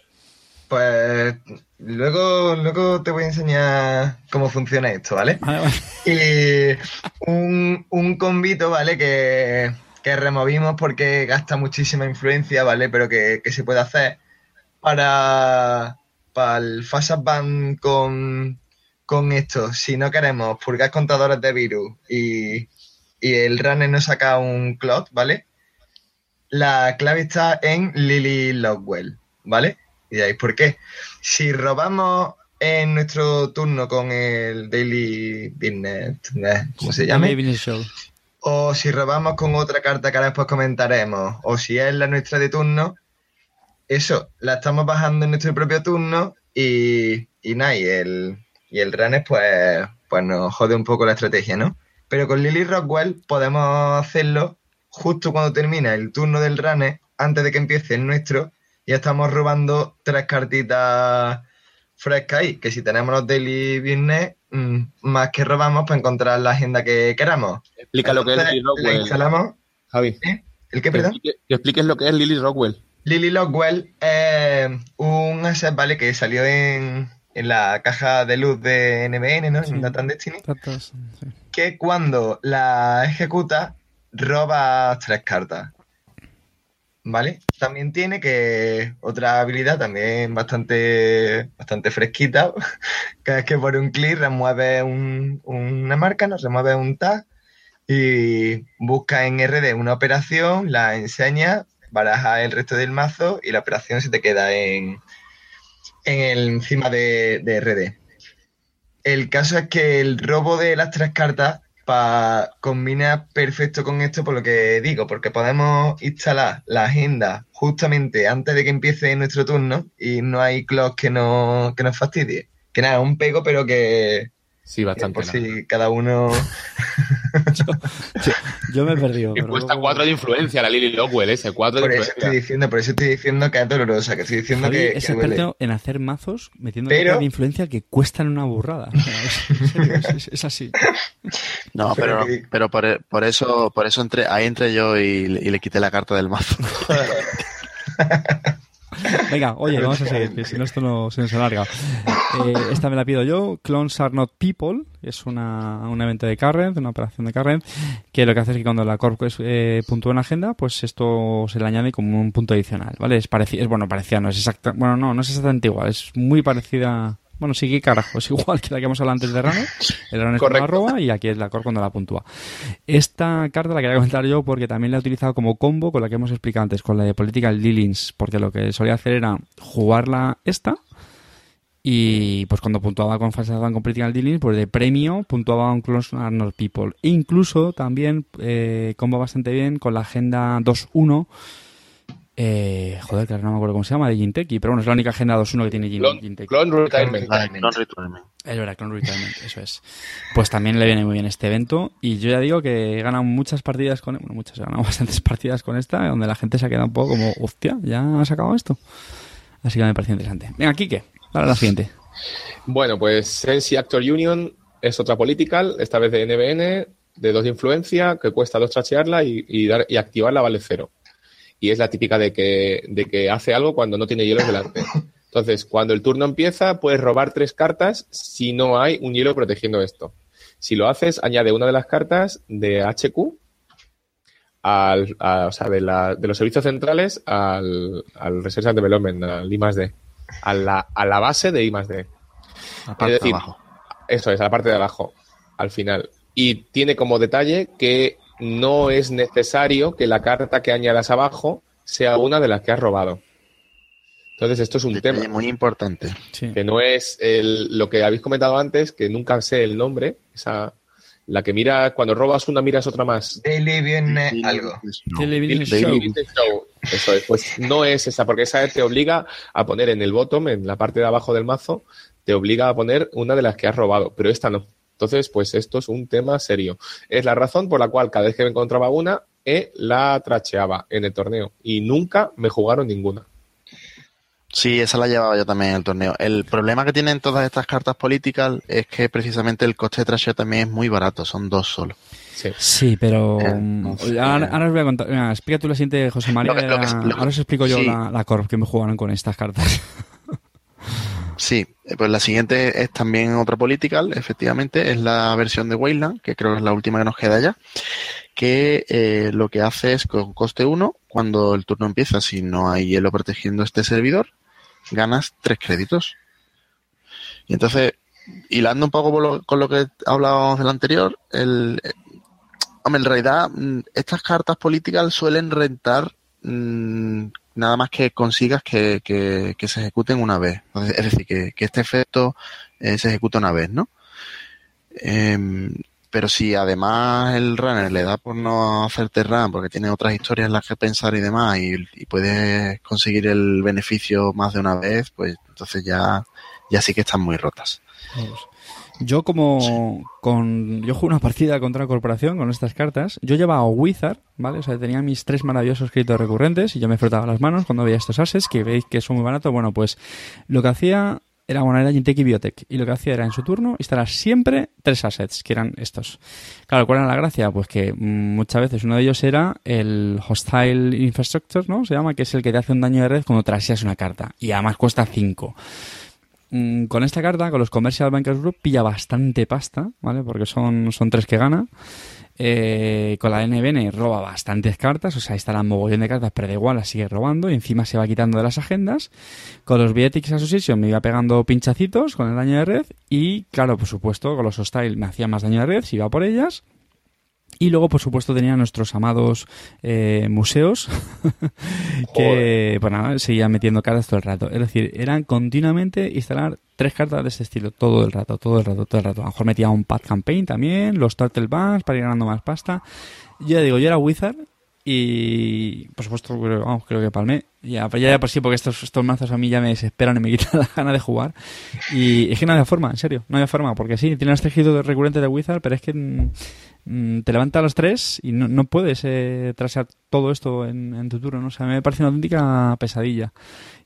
S3: Pues luego, luego te voy a enseñar cómo funciona esto, ¿vale?
S1: Vale, vale.
S3: Y un, un combito, ¿vale? Que, que removimos porque gasta muchísima influencia, ¿vale? Pero que, que se puede hacer para, para el Fast Ban con, con esto. Si no queremos purgar contadores de virus y, y el runner nos saca un clock, ¿vale? La clave está en Lily Lockwell, ¿vale? Ahí por qué. Si robamos en nuestro turno con el Daily Business, ¿eh? ¿cómo se llama?
S1: Daily Business Show.
S3: O si robamos con otra carta que ahora después comentaremos, o si es la nuestra de turno, eso, la estamos bajando en nuestro propio turno y, y nada, y el, y el runner pues, pues nos jode un poco la estrategia, ¿no? Pero con Lily Rockwell podemos hacerlo justo cuando termina el turno del runner, antes de que empiece el nuestro, y estamos robando tres cartitas frescas ahí, que si tenemos los Daily Business, mm, más que robamos para encontrar la agenda que queramos.
S4: Explica lo que es Lily Rockwell.
S3: instalamos.
S4: Javi,
S3: ¿eh? ¿El qué,
S4: que
S3: perdón?
S4: explique- que expliques lo que es Lily Rockwell.
S3: Lily Lockwell es un asset, ¿vale? Que salió en, en la caja de luz de NBN, ¿no?
S1: Sí.
S3: En Data and Destiny.
S1: Sí.
S3: Que cuando la ejecuta, roba tres cartas. ¿Vale? También tiene que otra habilidad también bastante, bastante fresquita, que es que por un clic remueve un- una marca, nos remueve un tag y busca en RD una operación, la enseña, baraja el resto del mazo y la operación se te queda en, en el, encima de, de RD. El caso es que el robo de las tres cartas pa- combina perfecto con esto por lo que digo, porque podemos instalar la agenda justamente antes de que empiece nuestro turno y no hay clock que, no, que nos fastidie. Que nada, un pego, pero que,
S4: Sí, bastante.
S3: por
S4: ¿no?
S3: si cada uno...
S1: Yo me he perdido. Pero
S4: cuesta
S1: luego-
S4: 4 de influencia la Lily Lockwell, ese, 4 de
S3: Por eso
S4: influencia.
S3: estoy diciendo, por eso estoy diciendo que es dolorosa, que estoy diciendo
S1: Javi
S3: que,
S1: es
S3: que duele.
S1: experto en hacer mazos metiendo
S3: Pero-
S1: de influencia que cuestan una burrada. O sea, es, así.
S2: No,
S3: Pero
S2: pero, por, por eso, por eso entre, ahí entré yo y, y le quité la carta del mazo.
S1: Venga, oye, vamos a seguir, que si no esto no se nos alarga. Eh, esta me la pido yo. Clones are not people. Es una, un evento de Current, una operación de Current, que lo que hace es que cuando la Corp eh, puntúa en agenda, pues esto se le añade como un punto adicional, ¿vale? Es parecido, es bueno, parecida, no es exacta, bueno, no, no es exactamente igual, es muy parecida. Bueno, sí, qué carajo, es igual que la que hemos hablado antes de Runner. El Runner es cuando la
S4: Correcto.
S1: roba y aquí es la Corp cuando la puntúa. Esta carta la quería comentar yo porque también la he utilizado como combo con la que hemos explicado antes, con la de Political Dealings, porque lo que solía hacer era jugarla esta y pues cuando puntuaba con False Advance con Political Dealings, pues de premio puntuaba un Close Are Not People. E incluso también eh, combo bastante bien con la agenda 2.1 eh, joder, que ahora no me acuerdo cómo se llama, de Jinteki, pero bueno, es la única agenda 2.1 que tiene Jin-
S4: Clone,
S1: Jinteki.
S4: Clone Retirement.
S2: La de Non-Returnement.
S1: Es verdad, Clone Retirement, eso es. Pues también le viene muy bien este evento. Y yo ya digo que he ganado muchas partidas con. Bueno, muchas, he ganado bastantes partidas con esta, donde la gente se ha quedado un poco como, hostia, ya ha sacado esto. Así que me parece interesante. Venga, Kike, dale a la siguiente.
S4: Bueno, pues Sensi Actor Union es otra political, esta vez de NBN, de dos de influencia, que cuesta dos trachearla y, dar, y activarla vale cero. Y es la típica de que, de que hace algo cuando no tiene hielo delante. Entonces, cuando el turno empieza, puedes robar tres cartas si no hay un hielo protegiendo esto. Si lo haces, añade una de las cartas de HQ al, o sea, de, los servicios centrales al, al Research and Development, al I D, a la, a la base de I D.
S2: La parte de abajo.
S4: Eso es, a la parte de abajo, al final. Y tiene como detalle que no es necesario que la carta que añadas abajo sea una de las que has robado. Entonces, esto es un tema.
S2: Muy importante.
S4: Que no es el, lo que habéis comentado antes, que nunca sé el nombre, esa, la que mira, cuando robas una, miras otra más.
S3: Daily viene algo.
S1: Daily Show.
S4: Show. Eso es, pues no es esa, porque esa te obliga a poner en el bottom, en la parte de abajo del mazo, te obliga a poner una de las que has robado, pero esta no. Entonces, pues esto es un tema serio. Es la razón por la cual cada vez que me encontraba una, eh, la tracheaba en el torneo y nunca me jugaron ninguna.
S2: Sí, esa la llevaba yo también en el torneo. El problema que tienen todas estas cartas políticas es que precisamente el coste de trasheo también es muy barato, son dos solo.
S1: Sí, pero eh, mm, ahora, os voy a contar. explica tú la siguiente, José María. ahora os explico yo la, la corp que me jugaron con estas cartas.
S2: Sí, pues la siguiente es también otra political, efectivamente, es la versión de Wayland, que creo que es la última que nos queda ya, que eh, lo que hace es con coste 1, cuando el turno empieza, si no hay hielo protegiendo este servidor, ganas 3 créditos. Y entonces, hilando un poco con lo, que hablábamos del anterior, el, eh, hombre, en realidad mm, estas cartas políticas suelen rentar mm, nada más que consigas que, que, se ejecuten una vez. Es decir, que, este efecto eh, se ejecute una vez, ¿no? Em, pero si además el runner le da por no hacerte run porque tiene otras historias en las que pensar y demás y, y puedes conseguir el beneficio más de una vez, pues entonces ya, ya sí que están muy rotas.
S1: Yo como con yo jugué una partida contra la corporación con estas cartas. Yo llevaba a Wizard, ¿vale? O sea, tenía mis tres maravillosos créditos recurrentes y yo me frotaba las manos cuando veía estos assets que veis que son muy baratos. Bueno, pues lo que hacía era bueno, era Gintech y Biotech. Y lo que hacía era en su turno instalar siempre tres assets, que eran estos. Claro, ¿cuál era la gracia? Pues que muchas veces uno de ellos era el Hostile Infrastructure, ¿no? Se llama, que es el que te hace un daño de red cuando traseas una carta. Y además cuesta 5. Mm, con esta carta, con los Commercial Bankers Group, pilla bastante pasta, ¿vale? Porque son, son tres que gana. Eh, con la NBN roba bastantes cartas, o sea, está la mogollón de cartas, pero da igual, la sigue robando y encima se va quitando de las agendas. Con los Vietix Association me iba pegando pinchacitos con el daño de red y, claro, por supuesto, con los Hostile me hacía más daño de red, si iba por ellas. Y luego, por supuesto, tenía nuestros amados eh, museos que, pues nada, seguían metiendo cartas todo el rato. Es decir, eran continuamente instalar tres cartas de este estilo, todo el rato, todo el rato, todo el rato. A lo mejor metía un Path Campaign también, los Turtle Bands para ir ganando más pasta. Yo ya digo, yo era Wizard y, por supuesto, creo, vamos, creo que palmé. Ya, ya, ya por sí, porque estos, estos mazos a mí ya me desesperan y me quitan la gana de jugar. Y es que no había forma, en serio, no había forma, porque sí, tiene este giro recurrente de Wizard, pero es que Mm, te levanta a las 3 y no, puedes eh, trasear todo esto en, tu turno, ¿no? O sea, me parece una auténtica pesadilla.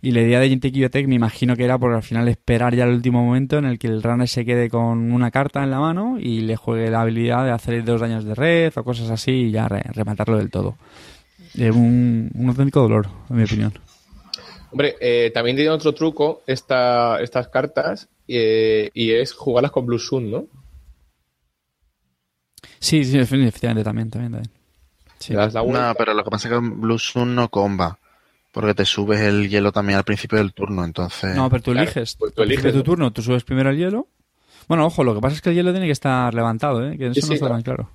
S1: Y la idea de Gentek Biotech me imagino que era por al final esperar ya el último momento en el que el runner se quede con una carta en la mano y le juegue la habilidad de hacer dos daños de red o cosas así y ya rematarlo del todo. Es un, un auténtico dolor, en mi opinión.
S4: Hombre, eh, también tiene otro truco esta, estas cartas eh, y es jugarlas con Blue Sun, ¿no?
S1: Sí, sí, efectivamente, también, también, también.
S2: Sí. No, pero lo que pasa es que Blue Sun no comba. Porque te subes el hielo también al principio del turno, entonces...
S1: No, pero tú eliges. Pues tú eliges tu turno, tú subes primero el hielo. Bueno, ojo, lo que pasa es que el hielo tiene que estar levantado, ¿eh? Que eso no está tan claro.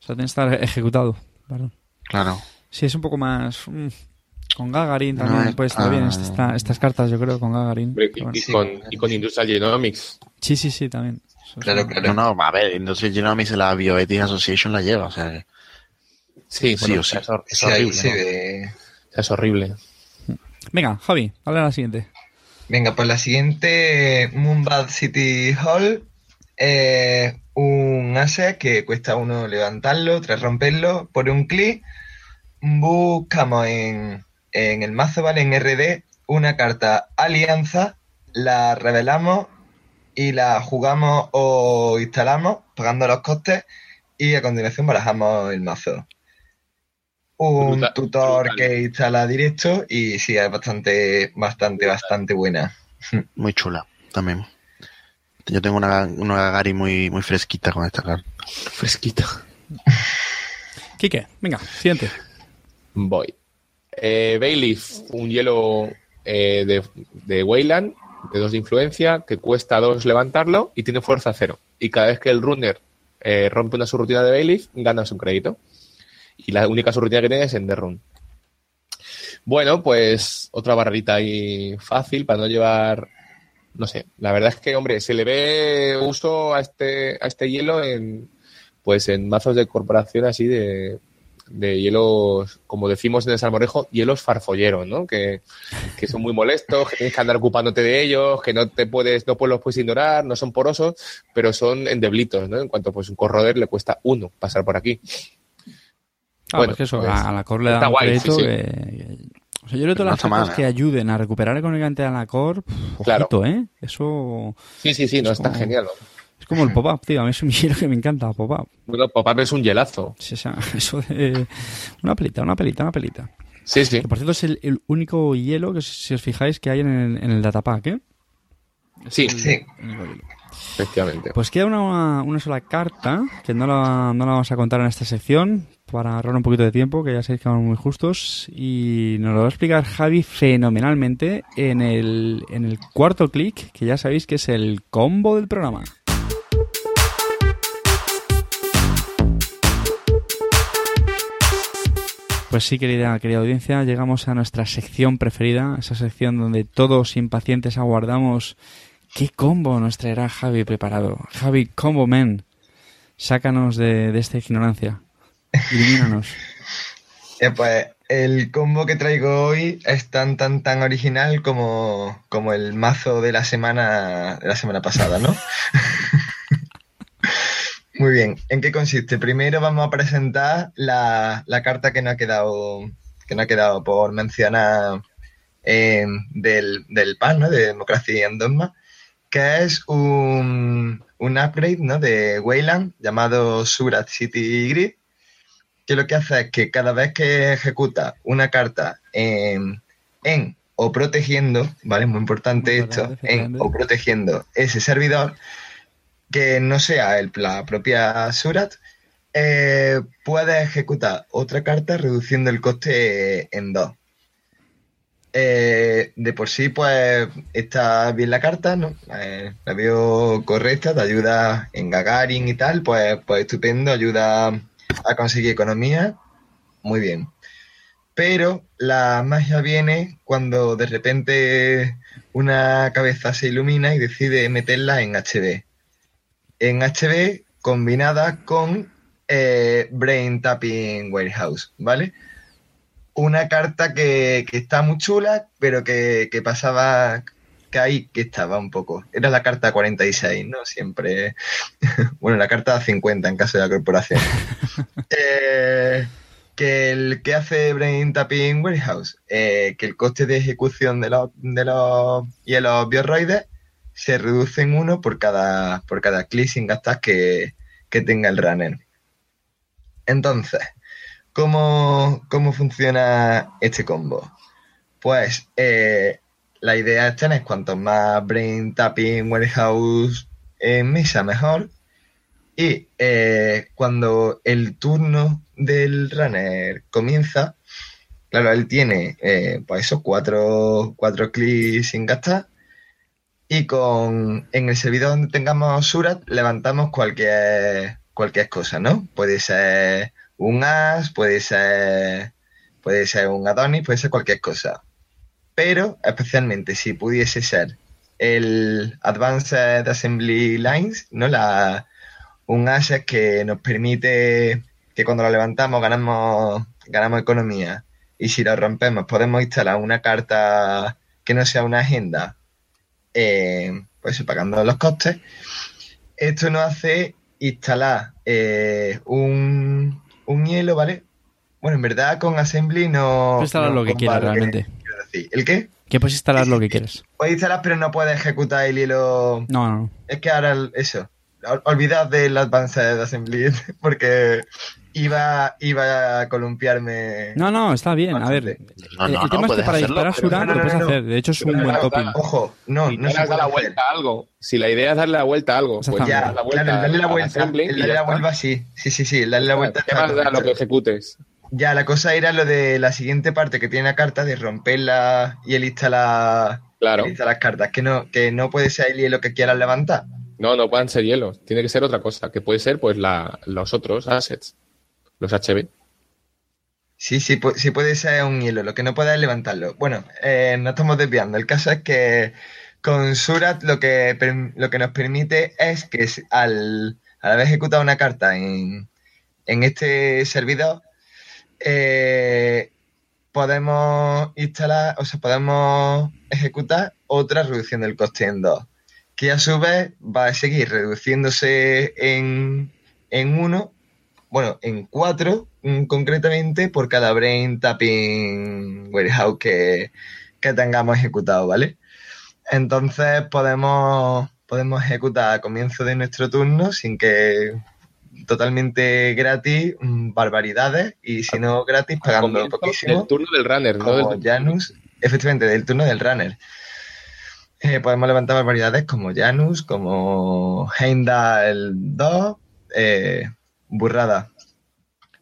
S1: O sea, tiene que estar ejecutado. Perdón.
S2: Claro.
S1: Sí, es un poco más... Mm, con Gagarin también, pues está bien estas cartas, yo creo, con Gagarin.
S4: Y, con, y con Industrial Genomics.
S1: Sí, sí, sí, también.
S2: Claro, claro. No, no, a ver, Industrial Genomics la Bioethics Association la lleva, o sea.
S4: Sí, sí, o sea, es, horrible. Es horrible.
S1: Venga, Javi, habla la siguiente.
S3: Venga, pues la siguiente Moonbad City Hall es un asset que cuesta uno levantarlo, tras romperlo, por un clic. Buscamos en, en el mazo, ¿vale? En RD, una carta alianza, la revelamos y la jugamos o instalamos pagando los costes y a continuación barajamos el mazo. Un
S4: Brutal,
S3: tutor
S4: brutal.
S3: que instala directo y sí, es bastante, bastante, bastante buena.
S2: Muy chula también. Yo tengo una, una Gary muy, muy fresquita con esta carta.
S4: Fresquita.
S1: Quique, venga, siguiente.
S4: Voy. Eh, Bailiff, un hielo eh, de, de Wayland, de 2 de influencia, que cuesta 2 levantarlo y tiene fuerza 0. Y cada vez que el runner eh, rompe una subrutina de Bailiff, ganas un crédito. Y la única subrutina que tiene es en Run. Bueno, pues otra barrerita ahí fácil para no llevar. No sé, la verdad es que, hombre, se le ve uso a este, a este hielo en pues en mazos de corporación así de, de hielos, como decimos en el salmorejo, hielos farfolleros, ¿no? Que, que son muy molestos, que tienes que andar ocupándote de ellos, que no te puedes, no pues los puedes ignorar, no son porosos, pero son endeblitos, ¿no? En cuanto pues un corroder le cuesta uno pasar por aquí.
S1: Ah,
S4: Bueno,
S1: pues que eso,
S4: pues,
S1: a la core le da un
S4: guay,
S1: crédito
S4: sí, sí.
S1: que- que- O sea, yo creo que todas las
S2: mal,
S1: que
S2: ¿eh?
S1: ayuden a recuperar económicamente a la core, pff,
S4: Claro.
S1: ojito, ¿eh? Eso
S4: Sí, sí, sí, no
S1: Es
S4: está
S1: como-
S4: genial. ¿no?
S1: Es como el pop-up, tío. A mí es un hielo que me encanta, pop-up.
S4: Bueno, Pop-Up es un hielazo.
S1: Sí, o sea, eso de... Una pelita, una pelita, una pelita.
S4: Sí, sí.
S1: Que por cierto es el, el único hielo que, si os fijáis, que hay en el, en el datapack, ¿eh?
S4: Sí,
S3: Sí.
S1: El
S4: efectivamente.
S1: Pues queda una, una sola carta, que no la, no la vamos a contar en esta sección, para ahorrar un poquito de tiempo, que ya sabéis que vamos muy justos, y nos lo va a explicar Javi fenomenalmente en el, en el cuarto clic, que ya sabéis que es el combo del programa. Pues sí, querida, querida audiencia, llegamos a nuestra sección preferida, esa sección donde todos impacientes aguardamos qué combo nos traerá Javi preparado. Javi, combo man, sácanos de, de esta ignorancia, ilumínanos.
S3: Eh, pues el combo que traigo hoy es tan tan tan original como, como el mazo de la semana de la semana pasada, ¿no? Muy bien. ¿En qué consiste? Primero vamos a presentar la, la carta que no ha quedado que no ha quedado por mencionar eh, del, del PAN, ¿no? De Democracia en Dogma, que es un, un upgrade ¿no? de Wayland llamado Surat City Grid, que lo que hace es que cada vez que ejecuta una carta en, en o protegiendo, ¿vale? Muy importante
S1: Muy
S3: esto, en o protegiendo ese servidor, que no sea el, la propia Surat, eh, puede ejecutar otra carta reduciendo el coste en dos. Eh, de por sí, pues está bien la carta, ¿no? Eh, la veo correcta, te ayuda en Gagarin y tal, pues, pues estupendo, ayuda a conseguir economía, muy bien. Pero la magia viene cuando de repente una cabeza se ilumina y decide meterla en HB. En HB combinada con eh, Brain Tapping Warehouse, ¿vale? Una carta que, que está muy chula, pero que, que pasaba, que ahí que estaba un poco. Era la carta 46, ¿no? Siempre. bueno, la carta 50 en caso de la corporación. Eh, que el que hace Brain Tapping Warehouse, eh, que el coste de ejecución de los, de los y de los bioroides se reduce en uno por cada, por cada clic sin gastar que, que tenga el runner. Entonces, ¿cómo, cómo funciona este combo? Pues eh, la idea es tener cuantos más Brain Tapping Warehouse en mesa, mejor. Y eh, cuando el turno del runner comienza, claro, él tiene eh, pues esos cuatro, cuatro clics sin gastar. Y con en el servidor donde tengamos Surat, levantamos cualquier, cualquier cosa, ¿no? Puede ser un as, puede ser, puede ser un Adonis, puede ser cualquier cosa. Pero especialmente si pudiese ser el Advanced Assembly Lines, ¿no? La, un asset que nos permite que cuando lo levantamos ganamos, ganamos economía. Y si lo rompemos, podemos instalar una carta que no sea una agenda, eh, pues pagando los costes. Esto nos hace instalar eh, un, un hielo, ¿vale? Bueno, en verdad con Assembly no.
S1: Puedes instalar
S3: no
S1: lo que quieras realmente.
S3: decir. ¿El qué?
S1: Que puedes instalar lo que quieras.
S3: Puedes instalar, pero no puedes ejecutar el hielo.
S1: No, no.
S3: Es que ahora el- eso. Ol- Olvidad del Advanced Assembly porque iba, iba a columpiarme.
S1: No, no, está bien. A ver.
S2: No,
S1: el,
S2: no,
S1: el tema
S2: no,
S1: es que
S2: puedes
S1: para
S2: hacerlo,
S1: disparar Surat
S3: No,
S1: lo puedes
S3: no, no.
S1: hacer. De hecho, es un buen topping.
S3: Ojo, no,
S4: si
S3: no se puede
S4: la
S3: hacer.
S4: vuelta a algo, si la idea es darle la vuelta a algo, pues
S3: Ya,
S4: la vuelta
S3: claro, el darle la vuelta,
S4: assembly
S3: el
S4: y
S3: darle la vuelta sí, sí, sí, sí, el darle la vuelta
S4: ¿Qué más da lo que ejecutes?
S3: Ya, la cosa era lo de la siguiente parte que tiene la carta de romperla y él instala,
S4: Claro.
S3: él instala las cartas, que no, que no puede ser el hielo que quieras levantar.
S4: No, no pueden ser hielos. Tiene que ser otra cosa, que puede ser pues la, los otros assets, los HB.
S3: Sí, sí, pu- sí puede ser un hielo, lo que no puede es levantarlo. Bueno, eh, no estamos desviando. El caso es que con Surat lo que, lo que nos permite es que al, al haber ejecutado una carta en, en este servidor, eh, podemos instalar, o sea, podemos ejecutar otra reducción del coste en 2, que a su vez va a seguir reduciéndose en, en 1 bueno, en cuatro mm, concretamente por cada brain tapping warehouse que, que tengamos ejecutado, ¿vale? Entonces podemos, podemos ejecutar a comienzo de nuestro turno sin que totalmente gratis, mm, barbaridades, y si no gratis, pagando poquísimo
S4: del turno del runner, no
S3: como Janus, efectivamente, del turno del runner. Eh, podemos levantar barbaridades como Janus, como Heimdall 2, eh, burrada.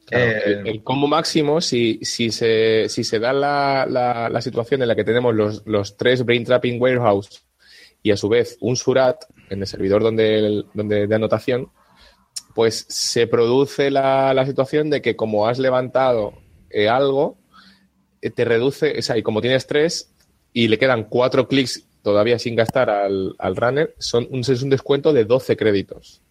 S4: Claro,
S3: Eh,
S4: el, el combo máximo, si, si, se, si se da la, la- la situación en la que tenemos los, los tres Brain Trapping Warehouse y a su vez un Surat en el servidor donde, donde de anotación, pues se produce la, la situación de que como has levantado eh, algo, te reduce, o sea, y como tienes tres y le quedan cuatro clics todavía sin gastar al, al runner, son un, es un descuento de 12 créditos.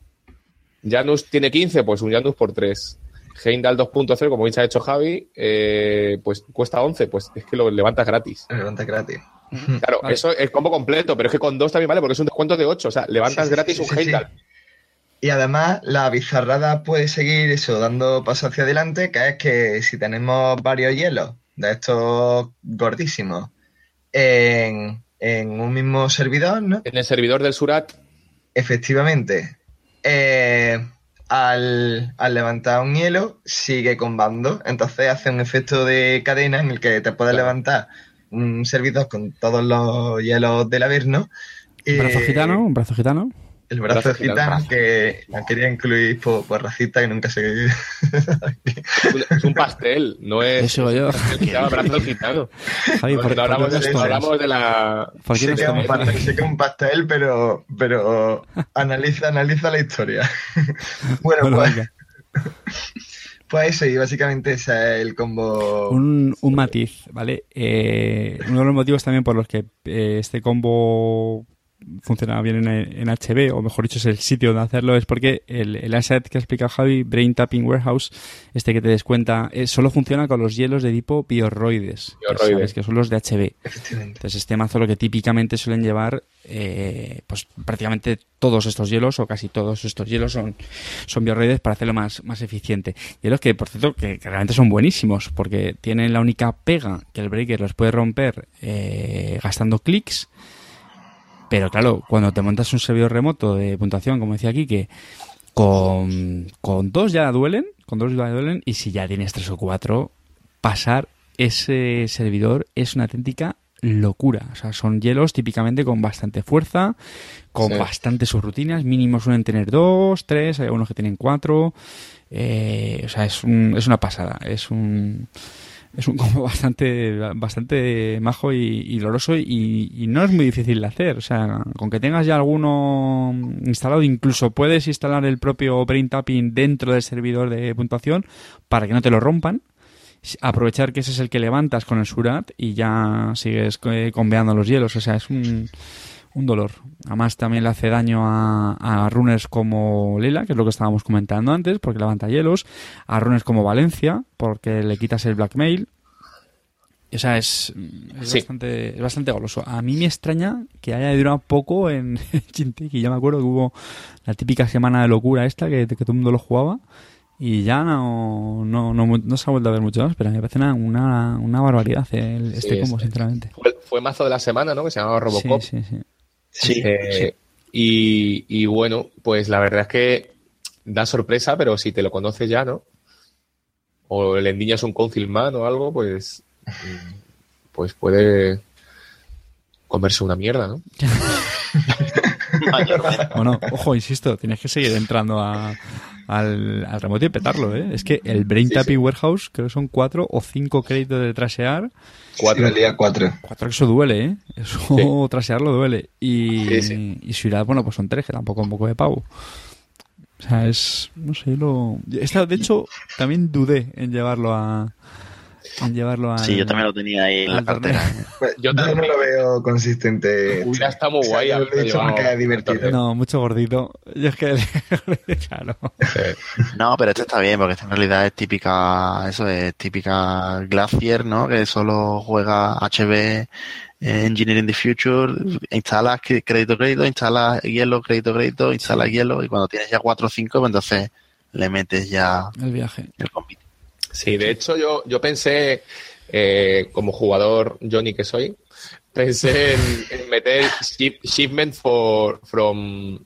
S4: Janus tiene 15, pues un Janus por 3. Heimdall 2.0, como bien se ha hecho Javi, eh, pues cuesta 11, pues es que lo levantas gratis.
S3: levanta gratis.
S4: Claro,
S1: Vale.
S4: eso es combo completo, pero es que con 2 también vale, porque es un descuento de 8, o sea, levantas
S3: Sí, sí,
S4: gratis
S3: sí,
S4: un
S3: sí, sí.
S4: Heimdall.
S3: Y además, la bizarrada puede seguir eso, dando paso hacia adelante, que es que si tenemos varios hielos de estos gordísimos en, en un mismo servidor, ¿no?
S4: En el servidor del Surat,
S3: Efectivamente, eh, al, al levantar un hielo, sigue combando. Entonces hace un efecto de cadena en el que te puedes
S4: Claro.
S3: levantar un servidor con todos los hielos del Averno.
S1: Un brazo gitano, un brazo gitano.
S3: El brazo,
S4: Brazo gitano.
S3: gitano, que la quería incluir por, por racista, que nunca se...
S4: es un, es un pastel, no es.
S1: Eso yo.
S4: Se llama brazo gitano.
S1: Javi, ¿por,
S4: Porque no hablamos,
S1: por
S4: de,
S1: qué
S4: no
S1: nos
S4: hablamos de la.
S1: ¿Por qué
S3: sé, que es un pastel, sé que es un pastel, pero, pero analiza, analiza la historia. bueno,
S1: Bueno,
S3: pues,
S1: venga.
S3: pues eso, y básicamente ese es el combo...
S1: Un, un matiz, ¿vale? Eh, uno de los motivos también por los que eh, este combo funciona bien en, en HB, o mejor dicho, es el sitio donde hacerlo, es porque el, el asset que ha explicado Javi, Brain Tapping Warehouse, este que te descuenta, eh, solo funciona con los hielos de tipo biorroides, que
S4: Biorroides.
S1: sabes que son los de HB. Entonces, este mazo lo que típicamente suelen llevar, eh, pues prácticamente todos estos hielos, o casi todos estos hielos, son, son biorroides para hacerlo más, más eficiente. Hielos que, por cierto, que, que realmente son buenísimos, porque tienen la única pega que el breaker los puede romper eh, gastando clics. Pero claro, cuando te montas un servidor remoto de puntuación, como decía aquí, que con, con dos ya duelen, con dos ya duelen, y si ya tienes tres o cuatro, pasar ese servidor es una auténtica locura. O sea, son hielos típicamente con bastante fuerza, con
S4: Sí.
S1: bastantes subrutinas, mínimo suelen tener dos, tres, hay algunos que tienen cuatro. Eh, o sea, es, un- es una pasada. Es un es un combo bastante bastante majo y, y doloroso y, y no es muy difícil de hacer. O sea, con que tengas ya alguno instalado, incluso puedes instalar el propio brain tapping dentro del servidor de puntuación para que no te lo rompan. Aprovechar que ese es el que levantas con el surat y ya sigues eh, conveando los hielos. O sea, es un, un dolor. Además, también le hace daño a, a runners como Lela, que es lo que estábamos comentando antes, porque levanta hielos. A runners como Valencia, porque le quitas el blackmail. O sea, es, es,
S4: Sí.
S1: bastante, es bastante goloso. A mí me extraña que haya durado poco en Chinteki. Yo me acuerdo que hubo la típica semana de locura esta, que, que todo el mundo lo jugaba. y ya no, no, no, no se ha vuelto a ver mucho más, pero me parece una, una, una barbaridad el, este combo,
S4: es-
S1: sinceramente.
S4: Fue, fue mazo de la semana, ¿no? Que se llamaba Robocop.
S1: Sí, sí, sí.
S2: Sí,
S4: Eh,
S2: sí.
S4: Y, y bueno, pues la verdad es que da sorpresa, pero si te lo conoces ya, ¿no? O le endiñas un Council Man o algo, pues. mm, Pues puede comerse una mierda, ¿no?
S1: Bueno, ojo, insisto, tienes que seguir entrando a, al, al remoto y petarlo, ¿eh? Es que el Brain
S4: Sí,
S1: Tapping
S4: sí.
S1: Warehouse creo que son cuatro o cinco créditos de trasear.
S4: Cuatro.
S3: Sí, valía cuatro.
S1: Cuatro que eso duele, ¿eh? Eso trasearlo duele. Y,
S4: Sí, sí.
S1: y su irá, bueno, pues son tres, que tampoco un poco de pavo. O sea, es, no sé, lo... Esta, de hecho, también dudé en llevarlo a... En llevarlo a...
S2: Sí, yo también lo tenía ahí en la cartera.
S3: Pues,
S4: Yo
S3: yo, no
S4: también.
S3: lo veo consistente.
S4: Hubiera estado muy
S3: O sea,
S4: guay
S3: lo he dicho porque es divertido.
S1: No, mucho gordito. Yo es que... claro.
S2: No, pero este está bien, porque este en realidad es típica, eso es típica Glacier, ¿no? Que solo juega HB Engineering the Future, instalas crédito crédito, instalas hielo, crédito crédito, instalas hielo, y cuando tienes ya 4 o 5, pues entonces le metes ya
S1: El viaje.
S2: el compito.
S4: Sí, de hecho yo, yo pensé, eh, como jugador Johnny que soy, pensé en, en meter ship- shipment for, from,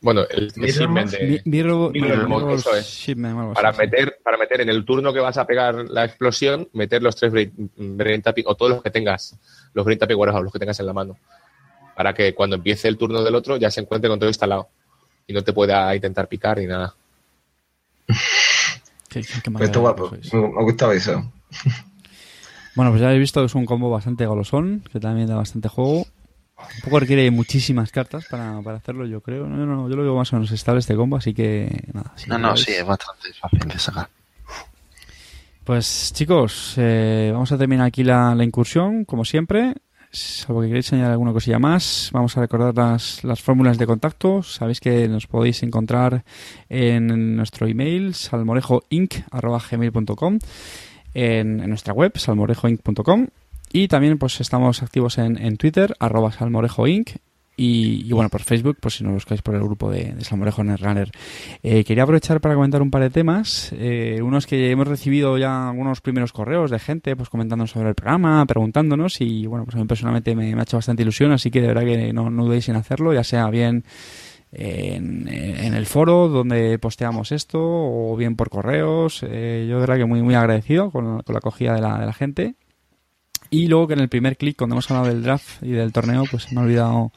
S4: bueno, el, shipment de-
S1: Mi- Mirror,
S4: Mirror
S1: Mirror
S4: Mode, eso es.
S1: Shipment o algo
S4: para meter, para meter en el turno que vas a pegar la explosión, meter los tres brain, tapping, o todos los que tengas, los brain tapping warehouse, los que tengas en la mano, para que cuando empiece el turno del otro ya se encuentre con todo instalado y no te pueda intentar picar ni nada.
S1: Qué- qué- qué
S3: Pues está guapo.
S1: sois.
S3: Me, gustado eso.
S1: Bueno, pues ya habéis visto que es un combo bastante golosón, que también da bastante juego. Un poco requiere muchísimas cartas para, para hacerlo, yo creo. No, no, yo lo veo más o menos estable este combo, así que nada. si
S2: No, no, sí, es bastante fácil de sacar.
S1: Pues chicos, eh, vamos a terminar aquí la, la incursión, como siempre. Salvo que queréis añadir alguna cosilla más, vamos a recordar las, las fórmulas de contacto. Sabéis que nos podéis encontrar en nuestro email, salmorejoinc.gmail.com, en, en nuestra web, salmorejoinc.com, y también pues estamos activos en, en Twitter, arroba salmorejoinc, y, bueno, por Facebook, pues si nos buscáis por el grupo de, de Salmorejo Netrunner. Eh, quería aprovechar para comentar un par de temas. Eh, unos que hemos recibido ya algunos primeros correos de gente pues comentándonos sobre el programa, preguntándonos y bueno, pues a mí personalmente me, ha hecho bastante ilusión, así que de verdad que no, no dudéis en hacerlo, ya sea bien en, en el foro donde posteamos esto o bien por correos. Eh, yo de verdad que muy, muy agradecido con, con la acogida de la, de la gente. Y luego que en el primer clic, cuando hemos hablado del draft y del torneo, pues me he olvidado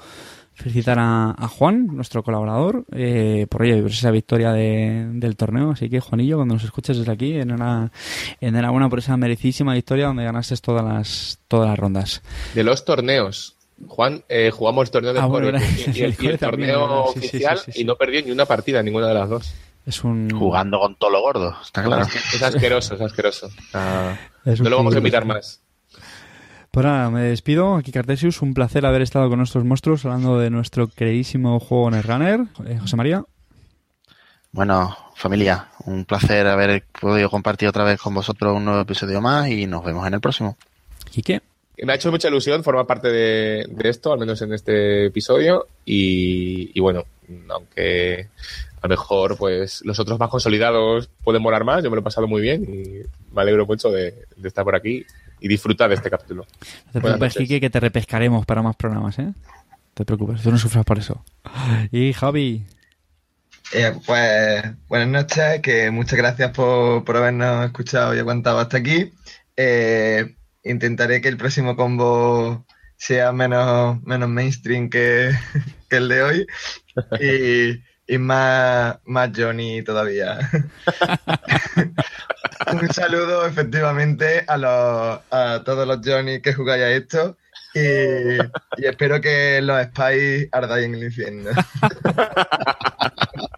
S1: felicitar a, a Juan, nuestro colaborador, eh, por ello, por esa victoria de- del torneo. Así que, Juanillo, cuando nos escuches desde aquí, enhora- enhorabuena por esa merecidísima victoria donde ganaste todas las, todas las rondas.
S4: De los torneos. Juan, eh, jugamos el torneo de
S1: Ah, bueno,
S4: y, y el, y el
S1: Core también,
S4: torneo
S1: verdad. Sí, sí,
S4: oficial
S1: sí, sí, sí.
S4: y no perdió ni una partida en ninguna de las dos.
S1: Es un.
S2: Jugando con todo lo gordo, está claro.
S4: Es asqueroso, es asqueroso. Ah,
S1: es
S4: no lo vamos a invitar más.
S1: Pues nada, me despido. Aquí Cartesius, un placer haber estado con nuestros monstruos hablando de nuestro queridísimo juego Netrunner. Eh, José María.
S2: Bueno, familia, un placer haber podido compartir otra vez con vosotros un nuevo episodio más y nos vemos en el próximo.
S1: Quique.
S4: Me ha hecho mucha ilusión formar parte de, de esto, al menos en este episodio. Y, y bueno, aunque a lo mejor pues los otros más consolidados pueden morar más, yo me lo he pasado muy bien y me alegro mucho de, de estar por aquí y disfrutar de este capítulo.
S1: No te preocupes. Quique, que te repescaremos para más programas, ¿eh? No te preocupes, tú no sufras por eso. Y Javi.
S3: Eh, pues buenas noches, que muchas gracias por, por habernos escuchado y aguantado hasta aquí. Eh, intentaré que el próximo combo sea menos, menos mainstream que, que el de hoy y, y más, más Johnny todavía. Un saludo efectivamente a, los, a todos los Johnny que jugáis a esto y, y espero que los Spice ardáis en el infierno.